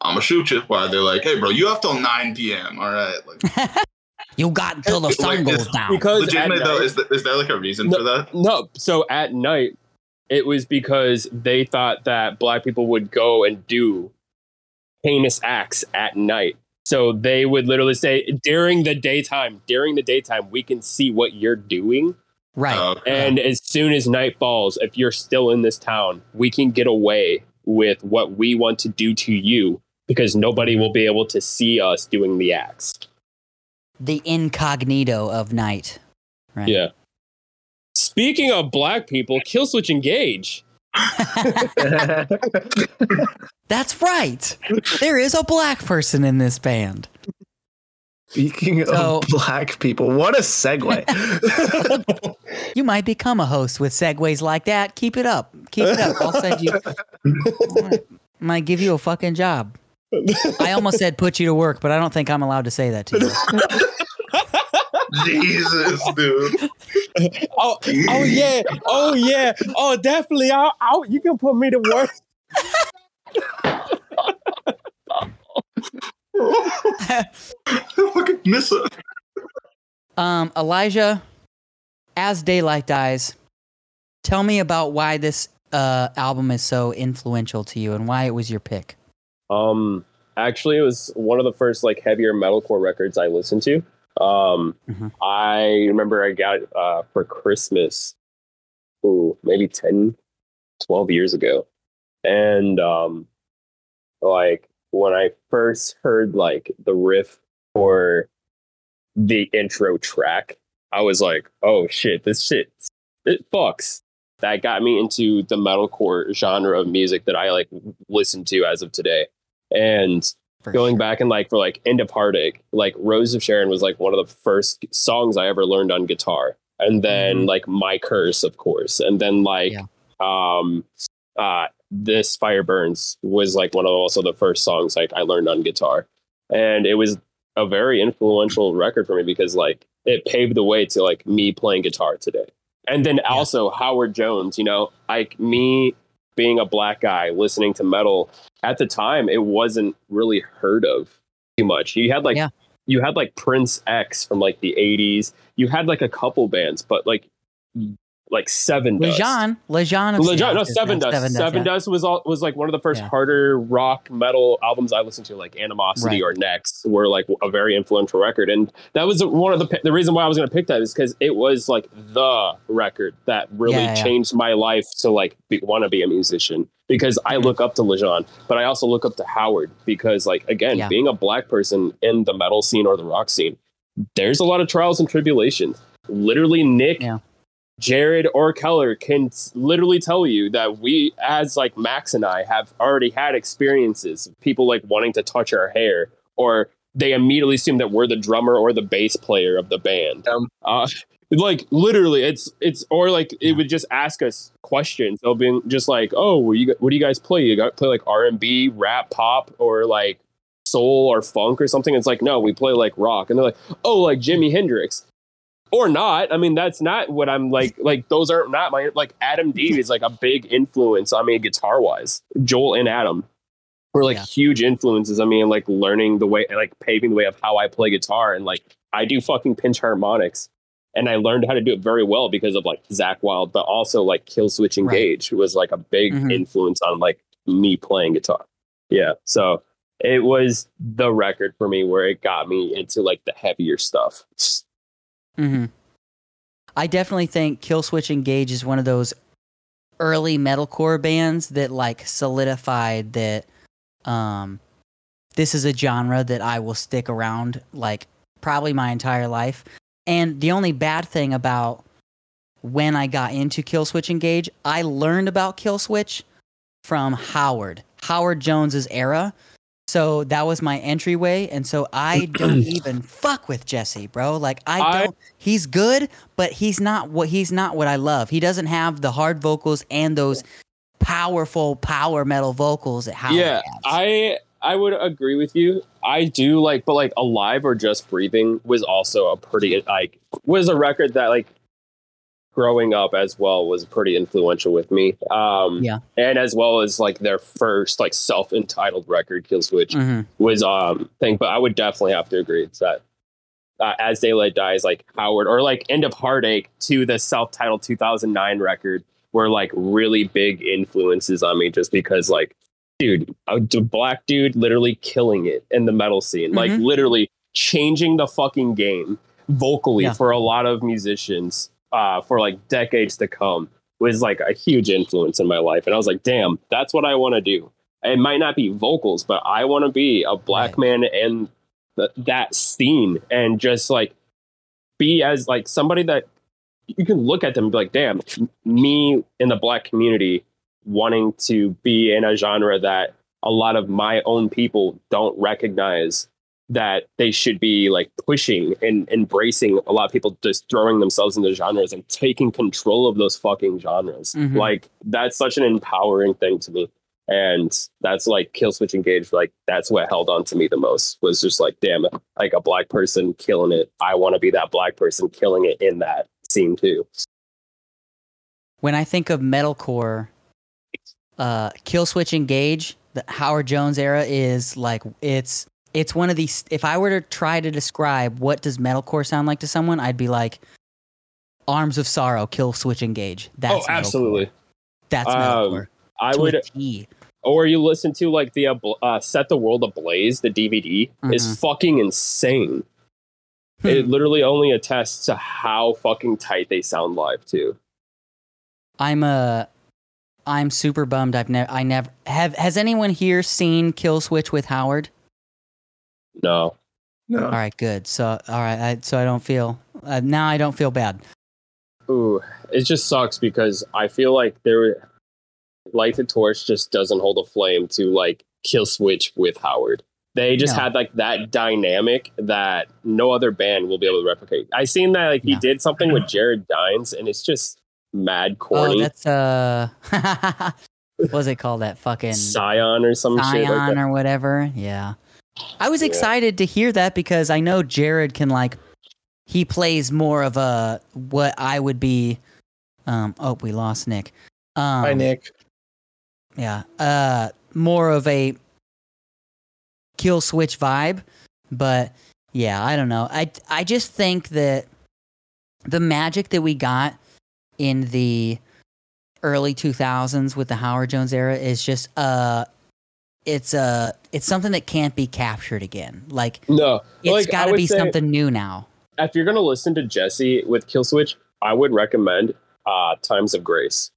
"I'm gonna shoot you"? Why they're like, "Hey, bro, you have till 9 p.m. All right." Like, You got until the Like, sun goes down. Because at legitimately though, is, th- is there like a reason No. for that? No, so at night, it was because they thought that black people would go and do heinous acts at night. So they would literally say during the daytime, during the daytime, we can see what you're doing. right. Oh, And as soon as night falls, if you're still in this town, we can get away with what we want to do to you because nobody will be able to see us doing the acts. The incognito of night. Right. Yeah. Speaking of black people, kill switch engage. That's right. There is a black person in this band. Speaking So- of black people, what a segue. You might become a host with segues like that. Keep it up. Keep it up. I'll send you. might give you a fucking job. I almost said put you to work, but I don't think I'm allowed to say that to you. Jesus, dude. Oh, oh yeah, oh yeah, oh definitely. I'll, I'll, you can put me to work. fucking miss it. Um, Elijah, as daylight dies, tell me about why this uh, album is so influential to you and why it was your pick. Um, actually, it was one of the first like heavier metalcore records I listened to. Um, Mhm. I remember I got uh, for Christmas, ooh, maybe 10, 12 years ago, and um, like when I first heard like the riff for the intro track, I was like, "Oh shit, this shit, it fucks." That got me into the metalcore genre of music that I like listen to as of today. And For going sure. back and like for like End of Heartache, like Rose of Sharon was like one of the first songs I ever learned on guitar. And then Mhm. like My Curse, of course. And then like Yeah. um uh This Fire Burns was like one of also the first songs like I learned on guitar. And it was a very influential record for me because like it paved the way to like me playing guitar today. And then also Howard Jones, you know, like me being a black guy listening to metal at the time, it wasn't really heard of too much. You had like Yeah. you had like Prince X from like the 80s. You had like a couple bands, but like like Seven Dust. Lajon, Lajon, Lajon, no, Sevendust. Seven Seven, yeah. Dust was all was like one of the first Yeah. harder rock metal albums I listened to, like Animosity Right. or Next, were like a very influential record. And that was one of the the reason why I was going to pick that is because it was like the record that really Yeah, yeah. changed my life to like want to be a musician. Because I Mhm. look up to Lajon, but I also look up to Howard because, like, again, Yeah. being a black person in the metal scene or the rock scene, there's a lot of trials and tribulations. Literally, Nick Yeah. Jared or Keller can literally tell you that we, as like Max and I, have already had experiences of people like wanting to touch our hair, or they immediately assume that we're the drummer or the bass player of the band. Um. Uh, like literally, it's it's or like it would just ask us questions. They'll be just like, "Oh, what, you, what do you guys play? You got play like R and B, rap, pop, or like soul or funk or something?" It's like, no, we play like rock, and they're like, "Oh, like Jimi Hendrix." Or not. I mean, that's not what I'm like. Like those are not my like. Adam D is like a big influence. I mean, guitar wise, Joel and Adam were like Yeah. huge influences. I mean, like learning the way, like paving the way of how I play guitar, and like I do fucking pinch harmonics, and I learned how to do it very well because of like Zakk Wylde, but also like Killswitch Right. Engage was like a big Mhm. influence on like me playing guitar. Yeah, so it was the record for me where it got me into like the heavier stuff. Hmm I definitely think Killswitch Engage is one of those early metalcore bands that like solidified that um this is a genre that I will stick around like probably my entire life. And the only bad thing about when I got into Killswitch Engage. I learned about Killswitch from Howard, Howard Jones's era. So that was my entryway, and so I don't even fuck with Jesse, bro. Like I I- don't. He's good, but he's not what he's not what I love. He doesn't have the hard vocals and those powerful power metal vocals that Howard yeah. I I would agree with you. I do like, but like alive or just breathing was also a pretty like was a record that like growing up as well was pretty influential with me. Um, Yeah. and as well as like their first like self entitled record, Killswitch, Mhm. was um thing. But I would definitely have to agree it's that. Uh, as Daylight Dies, like Howard, or like End of Heartache to the self-titled 2009 record, were like really big influences on me. Just because, like, dude, a black dude literally killing it in the metal scene, like Mhm. literally changing the fucking game vocally Yeah. for a lot of musicians uh, for like decades to come was like a huge influence in my life. And I was like, damn, that's what I want to do. It might not be vocals, but I want to be a black Right. man in th- that scene and just like be as like somebody that you can look at them and be like, damn, me in the black community wanting to be in a genre that a lot of my own people don't recognize that they should be like pushing and embracing a lot of people just throwing themselves into genres and taking control of those fucking genres. Mhm. Like that's such an empowering thing to me. And that's like Killswitch Engage. Like that's what held on to me the most was just like, damn, like a black person killing it. I want to be that black person killing it in that scene too. when I think of metalcore, uh, Killswitch Engage, the Howard Jones era is like it's it's one of these. If I were to try to describe what does metalcore sound like to someone, I'd be like, Arms of Sorrow, Killswitch Engage. That's oh, metalcore. absolutely. That's Um, metalcore. I to would, or you listen to like the uh, uh, Set the World Ablaze, the DVD is Mhm. fucking insane. It Hmm. literally only attests to how fucking tight they sound live too. I'm a. I'm super bummed. I've never. I never have. Has anyone here seen Killswitch with Howard? No. No. All right, good. So, all right, I, so I don't feel uh, now. I don't feel bad. Ooh, it just sucks because I feel like there, Light the Torch just doesn't hold a flame to like Killswitch with Howard. They just No. had like that dynamic that no other band will be able to replicate. I seen that like he Yeah. did something with Jared Dines, and it's just mad corny. Oh, that's uh, what was it called? That fucking Sion or some shit like Sion that. or whatever. Yeah, I was Yeah. excited to hear that because I know Jared can like he plays more of a what I would be. Um, oh, we lost Nick. Um, Hi, Nick. Yeah. Uh more of a Killswitch vibe, but yeah, I don't know. I I just think that the magic that we got in the early 2000s with the Howard Jones era is just uh it's uh it's something that can't be captured again. Like No, it's like, got to be something new now. If you're gonna listen to Jesse with Killswitch, I would recommend uh, "Times of Grace,"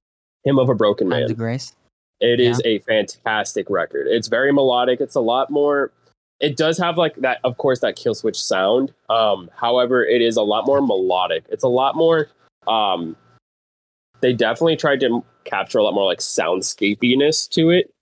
Hymn of a Broken Man. Times Man." of Grace. It is a fantastic record. It's very melodic. It's a lot more. It does have like that, of course, that Killswitch sound. Um, however, it is a lot more melodic. It's a lot more. Um, they definitely tried to capture a lot more like soundscapiness to it.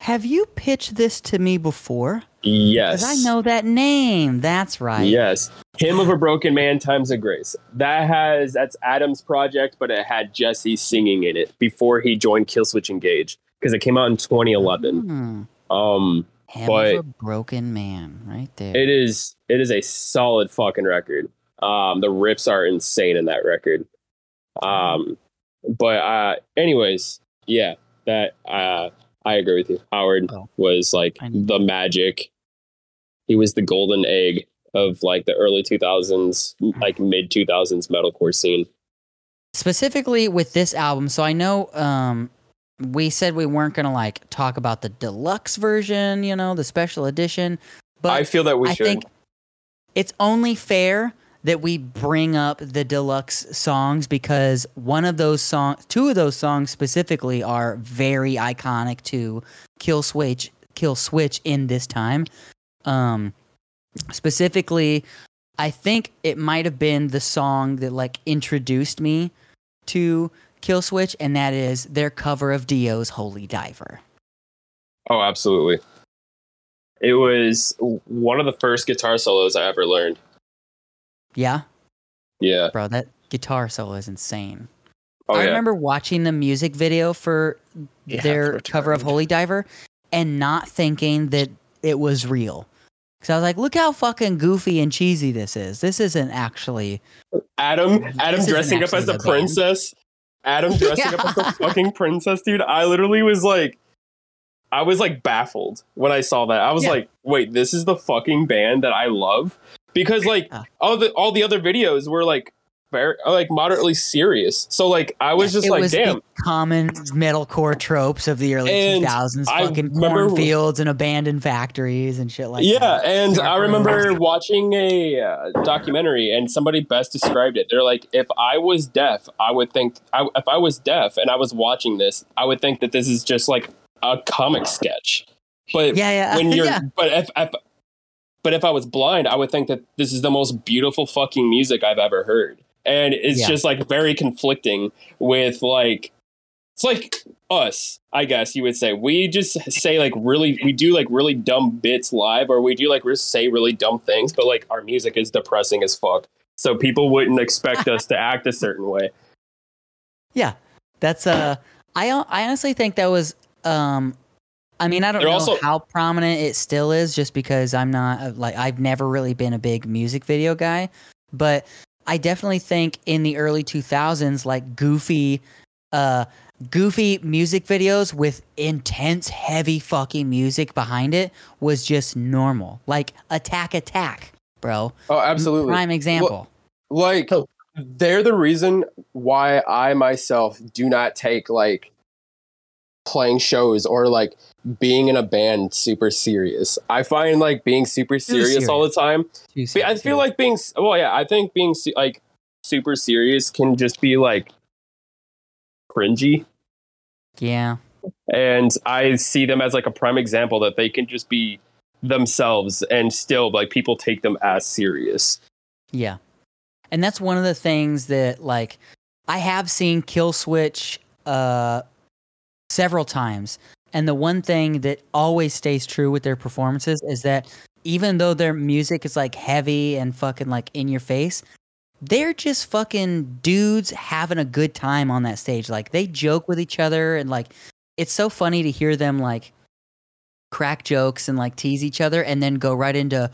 Have you pitched this to me before? Yes, I know that name. That's right. Yes, "Hymn of a Broken Man," "Times of Grace." That has that's Adam's project, but it had Jesse singing in it before he joined Killswitch Engage because it came out in 2011. Hmm. Um, Hymn But- of a broken man, right there. It is it is a solid fucking record. Um, the riffs are insane in that record. Um, but uh, anyways, yeah, that uh, I agree with you. Howard Oh. was like the magic. He was the golden egg of like the early two thousands, like mid two thousands metalcore scene. Specifically with this album, so I know um we said we weren't gonna like talk about the deluxe version, you know, the special edition, but I feel that we I should. think it's only fair that we bring up the deluxe songs because one of those songs, two of those songs specifically, are very iconic to Killswitch, Kill Switch in this time. Um, specifically, I think it might have been the song that like introduced me to Killswitch, and that is their cover of Dio's Holy Diver. Oh, absolutely. It was one of the first guitar solos I ever learned. Yeah, Yeah. bro, that guitar solo is insane. Oh I yeah. remember watching the music video for Yeah, their for cover of Holy Diver and not thinking that it was real. Because I was like, look how fucking goofy and cheesy this is. This isn't actually. Adam Adam dressing up as a the band. princess. Adam dressing up as Yeah. a fucking princess, dude. I literally was like I was like baffled when I saw that. I was Yeah. like, wait, this is the fucking band that I love? Because like Yeah. all the all the other videos were like very like moderately serious. So like I was just it like, was damn. common metalcore tropes of the early And 2000s. Fucking cornfields and abandoned factories and shit like yeah, that. and Dark I remember watching a uh, documentary, and somebody best described it. They're like, if I was deaf, I would think, I, if I was deaf and I was watching this, I would think that this is just like a comic sketch. But Yeah, yeah. when you're, yeah. but if, if, but if I was blind, I would think that this is the most beautiful fucking music I've ever heard, and it's Yeah. just like very conflicting with like, it's like us, I guess you would say. We just say like really, we do like really dumb bits live, or we do like re- say really dumb things, but like our music is depressing as fuck. So people wouldn't expect us to act a certain way. Yeah, that's uh, I I honestly think that was um, I mean I don't They're know also- how prominent it still is, just because I'm not uh, like I've never really been a big music video guy, but I definitely think in the early 2000s, like goofy, uh, goofy music videos with intense, heavy fucking music behind it was just normal. Like Attack Attack, bro. Oh, absolutely. Prime example. like Oh. they're the reason why I myself do not take like playing shows or like being in a band super serious. I find like being super serious, all the time. Too I feel like being well, yeah. I think being like super serious can just be like cringy, yeah. and I see them as like a prime example that they can just be themselves and still like people take them as serious. Yeah. And that's one of the things that like I have seen Kill Switch uh several times. And the one thing that always stays true with their performances is that even though their music is like heavy and fucking like in your face, they're just fucking dudes having a good time on that stage. Like they joke with each other and like it's so funny to hear them like crack jokes and like tease each other and then go right into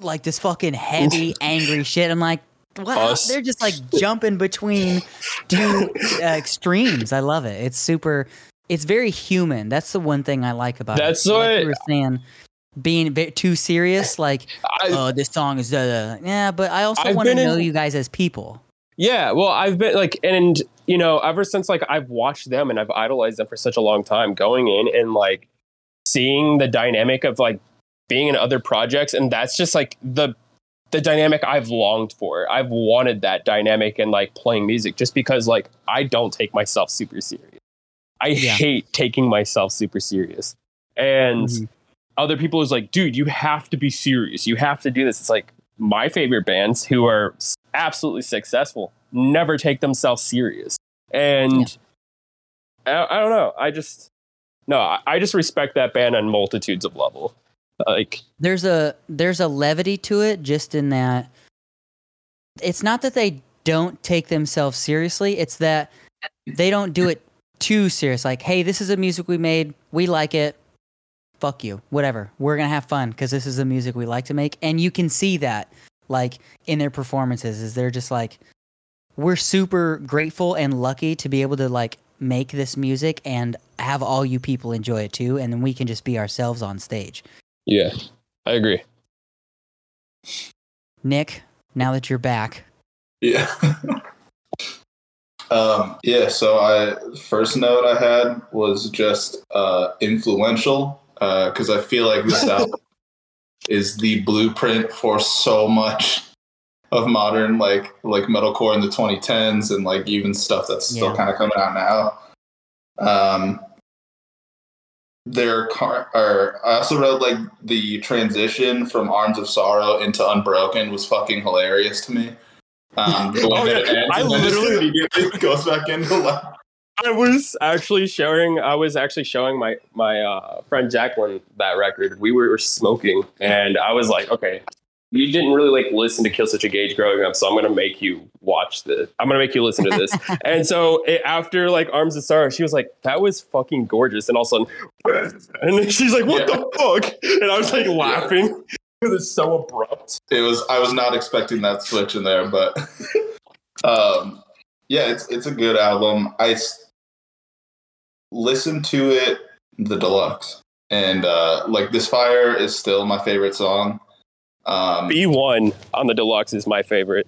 like this fucking heavy angry shit. I'm like, wow, Us. they're just like jumping between two uh, extremes. I love it. It's super. It's very human. That's the one thing I like about That's it. Like what- you were saying. Being a bit too serious, like, I, oh, this song is, uh, yeah, but I also want to been in- know you guys as people. Yeah, well, I've been like, and you know, ever since like I've watched them and I've idolized them for such a long time, going in and like seeing the dynamic of like being in other projects, and that's just like the the dynamic I've longed for. I've wanted that dynamic and like playing music, just because like I don't take myself super serious. I Yeah. hate taking myself super serious, and Mhm. other people is like, dude, you have to be serious. You have to do this. It's like my favorite bands who are absolutely successful never take themselves serious. And I, I don't know. I just, no, I, I just respect that band on multitudes of level. Like, there's a there's a levity to it just in that it's not that they don't take themselves seriously it's that they don't do it too serious. Like hey this is a music we made we like it fuck you whatever. We're gonna have fun because this is the music we like to make. And you can see that like in their performances is they're just like we're super grateful and lucky to be able to like make this music and have all you people enjoy it too. And then we can just be ourselves on stage yeah, I agree. Nick, now that you're back, Yeah. um, yeah. So I first note I had was just uh, influential because I feel like this album is the blueprint for so much of modern like like metalcore in the 2010s and like even stuff that's still kind of coming out now. Um, their car or I also wrote like the transition from Arms of Sorrow into Unbroken was fucking hilarious to me. Um, Oh, it yeah. I and then just literally- immediately goes back into like I was actually showing. I was actually showing my my uh, friend Jacqueline that record. We were smoking, and I was like, "Okay, you didn't really like listen to Killswitch Engage growing up, so I'm gonna make you watch this. I'm gonna make you listen to this." and so it, after like Arms of Sorrow, she was like, "That was fucking gorgeous," and all of a sudden, and then she's like, "What the fuck?" And I was like laughing because it's so abrupt. it was I was not expecting that switch in there, but um, yeah, it's it's a good album. I s- listened to it the deluxe, and uh, like this fire is still my favorite song. Um, Be One on the deluxe is my favorite.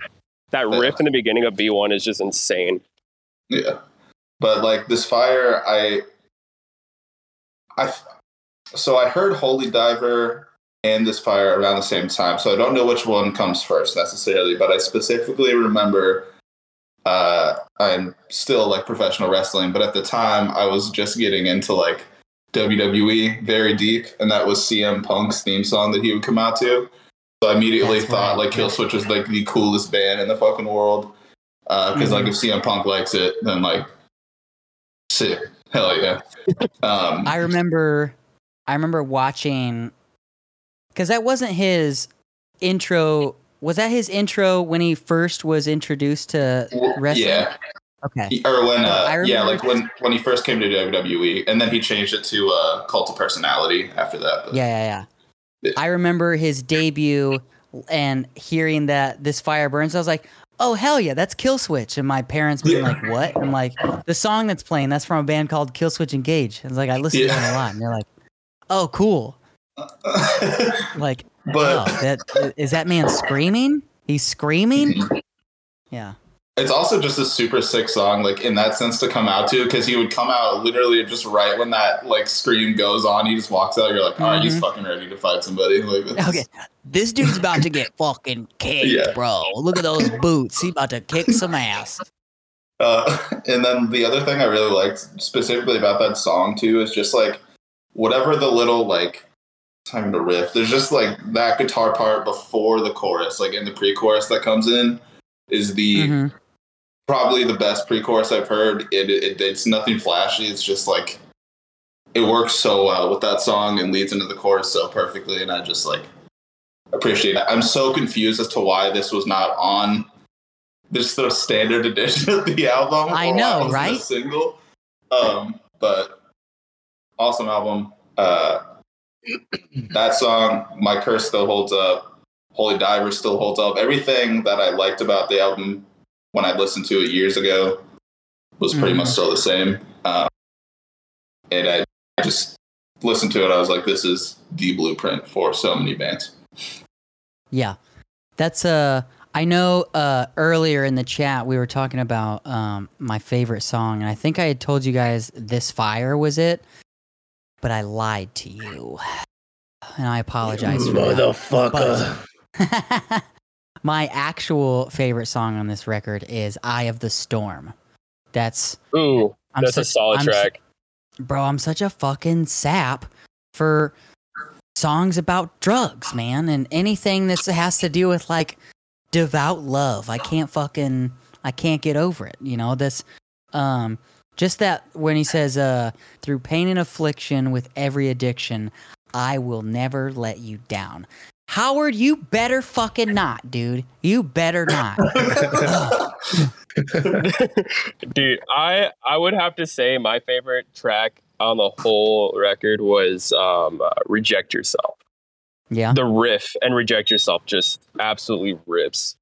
That Yeah. riff in the beginning of Be One is just insane. Yeah. But like this fire, I, I, so I heard Holy Diver and this fire around the same time. So I don't know which one comes first necessarily, but I specifically remember. Uh, I'm still like professional wrestling, but at the time I was just getting into like WWE very deep, and that was CM Punk's theme song that he would come out to. So I immediately That's thought right, like Killswitch was like the coolest band in the fucking world. Because like Mhm. if CM Punk likes it, then like sick, hell yeah. Um, I remember, I remember watching, because that wasn't his intro. Was that his intro when he first was introduced to wrestling? yeah, Okay. Or when uh, I yeah, like when when he first came to WWE, and then he changed it to uh, Cult of Personality after that. But, Yeah, yeah, yeah. I remember his debut and hearing that this fire burns. I was like, "Oh hell yeah, that's Killswitch!" And my parents being Yeah. like, "What?" I'm like, "The song that's playing that's from a band called Killswitch Engage." I was like, "I listen to Yeah. them a lot," and they're like, "Oh, cool." Like, but oh, that is that man screaming? He's screaming. Yeah. It's also just a super sick song, like in that sense to come out to, because he would come out literally just right when that like scream goes on. He just walks out. You're like, all right, he's Mhm. fucking ready to fight somebody. Like, this Okay. This dude's about to get fucking kicked, Yeah. bro. Look at those boots. He about to kick some ass. Uh, and then the other thing I really liked specifically about that song too is just like whatever the little like time to riff. There's just like that guitar part before the chorus, like in the pre-chorus that comes in, is the Mhm. Probably the best pre-chorus I've heard. It, it it's nothing flashy. It's just like it works so well with that song and leads into the chorus so perfectly. And I just like appreciate it. I'm so confused as to why this was not on this the standard edition of the album. I know, right? Single, um, but awesome album. Uh, that song, My Curse, still holds up. Holy Diver still holds up. Everything that I liked about the album when I listened to it years ago was pretty Mhm. much still the same. Uh, and I just listened to it. I was like, this is the blueprint for so many bands. Yeah. That's uh I know uh earlier in the chat we were talking about um my favorite song and I think I had told you guys This Fire was it, but I lied to you. And I apologize for that. Motherfucker. my actual favorite song on this record is Eye of the Storm. That's Ooh, I'm that's a solid I'm track. bro, I'm such a fucking sap for songs about drugs, man, and anything that has to do with like devout love. I can't fucking I can't get over it. You know, this um just that when he says uh through pain and affliction with every addiction, I will never let you down. Howard, you better fucking not, dude. You better not. Dude, I I would have to say my favorite track on the whole record was um, uh, "Reject Yourself." yeah. The riff and "Reject Yourself" just absolutely rips.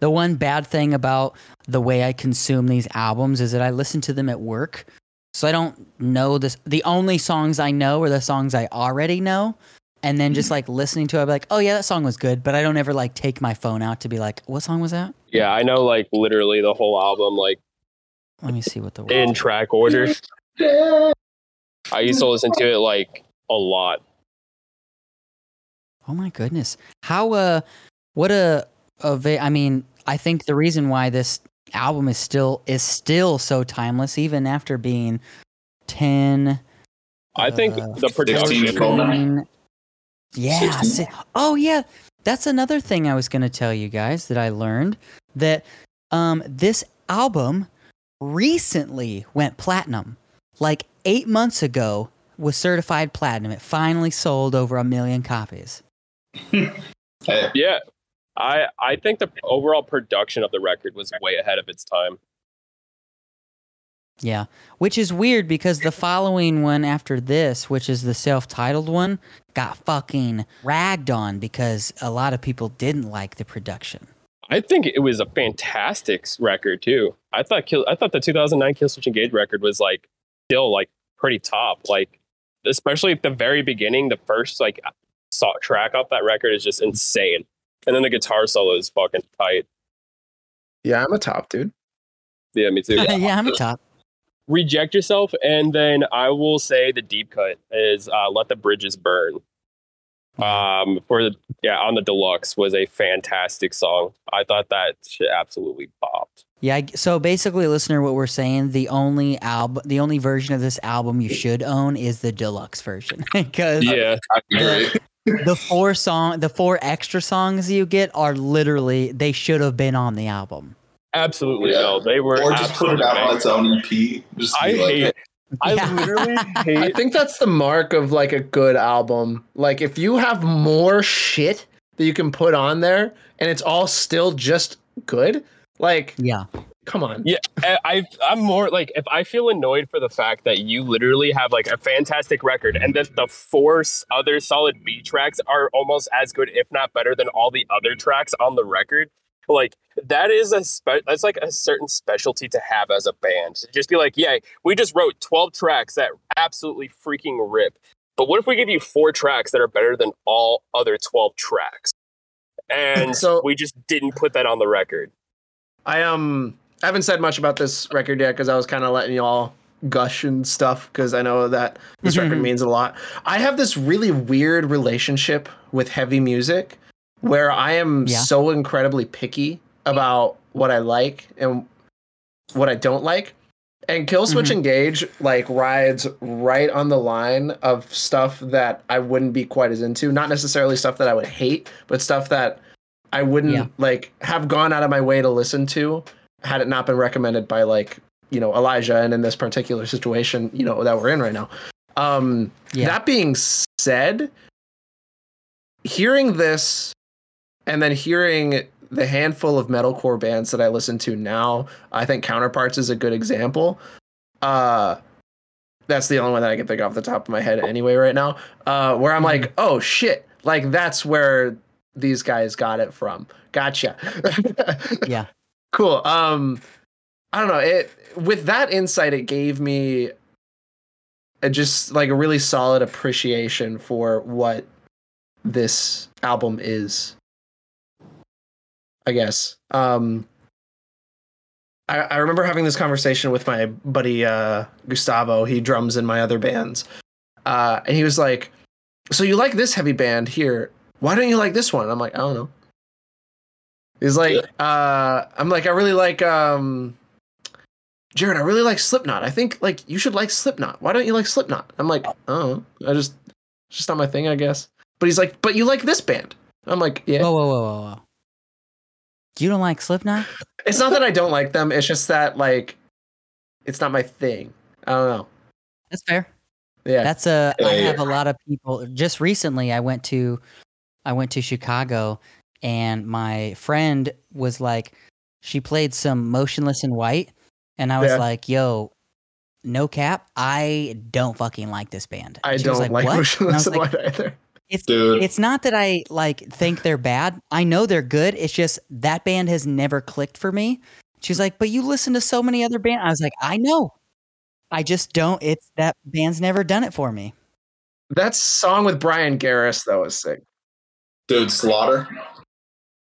The one bad thing about the way I consume these albums is that I listen to them at work. So I don't know this. The only songs I know are the songs I already know. And then just like listening to it, I'd be like, oh yeah, that song was good. But I don't ever like take my phone out to be like, what song was that? Yeah, I know like literally the whole album like Let me see what the in track order. I used to listen to it like a lot. Oh my goodness. How uh what a a va- I mean, I think the reason why this album is still is still so timeless even after being 10 I think Uh, the production. 16 Coleman. Green- Yeah. si- oh yeah, that's another thing I was going to tell you guys that I learned that um this album recently went platinum. Like 8 months ago was certified platinum. It finally sold over a million copies. Yeah, I I think the overall production of the record was way ahead of its time. Yeah, which is weird because the following one after this, which is the self-titled one, got fucking ragged on because a lot of people didn't like the production. I think it was a fantastic record too. I thought Kill, I thought the 2009 Killswitch Engage record was like still like pretty top. Like especially at the very beginning, the first like so- track off that record is just insane, and then the guitar solo is fucking tight. Yeah, I'm a top dude. Yeah, me too. yeah, I'm a top. Reject yourself, and then I will say the deep cut is uh, "Let the Bridges Burn." Um, for the yeah on the deluxe was a fantastic song. I thought that shit absolutely popped. Yeah, so basically, listener, what we're saying, the only album, the only version of this album you should own is the deluxe version because Yeah, agree. the four song, the four extra songs you get are literally they should have been on the album. Absolutely Yeah. no, they were. Or just put it out on its own EP. Just I like, hate. I Yeah. literally I think that's the mark of like a good album. Like if you have more shit that you can put on there and it's all still just good, like Yeah, come on. Yeah, I, I- I'm more like if I feel annoyed for the fact that you literally have like a fantastic record and then the four other solid B tracks are almost as good, if not better, than all the other tracks on the record. Like that is a spe- that's like a certain specialty to have as a band. To just be like, yeah, we just wrote 12 tracks that absolutely freaking rip. But what if we give you four tracks that are better than all other 12 tracks? And So- we just didn't put that on the record. I um I haven't said much about this record yet because I was kind of letting y'all gush and stuff because I know that this record means a lot. I have this really weird relationship with heavy music where I am Yeah. so incredibly picky about what I like and what I don't like. And Killswitch Mhm. Engage like rides right on the line of stuff that I wouldn't be quite as into. Not necessarily stuff that I would hate, but stuff that I wouldn't Yeah. like have gone out of my way to listen to had it not been recommended by like, you know, Elijah and in this particular situation, you know, that we're in right now. Um Yeah. that being said, hearing this and then hearing the handful of metalcore bands that I listen to now, I think Counterparts is a good example. Uh that's the only one that I can think off the top of my head anyway right now. Uh where I'm like, "Oh shit, like that's where these guys got it from." Gotcha. yeah, cool. Um I don't know, it with that insight it gave me a, just like a really solid appreciation for what this album is. I guess. Um I, I remember having this conversation with my buddy uh Gustavo. He drums in my other bands. Uh and he was like, So you like this heavy band here. Why don't you like this one? I'm like, I don't know. He's like, uh I'm like, I really like um Jared, I really like Slipknot. I think like you should like Slipknot. Why don't you like Slipknot? I'm like, oh, I just it's just not my thing, I guess. But he's like, but you like this band. I'm like, yeah. Whoa, whoa, whoa, whoa, whoa! You don't like Slipknot? It's not that I don't like them. It's just that like, it's not my thing. I don't know. That's fair. Yeah. That's a. I Yeah, have a lot of people. Just recently, I went to, I went to Chicago, and my friend was like, she played some Motionless in White, and I was Yeah. like, "Yo, no cap, I don't fucking like this band." I She don't like, "What?" And I Motionless was in like, White either. It's Dude. it's not that I like think they're bad. I know they're good. It's just that band has never clicked for me. She's like, "But you listen to so many other bands." I was like, "I know. I just don't. It's that band's never done it for me." That song with Bryan Garris though is sick. Dude, Slaughter.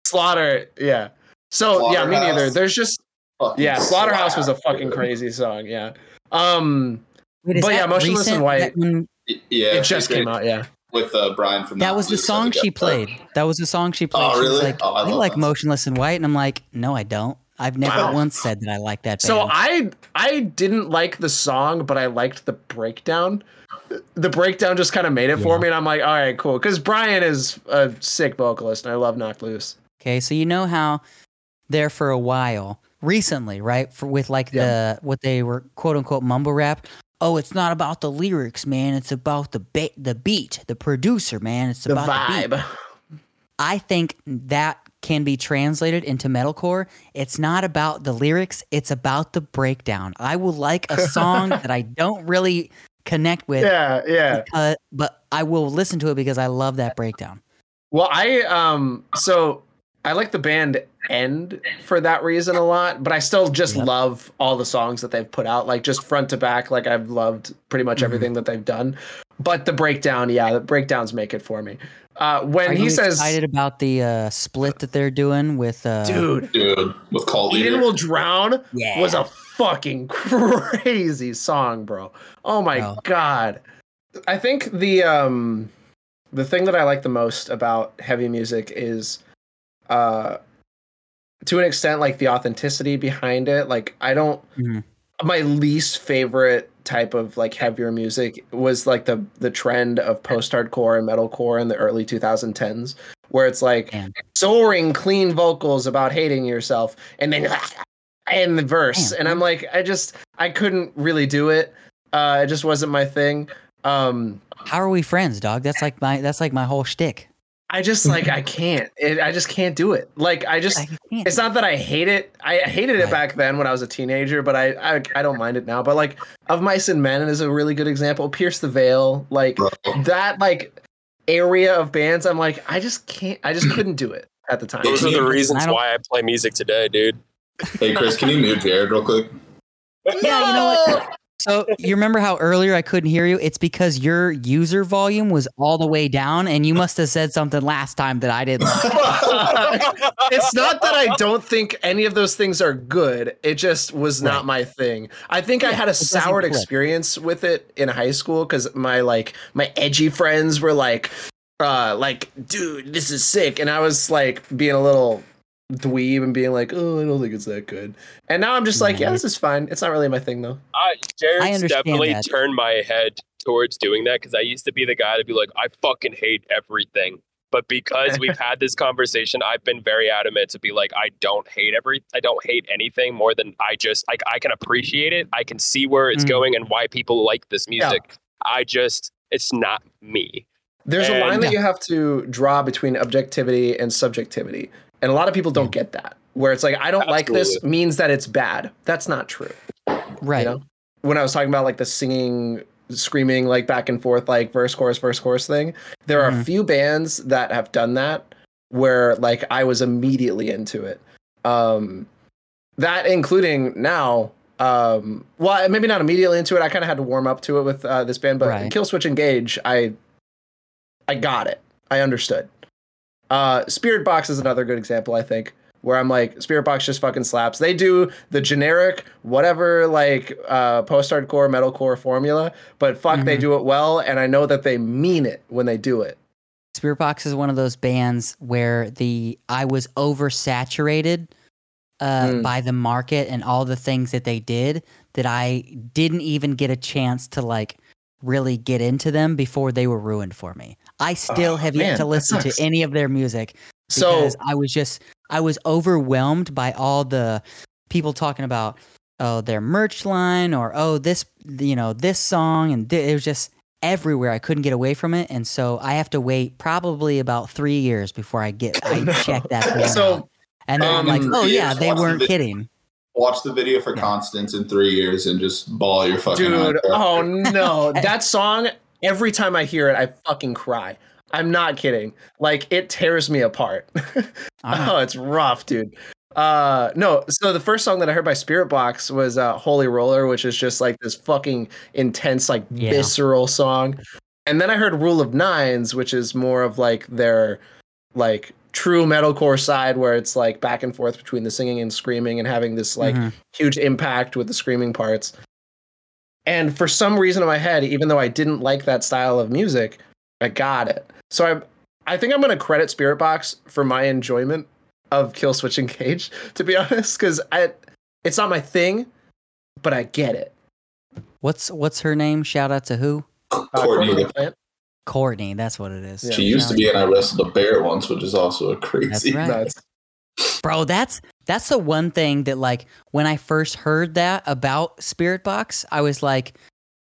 Slaughter, yeah. So yeah, me neither. There's just Fucking yeah, Slaughterhouse was a fucking dude. crazy song. Yeah. Um, Wait, But yeah, that Motionless in recent? White- That, when- Yeah, it just it- came out. Yeah. With uh, Bryan from. that was the Mountain Dew, so song she played. That was the song she played. Oh, She was really? like, Oh, I I, like that. Motionless in White, and I'm like, no, I don't. I've never Wow. once said that I like that band. So I I didn't like the song, but I liked the breakdown. The breakdown just kind of made it for me, and I'm like, all right, cool. Because Bryan is a sick vocalist, and I love Knocked Loose. Okay, so you know how there for a while recently, right? For with like the what they were quote unquote mumble rap. Oh, it's not about the lyrics, man. It's about the ba- the beat, the producer, man. It's The about the beat. vibe. I think that can be translated into metalcore. It's not about the lyrics, it's about the breakdown. I will like a song that I don't really connect with, Yeah, yeah. because, but I will listen to it because I love that breakdown. Well, I um so I like the band End for that reason a lot, but I still just Yep. love all the songs that they've put out, like just front to back. Like I've loved pretty much Mhm. everything that they've done. But the breakdown, yeah, the breakdowns make it for me. Uh, when Are he you says, excited about the uh, split that they're doing with uh, "Dude, Dude, with Cult Eden Leader. will drown," yeah. was a fucking crazy song, bro. Oh my Bro. god. I think the um the thing that I like the most about heavy music is uh to an extent like the authenticity behind it. Like I don't Mhm. my least favorite type of like heavier music was like the the trend of post-hardcore and metalcore in the early 2010s where it's like Man. soaring clean vocals about hating yourself and then and the verse Damn. and i'm like i just i couldn't really do it uh it just wasn't my thing um How are we friends, dog? That's like my that's like my whole shtick. I just like i can't it, i just can't do it like i just I it's not that I hate it. I hated it Right. back then when I was a teenager, but I, I I don't mind it now. But like of Mice and Men is a really good example. Pierce the Veil, like Bro. that like area of bands. I'm like I just can't. I just couldn't do it at the time. Those are the reasons I why I play music today, dude. Hey, Chris, can you mute Jared real quick? Yeah, you know what? So you remember how earlier I couldn't hear you? It's because your user volume was all the way down, and you must have said something last time that I didn't. it's not that I don't think any of those things are good. It just was not my thing. I think I had a soured experience with it in high school because my like my edgy friends were like, uh, like, dude, this is sick, and I was like being a little dweeb and being like, oh, I don't think it's that good. And now I'm just like, yeah, this is fine. It's not really my thing though. I, Jared's understand definitely that. turned my head towards doing that because I used to be the guy to be like, I fucking hate everything. But because we've had this conversation, I've been very adamant to be like, I don't hate every, I don't hate anything more than I just like I can appreciate it. I can see where it's Mm. going and why people like this music. I just, it's not me. There's a line that Yeah. you have to draw between objectivity and subjectivity. And a lot of people don't get that. Where it's like, I don't like this means that it's bad. That's not true. Right. You know? When I was talking about like the singing, screaming, like back and forth, like verse, chorus, verse, chorus thing, there are a Mhm. few bands that have done that where like I was immediately into it. Um, that including now, um, well, maybe not immediately into it. I kind of had to warm up to it with uh, this band, but Right. Killswitch Engage, I, I got it. I understood. Uh, Spiritbox is another good example, I think, where I'm like, Spiritbox just fucking slaps. They do the generic, whatever, like uh, post hardcore, metalcore formula, but fuck, they Mhm. do it well, and I know that they mean it when they do it. Spiritbox is one of those bands where the I was oversaturated uh, Mm. by the market and all the things that they did that I didn't even get a chance to like really get into them before they were ruined for me. I still Oh, have man, yet to listen to any of their music So because I was just I was overwhelmed by all the people talking about oh their merch line or oh this you know this song and th- it was just everywhere I couldn't get away from it and so I have to wait probably about 3 years before I get I check that band So- out. and then I'm like um, oh yeah they weren't vid- kidding Watch the video for Yeah. Constance in three years and just bawl your fucking dude, eyes oh no, that song. Every time I hear it, I fucking cry. I'm not kidding. Like it tears me apart. Uh-huh. oh, it's rough, dude. Uh no, so the first song that I heard by Spiritbox was uh Holy Roller, which is just like this fucking intense, like Yeah. visceral song. And then I heard Rule of Nines, which is more of like their like true metalcore side where it's like back and forth between the singing and screaming and having this like Mhm. huge impact with the screaming parts. And for some reason in my head, even though I didn't like that style of music, I got it. So I I think I'm gonna credit Spiritbox for my enjoyment of Killswitch Engage, to be honest, because I it's not my thing, but I get it. What's what's her name? Shout out to who? Uh, Courtney, Courtney Plant. Courtney. That's what it is. Yeah. she used to be in I Wrestled a Bear once, which is also a crazy. That's crazy. right. Nuts. Bro, that's that's the one thing that like when I first heard that about Spiritbox, I was like,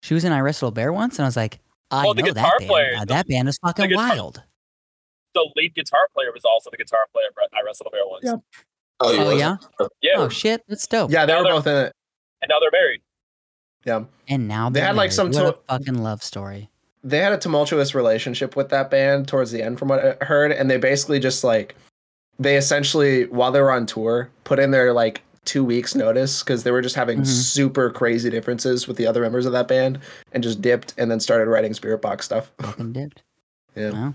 she was in I Wrestle a Bear once, and I was like, I the know guitar that band. player. Uh, that band is fucking guitar- wild. The lead guitar player was also the guitar player for I Wrestle a Bear once. Yeah. Oh, you Oh yeah. Yeah, Oh shit, that's dope. Yeah, they were both in it. and now they're married. Yeah, And now They they're had, like, some what to- fucking love story. they had a tumultuous relationship with that band towards the end, from what I heard, and they basically just like they essentially while they were on tour put in their like two weeks notice because they were just having Mhm. super crazy differences with the other members of that band and just dipped and then started writing Spiritbox stuff. Fucking dipped. Yeah. Well,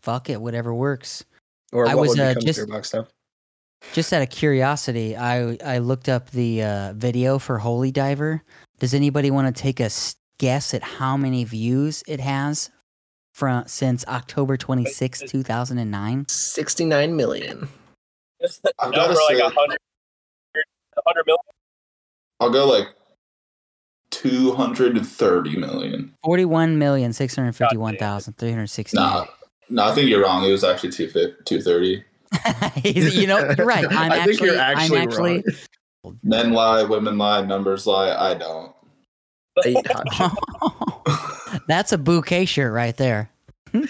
fuck it, whatever works. Or I what was, would uh, become just- Spiritbox stuff. Just out of curiosity, I I looked up the uh, video for Holy Diver. Does anybody want to take a guess at how many views it has from since October 26, 2009? 69 million. I've Now gotta for like say- a hundred, a hundred million. I'll go like 230 million. 41,651,368. Nah, no, I think you're wrong. It was actually 250 230. You know, you're right. I'm I think you're actually I'm actually Men lie, women lie, numbers lie. I don't. Eight hot That's a bouquet shirt right there. Oh,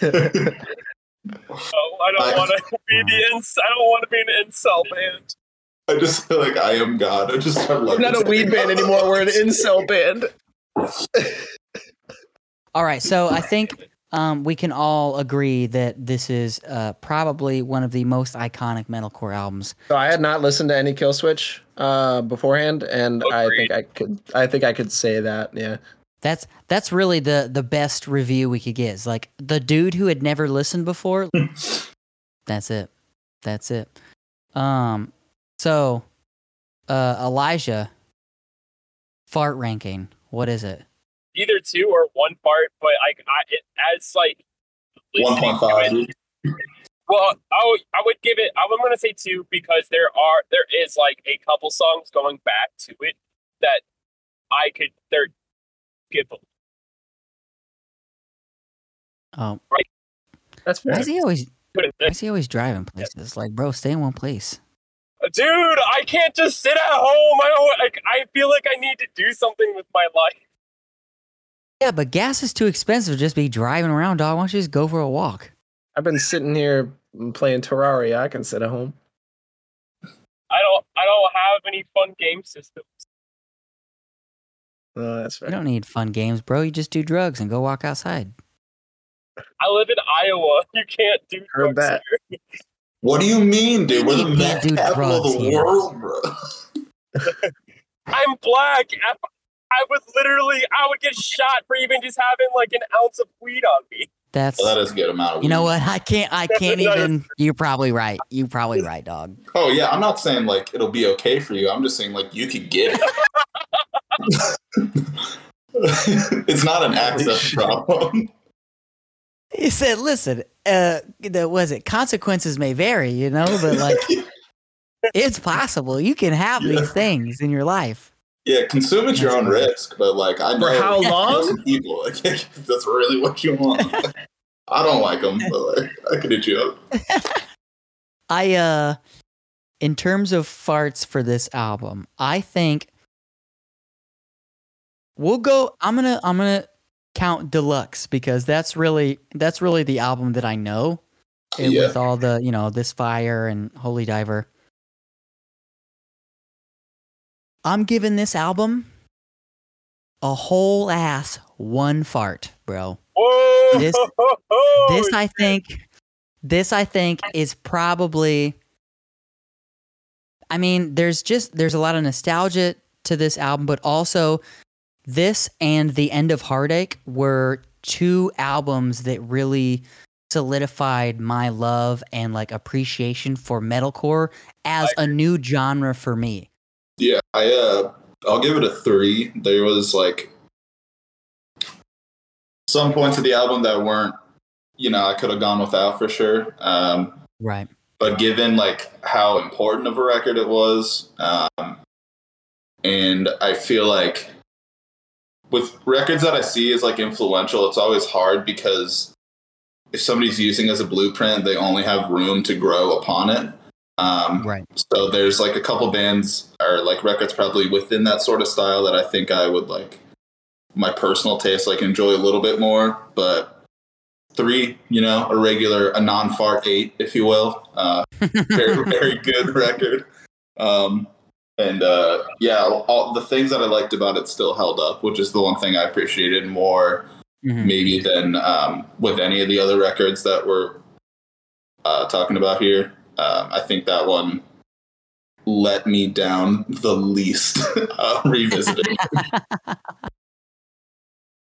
I don't want to be the ins. I don't want to be an incel band. I just feel like I am God. I just start We're not a weed band anymore. We're an incel band. All right, so I think um, we can all agree that this is uh, probably one of the most iconic metalcore albums. So I had not listened to any Killswitch uh, beforehand, and I think I could. I think I could say that. Yeah. That's that's really the the best review we could get. Is like the dude who had never listened before. that's it. That's it. Um. So, uh, Elijah, fart ranking. What is it? Either two or one fart, but I, I it as like listening it- 1.5. Well, I would, I would give it. I'm going to say two because there are there is like a couple songs going back to it that I could they're give Oh, um, That's why is he always why is he always driving places? Like, bro, stay in one place. Uh, dude. I can't just sit at home. I don't like. I feel like I need to do something with my life. Yeah, but gas is too expensive to just be driving around, dog. Why don't you just go for a walk? I've been sitting here playing Terraria. I can sit at home. I don't. I don't have any fun game systems. Oh, that's You don't need fun games, bro. You just do drugs and go walk outside. I live in Iowa. You can't do Heard drugs that. here. What do you mean, dude? We're the You can't meth do capital of the here. world, bro. I'm black. I, I would literally. I would get shot for even just having like an ounce of weed on me. That's Well, that is a good amount of you know what? I can't. I can't No, no. even. You're probably right. You're probably right, dog. Oh yeah, I'm not saying like it'll be okay for you. I'm just saying like you could get it. it's not an access problem. He said, "Listen, uh, the was it consequences may vary, you know, but like it's possible you can have these things in your life." Yeah, consume at your own risk, but like I know For how long? people like that's really what you want. I don't like them, but like I could hit you up. I uh in terms of farts for this album, I think we'll go I'm to I'm to count deluxe because that's really that's really the album that I know Yeah. with all the, you know, this fire and Holy Diver. I'm giving this album a whole ass one fart, bro. Whoa! This- this I think this I think is probably I mean there's just there's a lot of nostalgia to this album but also this and The End of Heartache were two albums that really solidified my love and like appreciation for metalcore as a new genre for me. Yeah, I uh I'll give it a three. There was like some points of the album that weren't, you know, I could have gone without for sure. Um, Right. but given like how important of a record it was, um, and I feel like with records that I see as like influential, it's always hard because if somebody's using as a blueprint, they only have room to grow upon it. Um, Right. so there's like a couple bands or like records probably within that sort of style that I think I would like my personal taste like enjoy a little bit more. But three, you know, a regular a non fart eight, if you will. Uh, very very good record. Um, and uh, yeah, all the things that I liked about it still held up, which is the one thing I appreciated more Mhm. maybe than um, with any of the other records that we're uh, talking about here. Um, I think that one let me down the least uh, revisiting.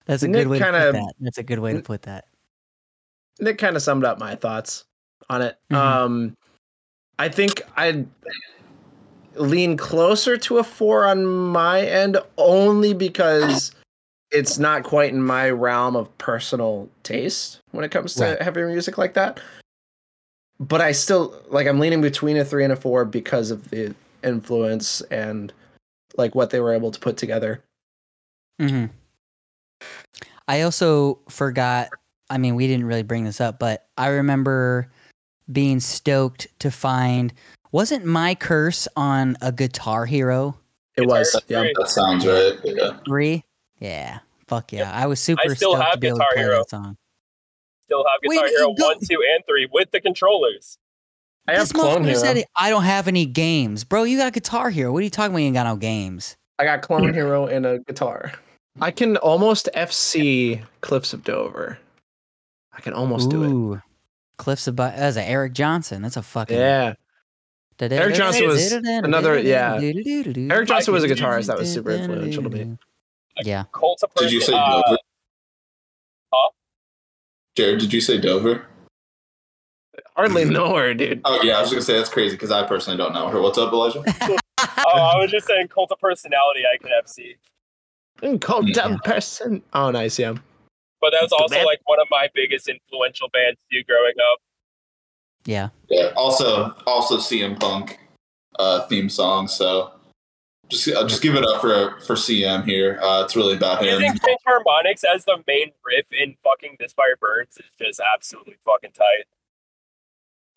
That's a Nick good way to kinda- put that. That's a good way to put that. Nick kind of summed up my thoughts on it. Mhm. Um, I think I'd lean closer to a four on my end only because it's not quite in my realm of personal taste when it comes to Right. heavy music like that. But I still like I'm leaning between a three and a four because of the influence and like what they were able to put together. hmm I also forgot. I mean, we didn't really bring this up, but I remember being stoked to find. Wasn't my curse on a Guitar Hero It Guitar was, yeah. That sounds right. Yeah. three? Yeah, fuck yeah! I was super I still stoked to have be able to Guitar play Hero. that song. Still have Guitar you Hero go- 1, 2, and 3 with the controllers. I have Clone Hero. said, "I don't have any games, bro. You got Guitar Hero. What are you talking about? You ain't got no games." I got Clone Hero and a guitar. I can almost FC Cliffs of Dover. I can almost do it. Cliffs of Bi- That's a Eric Johnson. That's a it. fucking Yeah. Eric Johnson was another- yeah. Eric Johnson was a guitarist that was super influential to me. Yeah. Did you say uh, Dover? huh? Jared, did you say Dover? Hardly know her, dude. Oh yeah, I was gonna say that's crazy because I personally don't know her. What's up, Elijah? Oh, I was just saying Cult of Personality I can FC. Cult Yeah. of person. Oh, nice. Yeah. But that was also like one of my biggest influential bands too growing up. Yeah. Yeah. Also, also CM Punk uh, theme song. So just uh, just give it up for for CM here. Uh, it's really about him. Using pinch harmonics as the main riff in fucking This Fire Burns is just absolutely fucking tight.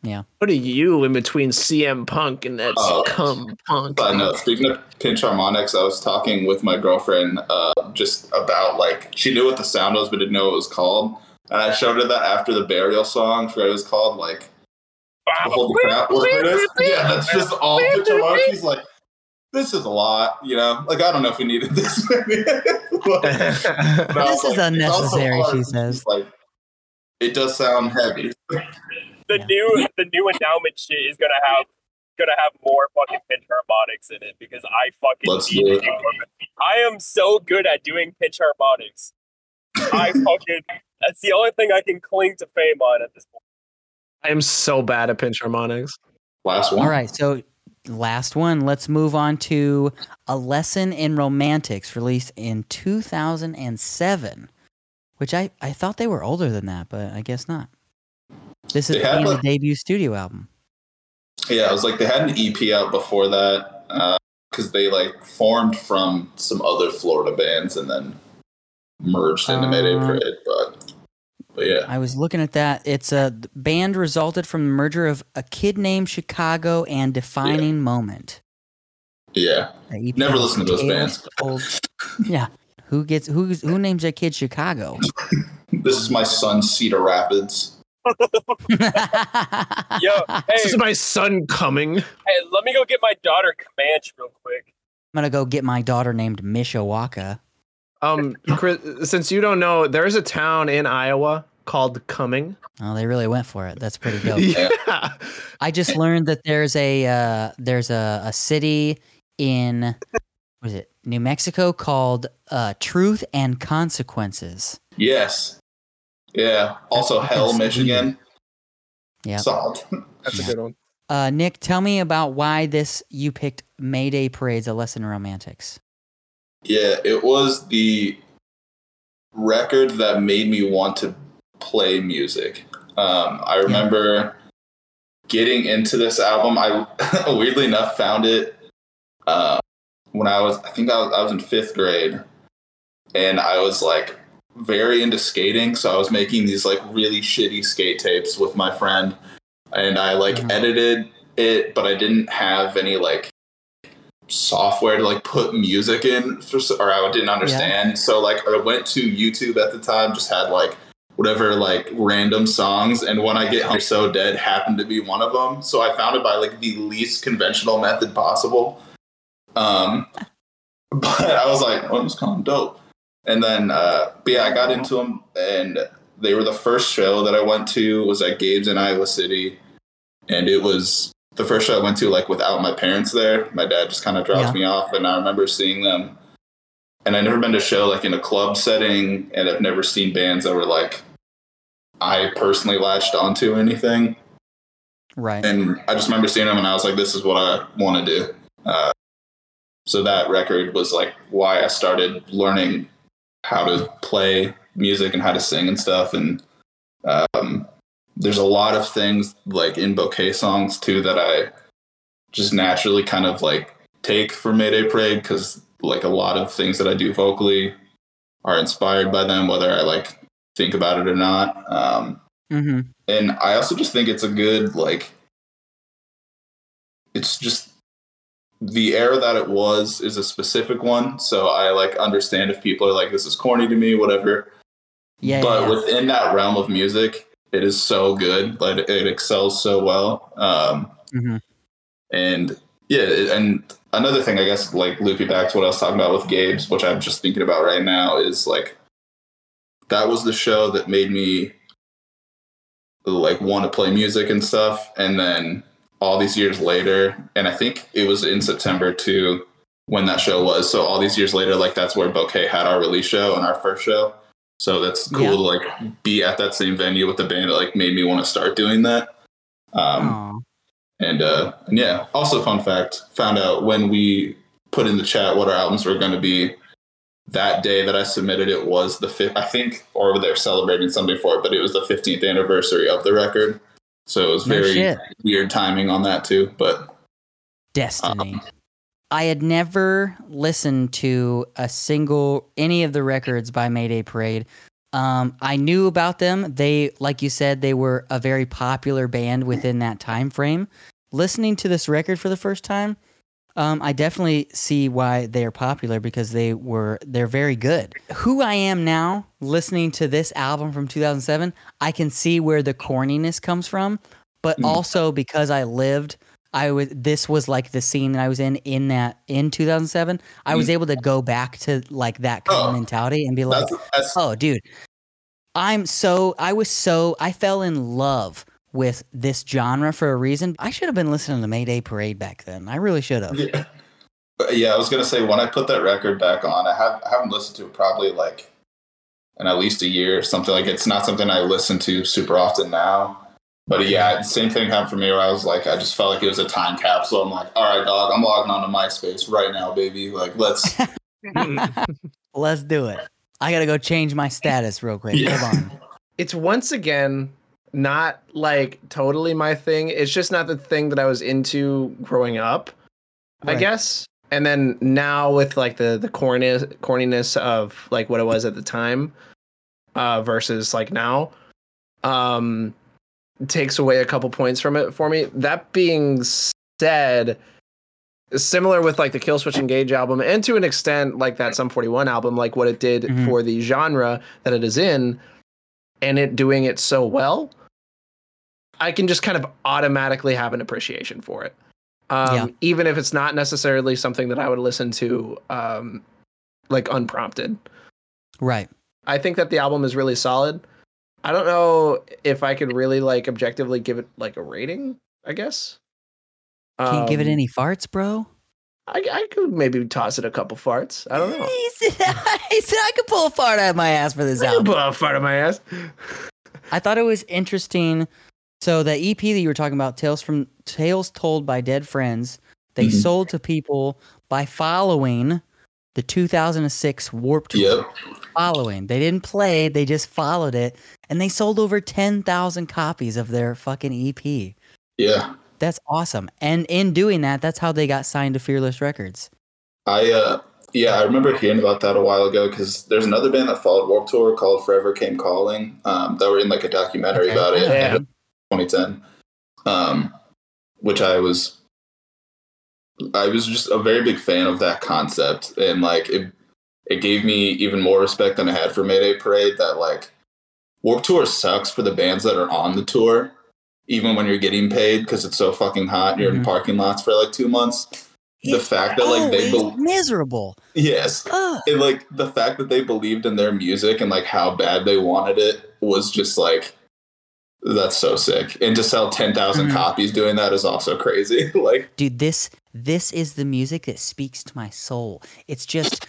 Yeah. What are you in between CM Punk and that Oh. cum punk? But no, speaking of pinch harmonics, I was talking with my girlfriend uh, just about like she knew what the sound was, but didn't know what it was called. And I showed her that after the burial song, I forgot what it was called, like Hold the Crowd, whatever it is. Yeah, that's just all pinch harmonics. She's like, this is a lot, you know. Like I don't know if we needed this many. But- but This was is like, unnecessary, she because, says. Like, it does sound heavy. The Yeah. new the new endowment shit is gonna have gonna have more fucking pinch harmonics in it because I fucking Let's need do it. I am so good at doing pinch harmonics. I fucking that's the only thing I can cling to fame on at this point. I am so bad at pinch harmonics. Last one. All right. So last one. Let's move on to a lesson in romantics, released in 2007. Which I I thought they were older than that, but I guess not. This is They had, the like- debut studio album. Yeah, it was like they had an EP out before that because they like formed from some other Florida bands and then merged into Mayday Uh, Parade. But, but yeah, I was looking at that. It's a band resulted from the merger of a kid named Chicago and Defining Moment. yeah. Never listen to those bands. told- yeah. Who gets who's who names their kid Chicago? This is my son, Cedar Rapids. Yo, hey, This is my son coming. hey, let me go get my daughter Camanche real quick. I'm gonna go get my daughter named Mishawaka. Um, Chris, since you don't know, there's a town in Iowa called Cumming. Oh, they really went for it. That's pretty dope. Yeah. I just learned that there's a uh, there's a, a city in what is it New Mexico called uh, Truth and Consequences. Yes. Yeah. Also, Hell, Michigan. Yeah. Solid. That's Yeah. a good one. Uh, Nick, tell me about why this you picked Mayday Parade's A Lesson in Romantics. Yeah, it was the record that made me want to play music. Um, I remember getting into this album, I weirdly enough found it uh, when I was, I think I was, I was in fifth grade, and I was like very into skating. So I was making these like really shitty skate tapes with my friend, and I like Mhm. edited it, but I didn't have any like software to like put music in for, or I didn't understand. So like I went to YouTube at the time, just had like whatever like random songs, and when I get home, so dead happened to be one of them. So I found it by like the least conventional method possible. Um, but I was like, oh, this kind of dope. And then, uh, but yeah, I got into them, and they were the first show that I went to was at Gabe's in Iowa City, and it was the first show I went to like without my parents there. My dad just kind of dropped Yeah. me off, and I remember seeing them. And I never been to a show like in a club setting, and I've never seen bands that were like I personally latched onto anything. Right. And I just remember seeing them, and I was like, "This is what I want to do." Uh, so that record was like why I started learning how to play music and how to sing and stuff. And um, there's a lot of things like in bouquet songs too that I just naturally kind of like take for Mayday Parade because like a lot of things that I do vocally are inspired by them, whether I like think about it or not. Um, hmm and I also just think it's a good like it's just the era that it was is a specific one so I like understand if people are like this is corny to me whatever Yeah. but yeah, yeah. within that realm of music it is so good like it excels so well um Mhm. and yeah and another thing I guess like looping back to what I was talking about with Gabe's which I'm just thinking about right now is like that was the show that made me like want to play music and stuff and then all these years later and i think it was in september too when that show was so all these years later like that's where bouquet had our release show and our first show so that's cool Yeah. to like be at that same venue with the band that like made me want to start doing that um and uh and yeah also fun fact found out when we put in the chat what our albums were going to be that day that I submitted it was the fifth, I think, or they're celebrating something for it, but it was the 15th anniversary of the record. So it was very shit. weird timing on that too. But Destiny. I had never listened to a single any of the records by Mayday Parade. Um, I knew about them. They, like you said, they were a very popular band within that time frame. Listening to this record for the first time, um, I definitely see why they are popular because they were they're very good. Who I am now, listening to this album from 2007, I can see where the corniness comes from, but Mm. also because I lived I was this was like the scene that I was in in that in 2007. I was Mm. able to go back to like that kind Oh, of mentality and be like, that's, that's "Oh, dude, I'm so I was so I fell in love with this genre for a reason. I should have been listening to Mayday Parade back then. I really should have. yeah. Yeah, I was gonna say when I put that record back on, I have I haven't listened to it probably like in at least a year or something. Like it's not something I listen to super often now. But yeah, same thing happened for me where I was like, I just felt like it was a time capsule. I'm like, all right, dog, I'm logging on to MySpace right now, baby. Like, let's Let's do it. I gotta go change my status real quick. Yeah. Hold on. it's once again not like totally my thing. It's just not the thing that I was into growing up, I guess. And then now with like the the corniness corniness of like what it was at the time, uh, versus like now, um, takes away a couple points from it for me. That being said, similar with like the Killswitch Engage album, and to an extent like that Sum 41 album, like what it did Mhm. for the genre that it is in, and it doing it so well, I can just kind of automatically have an appreciation for it. Um, Yeah. Even if it's not necessarily something that I would listen to um, like unprompted. Right. I think that the album is really solid. I don't know if I could really like objectively give it like a rating, I guess. Can't give it Um, any farts, bro. I, I could maybe toss it a couple farts. I don't know. He said, he said I could pull a fart out of my ass for this I album. pull a fart of my ass. I thought it was interesting. So the EP that you were talking about, Tales from Tales Told by Dead Friends, they Mhm. sold to people by following the 2006 Warped Tour. Yep. Following, they didn't play, they just followed it, and they sold over 10,000 copies of their fucking EP. Yeah. That's awesome. And in doing that, that's how they got signed to Fearless Records. I uh yeah, I remember hearing about that a while ago because there's another band that followed Warped Tour called Forever Came Calling. Um, that were in like a documentary Okay. about it Yeah. in 2010. Um, which I was I was just a very big fan of that concept and like it it gave me even more respect than I had for Mayday Parade that like Warped Tour sucks for the bands that are on the tour, even when you're getting paid because it's so fucking hot and you're in Mhm. parking lots for like two months. The fact that like they always bel miserable. yes, Ugh. and like the fact that they believed in their music and like how bad they wanted it was just like that's so sick. And to sell ten thousand Mhm. copies doing that is also crazy. like dude this this is the music that speaks to my soul. It's just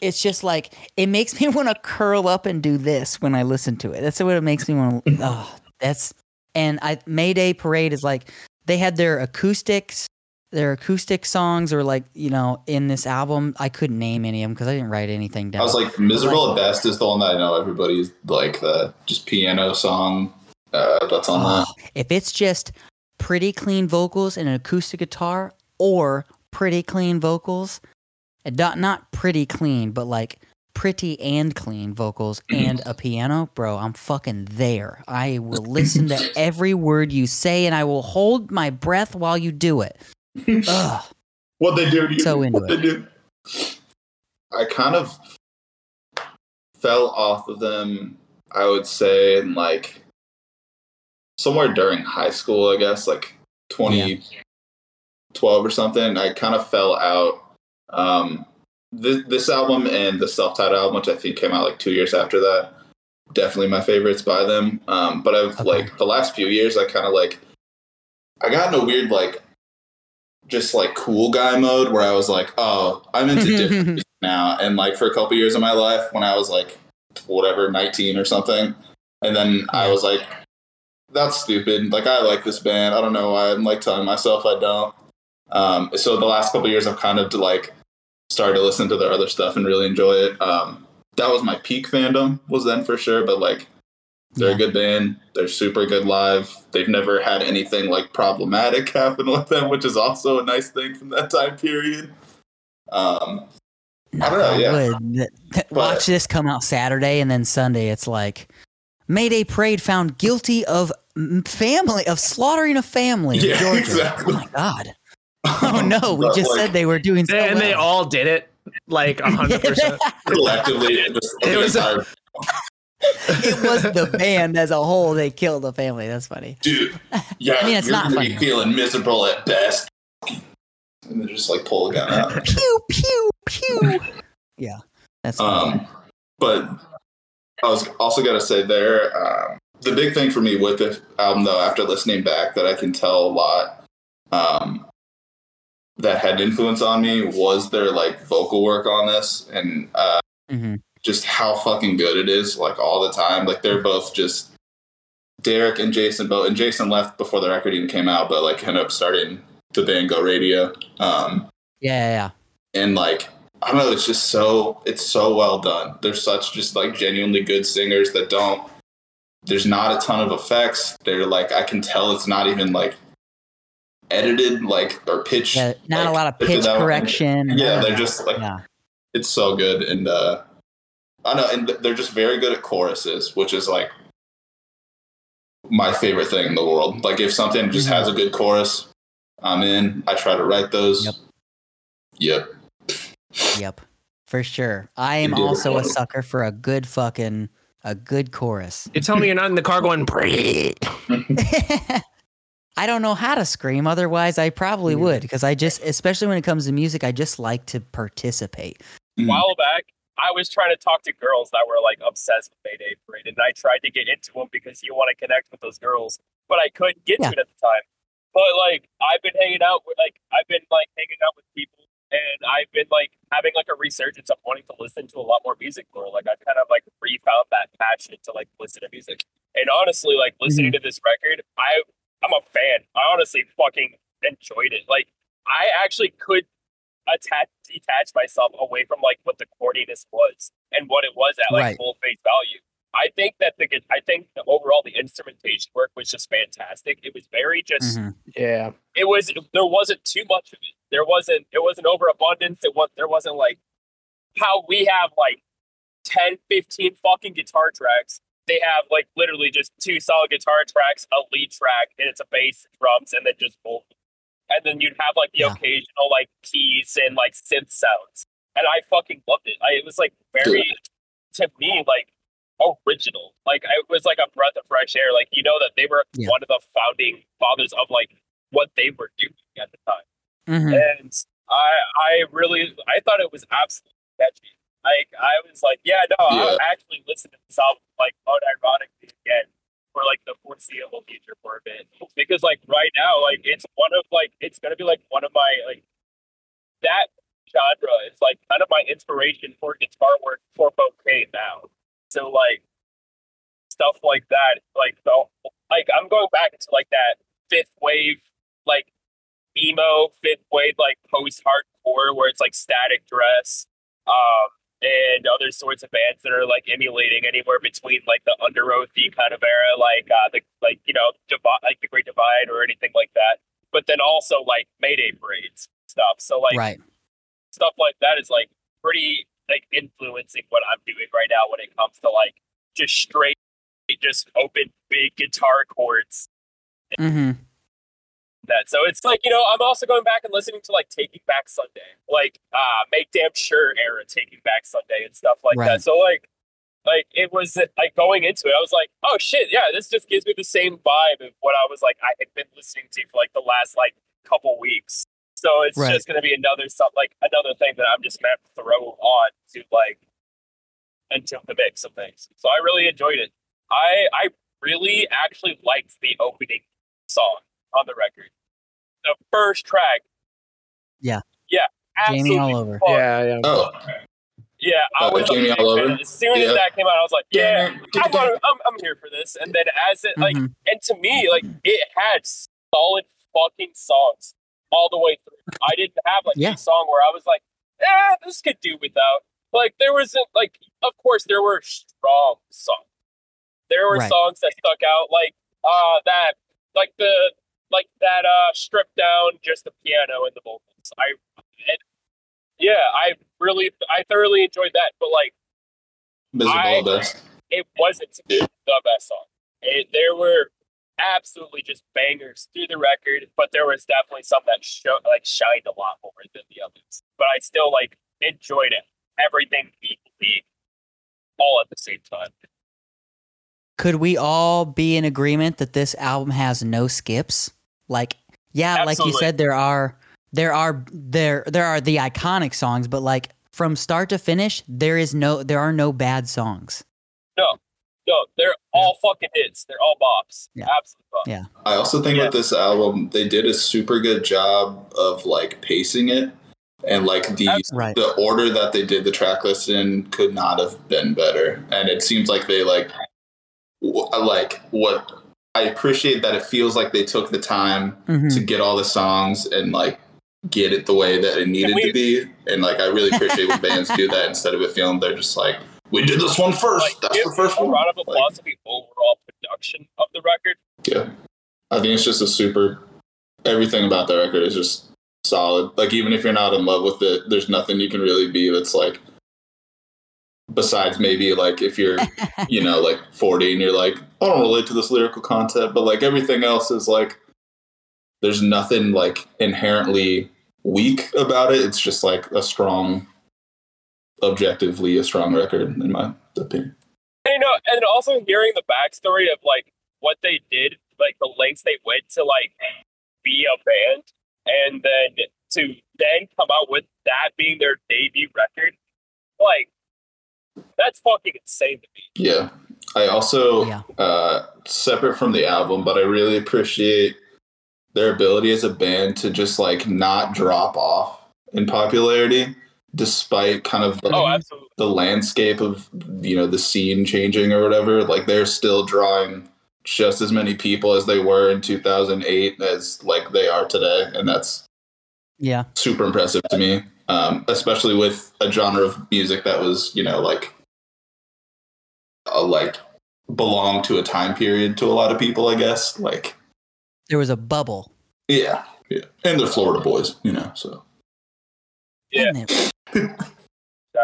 it's just like it makes me want to curl up and do this when i listen to it. That's what it makes me want to oh that's and i mayday parade is like they had their acoustics their acoustic songs or like you know in this album. I couldn't name any of them because i didn't write anything down. I was like, miserable at best is the one that I know everybody's like the just piano song uh, that's on that. Oh, if it's just pretty clean vocals and an acoustic guitar or pretty clean vocals not not pretty clean but like pretty and clean vocals mm-hmm. and a piano bro i'm fucking there i will listen to every word you say and i will hold my breath while you do it Ugh. what they do to you? So into what it. they do. I kind of fell off of them. I would say in like somewhere during high school, I guess, like 2012 or something. I kind of fell out. Um, this, this album and the self-titled album, which I think came out like two years after that, definitely my favorites by them. Um, but I've Okay. like the last few years, I kind of like I got in a weird like just like cool guy mode where I was like, oh, I'm into different now. And like for a couple years of my life, when I was like whatever, 19 or something, and then I was like, that's stupid. Like I like this band. I don't know why I'm like telling myself I don't. Um, so the last couple years, I've kind of like started to listen to their other stuff and really enjoy it. Um, that was my peak fandom was then for sure, but like they're Yeah. a good band. They're super good live. They've never had anything like problematic happen with them, which is also a nice thing from that time period. Um, Knock don't know, yeah. th- Watch this come out Saturday, and then Sunday it's like Mayday Parade found guilty of family of slaughtering a family in Yeah, Georgia. exactly. Oh my god! Oh no, we just like, said they were doing so They- and they well. all did it like hundred percent. collectively. It was, It was a- it was the band as a whole. They killed the family. That's funny. dude. Yeah, I mean, it's you're not gonna funny. be feeling miserable at best. And they just like pull a gun out. Pew pew pew. Yeah, that's funny. Um, but I was also gonna say there, um, the big thing for me with this album, though, after listening back, that I can tell a lot um, that had influence on me was their like vocal work on this, and uh, Mhm. just how fucking good it is, like all the time. Like they're both just Derek and Jason both, and Jason left before the record even came out, but like ended up starting the band Go Radio. Um, yeah, Yeah, yeah, and like I don't know, it's just so it's so well done. They're such just like genuinely good singers that don't. There's not a ton of effects. They're like I can tell it's not even like edited like or pitch. yeah. Not like, a lot of pitch pitch that way. correction. and Yeah, they're that. just like yeah. it's so good and uh I know and they're just very good at choruses, which is like my favorite thing in the world. Like if something just has a good chorus, I'm in. I try to write those. Yep. Yep. Yep, for sure. I am You do it also a sucker for a good fucking a good chorus. You're telling me you're not in the car going, "Breathe." I don't know how to scream. Otherwise, I probably would because I just, especially when it comes to music, I just like to participate. Mm. A while back, I was trying to talk to girls that were like obsessed with Mayday Parade, and I tried to get into them because you want to connect with those girls, but I couldn't get Yeah. to it at the time. But like, I've been hanging out with like I've been like hanging out with people, and I've been like having like a resurgence of wanting to listen to a lot more music more. Like I've kind of like refound that passion to like listen to music, and honestly, like listening to this record, I I'm a fan. I honestly fucking enjoyed it. Like I actually could attach detach myself away from like what the corniness was and what it was at like Right. full face value. I think that the gu- I think the overall the instrumentation work was just fantastic. It was very just Mhm. Yeah. it was there wasn't too much of it. There wasn't it wasn't overabundance. It was there wasn't like how we have like 10, 15 fucking guitar tracks. They have like literally just two solid guitar tracks, a lead track, and it's a bass, drums, and then just vocals. And then you'd have like the Yeah. occasional like keys and like synth sounds. And I fucking loved it. I, it was like very to me like original. Like it was like a breath of fresh air. Like you know that they were Yeah. one of the founding fathers of like what they were doing at the time. Mhm. And I I really I thought it was absolutely catchy. Like I was like, yeah, no, I'll actually listen to this album like unironically again for like the foreseeable future for a bit. Because like right now, like it's one of like it's gonna be like one of my like that genre is like kind of my inspiration for guitar work for bouquet now. So like stuff like that, like the like I'm going back to like that fifth wave, like emo fifth wave, like post hardcore where it's like static dress, um, and other sorts of bands that are like emulating anywhere between like the under oathy kind of era, like uh the like you know divide like the Great Divide or anything like that. But then also like Mayday parades stuff. So like right. stuff like that is like pretty like influencing what I'm doing right now when it comes to like just straight, just open big guitar chords. hmm That so it's like you know I'm also going back and listening to like Taking Back Sunday, like uh Make Damn Sure era Taking Back Sunday and stuff like Right. that. So like like it was like going into it, I was like, oh shit, yeah, this just gives me the same vibe of what I was like I had been listening to for like the last like couple weeks. So it's Right. just gonna be another some like another thing that I'm just gonna have to throw on to like into the mix of things. So I really enjoyed it. I I really actually liked the opening song on the record. The first track. Yeah. Yeah. Jamie Absolutely. all over. fun. Yeah, yeah. Oh, Yeah, I Uh, was Jamie big all over? As soon Yeah. as that came out, I was like, yeah, I'm, gonna, I'm, I'm here for this. And then as it like, Mhm. and to me, like it had solid fucking songs all the way through. I didn't have like Yeah. a song where I was like, eh, this could do without. Like there wasn't like, of course, there were strong songs. There were Right. songs that stuck out, like uh that, like the like that uh stripped down just the piano and the vocals. I, and, yeah, I really, I thoroughly enjoyed that. But like Miserable I- it wasn't to me the best song. It, there were absolutely just bangers through the record, but there was definitely some that show, like shined a lot more than the others. But I still like enjoyed it, everything equally, all at the same time. Could we all be in agreement that this album has no skips? Like, yeah, like you said, there are there are there there are the iconic songs, but like from start to finish, there is no there are no bad songs. No, no, they're all fucking hits. They're all bops. Yeah. Absolute bops. Yeah. I also think Yeah. with this album, they did a super good job of like pacing it, and like the Right. the order that they did the track list in could not have been better. And it seems like they like w- like what I appreciate that it feels like they took the time Mhm. to get all the songs and like get it the way that it needed we- to be. And like I really appreciate when bands do that instead of it feeling they're just like, we did this one first. Like, That's the first a one. round of Like, applause to the overall production of the record. yeah. I think it's just a super everything about the record is just solid. Like even if you're not in love with it, there's nothing you can really be that's like besides maybe like if you're you know like 40 and you're like I don't relate to this lyrical content, but like everything else is like there's nothing like inherently weak about it. It's just like a strong objectively a strong record in my opinion. And you know, and also hearing the backstory of like what they did, like the lengths they went to like be a band, and then to then come out with that being their debut record, like that's fucking insane to me. Yeah. I also, Yeah. uh, separate from the album, but I really appreciate their ability as a band to just like not drop off in popularity despite kind of like, Oh, the landscape of, you know, the scene changing or whatever. Like they're still drawing just as many people as they were in 2008 as like they are today. And that's Yeah. super impressive to me, um, especially with a genre of music that was, you know, like a, like belong to a time period to a lot of people. I guess like There was a bubble. yeah, yeah, and they're Florida boys, you know. So Yeah. Isn't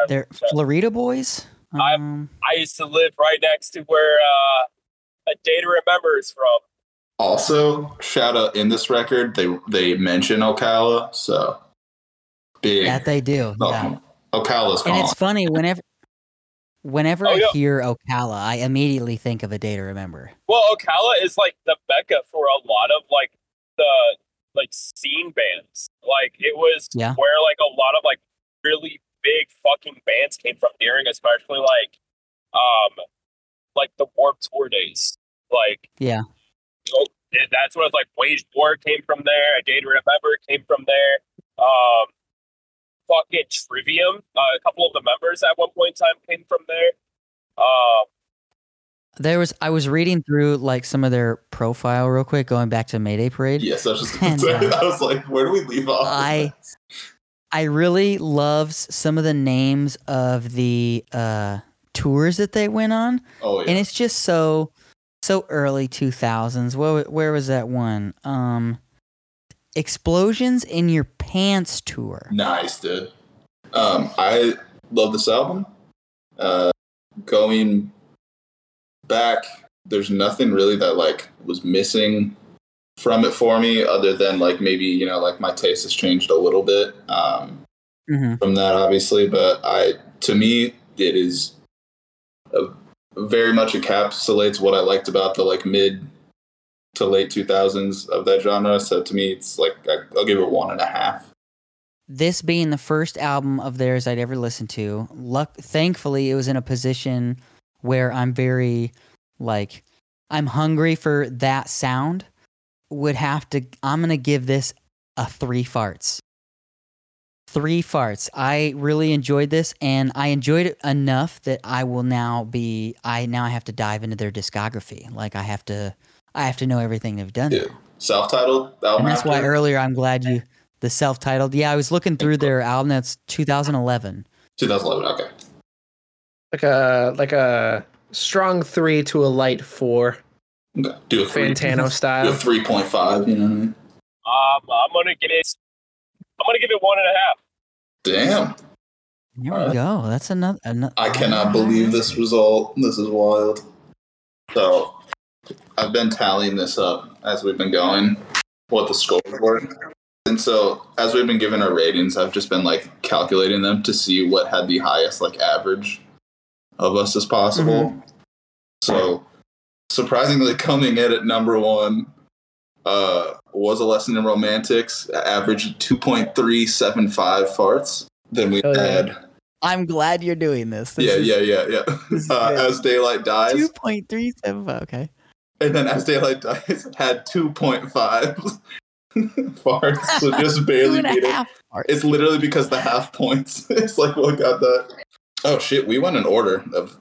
They're Florida boys. I'm- Um, I used to live right next to where uh, a day to remember is from. also shout out in this record they they mention Ocala, so big. that they do. Oh, Yeah. Ocala's And gone. it's funny whenever whenever Oh, I yeah. hear Ocala, I immediately think of a day to remember. Well, Ocala is like the Mecca for a lot of like the like scene bands. Like it was Yeah. where like a lot of like really big fucking bands came from during, especially like um like the Warped Tour days. Like Yeah. oh, and that's when it's like Wage War came from there. A Day to Remember came from there. Um, fucking Trivium. Uh, a couple of the members at one point in time came from there. Um, There was I was reading through like some of their profile real quick, going back to Mayday Parade. yes, I was just gonna And, say, uh, I was like, where do we leave off? I I really love some of the names of the uh, tours that they went on, oh yeah, and it's just so so early two thousands. Where where was that one? Um, Explosions in Your Pants tour. nice, dude. Um, I love this album. Uh, going back, there's nothing really that like was missing from it for me, other than like maybe you know like my taste has changed a little bit. Um, hmm from that obviously but i to me it is a, very much encapsulates what i liked about the like mid to late 2000s of that genre so to me it's like i'll give it one and a half This being the first album of theirs I'd ever listened to, luck thankfully it was in a position where I'm very like I'm hungry for that sound. Would have to I'm gonna give this a three farts. Three farts. I really enjoyed this and I enjoyed it enough that I will now be I now I have to dive into their discography. Like I have to I have to know everything they've done. Yeah. self-titled album And that's why earlier I'm glad you the self-titled. Yeah, I was looking through their album. That's 2011. 2011 okay Like a like a strong three to a light four, okay do a three, Fantano do a style. 3.5 you know what i mean um, I'm gonna give it. I'm gonna give it one and a half. damn There we Alright. go. That's another. another I cannot believe this result. This is wild. So, I've been tallying this up as we've been going, what the scores were. And so, as we've been giving our ratings, I've just been like calculating them to see what had the highest like average of us as possible. So, surprisingly, coming in at number one uh, was a lesson in romantics, average 2.375 farts. Then we Oh, yeah. had, I'm glad you're doing this. this yeah, is yeah, yeah, yeah. this Uh, as daylight dies, Two point three seven five. Okay. And then as daylight dies had 2.5 farts, so just Two barely and a beat it. half. parts. It's literally because the half points. it's like what got that. Oh shit, we went in order of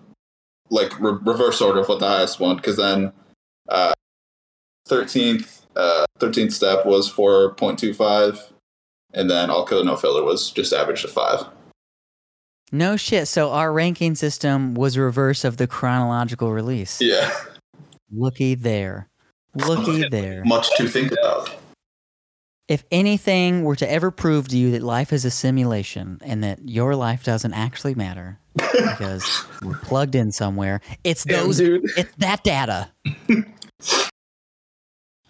like re- reverse order of what the highest one, because then uh, 13th uh, 13th step was 4.25, and then all killer no filler was just average to five. No shit. So our ranking system was reverse of the chronological release. Yeah, Looky there. Looky there. much to think about. If anything were to ever prove to you that life is a simulation and that your life doesn't actually matter because we're plugged in somewhere, it's Damn, those dude. It's that data.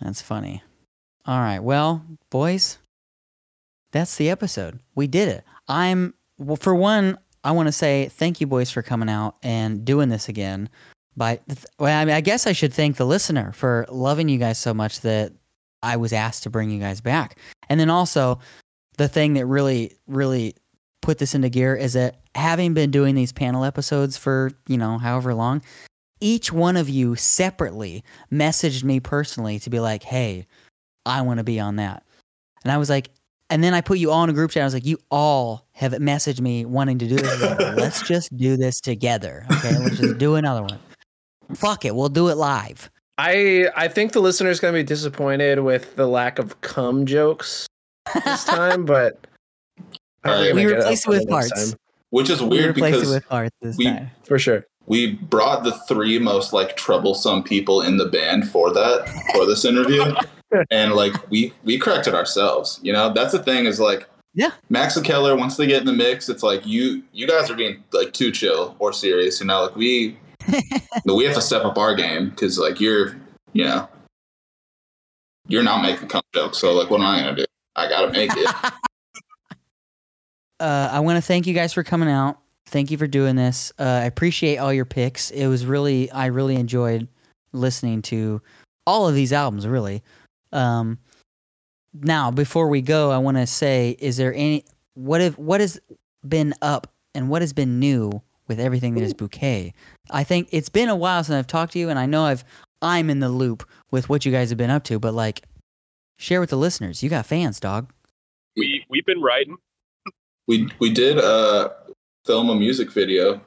That's funny. All right. Well, boys, that's the episode. We did it. I'm, well, for one, I want to say thank you, boys, for coming out and doing this again. But, well, I, mean, I guess I should thank the listener for loving you guys so much that I was asked to bring you guys back. And then also, the thing that really, really put this into gear is that having been doing these panel episodes for, you know, however long, each one of you separately messaged me personally to be like, hey, I want to be on that. And I was like, and then I put you all in a group chat. I was like, you all have messaged me wanting to do this. Let's just do this together. Okay. Let's just do another one. Fuck it. We'll do it live. I I think the listener's gonna be disappointed with the lack of cum jokes this time, but I Alright. think We I make replace it with for parts. Which is We weird replace it because with parts this we- time. for sure. we brought the three most like troublesome people in the band for that for this interview, and like we we corrected ourselves. You know, that's the thing is like Yeah. Max and Keller once they get in the mix, it's like you you guys are being like too chill or serious. You know, like we we have to step up our game because like you're you know you're not making cum jokes. So like, what am I gonna do? I gotta make it. uh, I want to thank you guys for coming out. Thank you for doing this. Uh, I appreciate all your picks. It was really, I really enjoyed listening to all of these albums. Really. Um, now, before we go, I want to say, is there any what have what has been up and what has been new with everything that is bouquet? I think it's been a while since I've talked to you, and I know I've I'm in the loop with what you guys have been up to, but like, share with the listeners. You got fans, dog. We we've been writing. we we did uh film a music video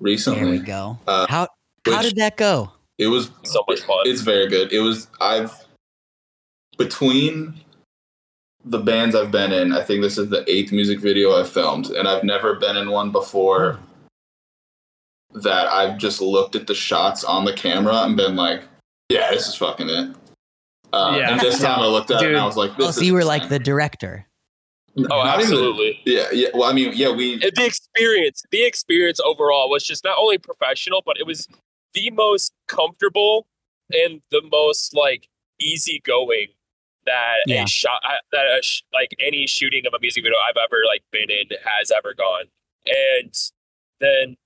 recently. There we go. Uh, how how did that go? It was So much fun. It's very good. It was I've between the bands I've been in, I think this is the eighth music video I've filmed, and I've never been in one before that I've just looked at the shots on the camera and been like, "Yeah, this is fucking it." Uh, Yeah. and this time I looked at it and I was like, "This Oh, so is you were like the director. oh, absolutely. yeah, yeah. Well, I mean, yeah, we And the experience, the experience overall was just not only professional, but it was the most comfortable and the most like easygoing that Yeah. a shot that a sh- like any shooting of a music video I've ever like been in has ever gone. And then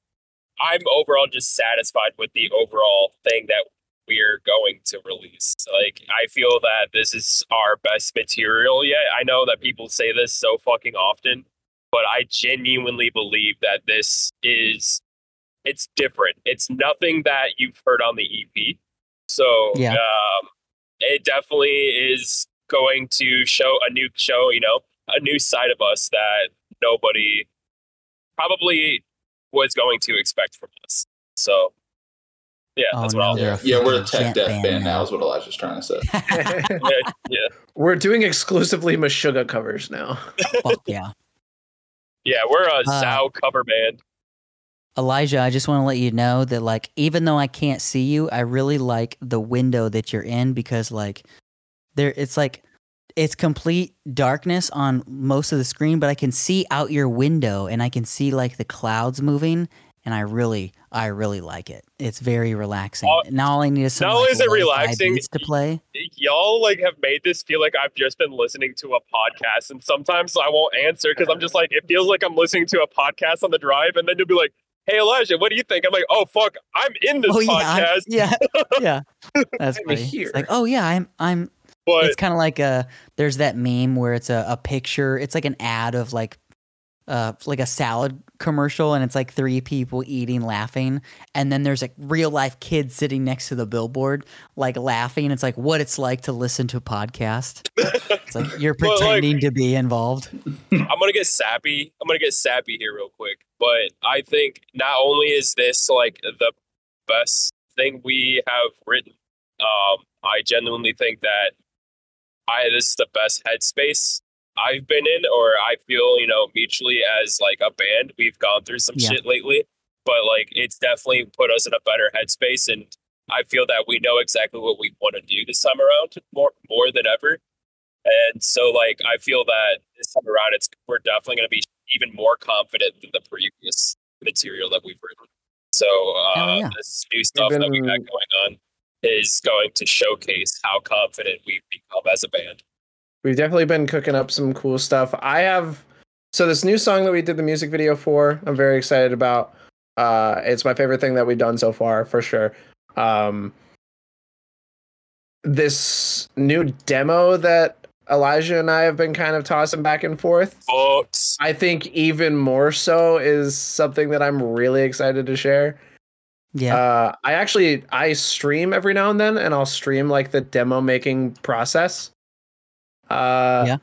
I'm overall just satisfied with the overall thing that we're going to release. Like I feel that this is our best material yet. I know that people say this so fucking often, but I genuinely believe that this is it's different. It's nothing that you've heard on the EP. So Yeah. um, it definitely is going to show a new show, you know, a new side of us that nobody probably was going to expect from us. So yeah, Oh, that's no, what I'll they're do. yeah, we're a tech death deaf band now. Is what Elijah's trying to say. Yeah, yeah. We're doing exclusively Meshuggah covers now. Fuck yeah. Yeah, we're a Uh, Zao cover band. Elijah, I just want to let you know that like even though I can't see you, I really like the window that you're in because like there it's like it's complete darkness on most of the screen, but I can see out your window and I can see like the clouds moving and I really I really like it. It's very relaxing. Uh, now all I need is some not only like, is it relaxing, to play. Y'all like have made this feel like I've just been listening to a podcast, and sometimes I won't answer because I'm just like it feels like I'm listening to a podcast on the drive, and then you'll be like, "Hey Elijah, what do you think?" I'm like, "Oh fuck, I'm in this oh yeah, I'm- podcast." yeah, yeah. That's I'm funny. It's like, oh yeah, I'm I'm But it's kind of like a there's that meme where it's a, a picture it's like an ad of like uh like a salad commercial and it's like three people eating laughing and then there's a real life kid sitting next to the billboard like laughing it's like what it's like to listen to a podcast it's like you're Well, like- pretending to be involved I'm gonna get sappy. I'm gonna get sappy here real quick. But I think not only is this like the best thing we have written, um, I genuinely think that I this is the best headspace I've been in, or I feel you know mutually as like a band we've gone through some Yeah. shit lately, but like it's definitely put us in a better headspace, and I feel that we know exactly what we want to do this time around more more than ever. And so, like, I feel that this time around, it's we're definitely going to be even more confident than the previous material that we've written. So, uh, Hell yeah. this new stuff that we've got going on is going to showcase how confident we've become as a band. We've definitely been cooking up some cool stuff. I have so this new song that we did the music video for, I'm very excited about. Uh it's my favorite thing that we've done so far for sure. Um this new demo that Elijah and I have been kind of tossing back and forth. Books. I think even more so is something that I'm really excited to share. Yeah Uh, I actually I stream every now and then, and I'll stream like the demo making process. Uh, Yeah.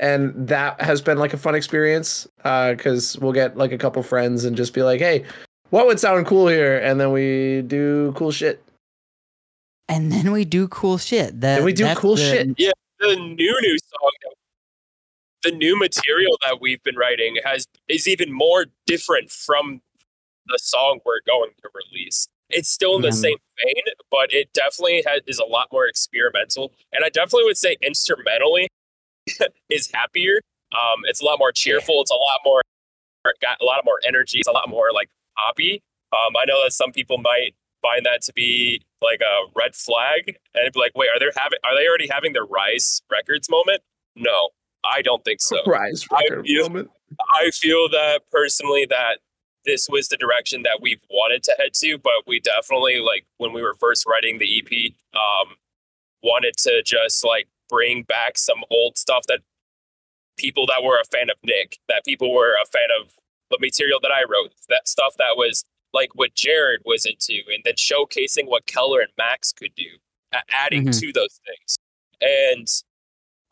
And that has been like a fun experience because we'll get like a couple friends and just be like, "Hey, what would sound cool here?" And then we do cool shit. and then we do cool shit that And we do cool the- shit. Yeah, the new new song, the new material that we've been writing has is even more different from the song we're going to release. It's still in the Mhm. same vein, but it definitely has, is a lot more experimental. And I definitely would say instrumentally is happier. Um, it's a lot more cheerful. It's a lot more got a lot more energy. It's a lot more like poppy. Um, I know that some people might find that to be like a red flag and be like, wait, are they having are they already having their Rise Records moment? No, I don't think so. Rise I record feel- moment. I feel that personally that this was the direction that we've wanted to head to, but we definitely like when we were first writing the EP, um, wanted to just like bring back some old stuff that people that were a fan of Nick, that people were a fan of the material that I wrote, that stuff that was like what Jared was into, and then showcasing what Keller and Max could do, adding Mhm. to those things. And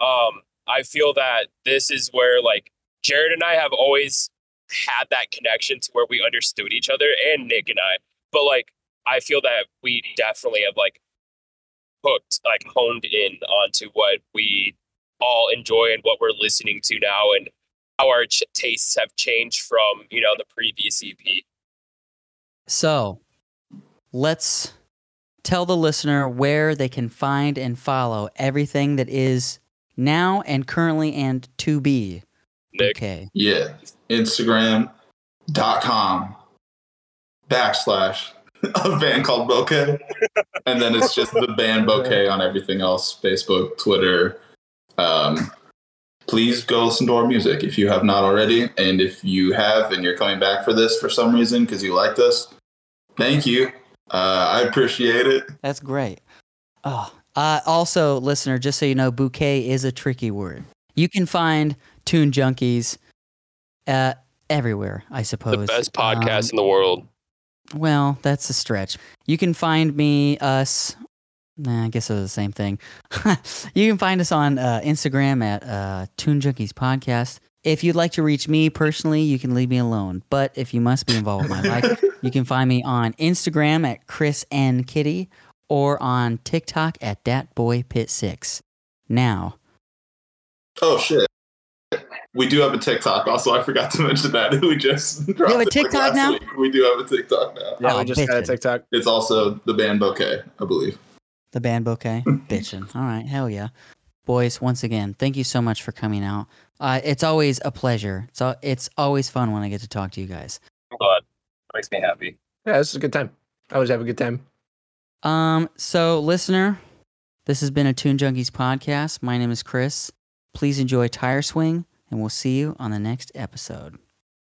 um, I feel that this is where like Jared and I have always had that connection to where we understood each other, and Nick and I. But like, I feel that we definitely have like hooked, like honed in onto what we all enjoy and what we're listening to now, and how our ch- tastes have changed from you know the previous E EP. So, let's tell the listener where they can find and follow everything that is now and currently and to be. Nick, Okay. Yeah. Instagram.com backslash a band called Bouquet. and then it's just the band Bouquet on everything else Facebook, Twitter. Um, please go listen to our music if you have not already. And if you have and you're coming back for this for some reason because you liked us, thank you. Uh, I appreciate it. That's great. Oh, uh, also, listener, just so you know, bouquet is a tricky word. You can find Tune Junkies uh, everywhere, I suppose. the best Um, podcast in the world. Well, that's a stretch. You can find me, us. Nah, I guess it's the same thing. you can find us on uh, Instagram at uh, Tune Junkies Podcast. If you'd like to reach me personally, you can leave me alone. But if you must be involved with my life, you can find me on Instagram at Chris N Kitty or on TikTok at DatBoyPit6. Now, Oh, shit. We do have a TikTok. Also, I forgot to mention that. We just dropped have a it, like, TikTok now? week. We do have a TikTok now. Yeah, Oh, we just got a. TikTok. It's also the band Bouquet, I believe. the band bouquet, bitching. All right, hell yeah, boys. Once again, thank you so much for coming out. Uh, it's always a pleasure. It's it's always fun when I get to talk to you guys. I'm glad. It makes me happy. Yeah, this is a good time. I always have a good time. Um, so listener, this has been a Tune Junkies podcast. My name is Chris. Please enjoy Tire Swing, and we'll see you on the next episode.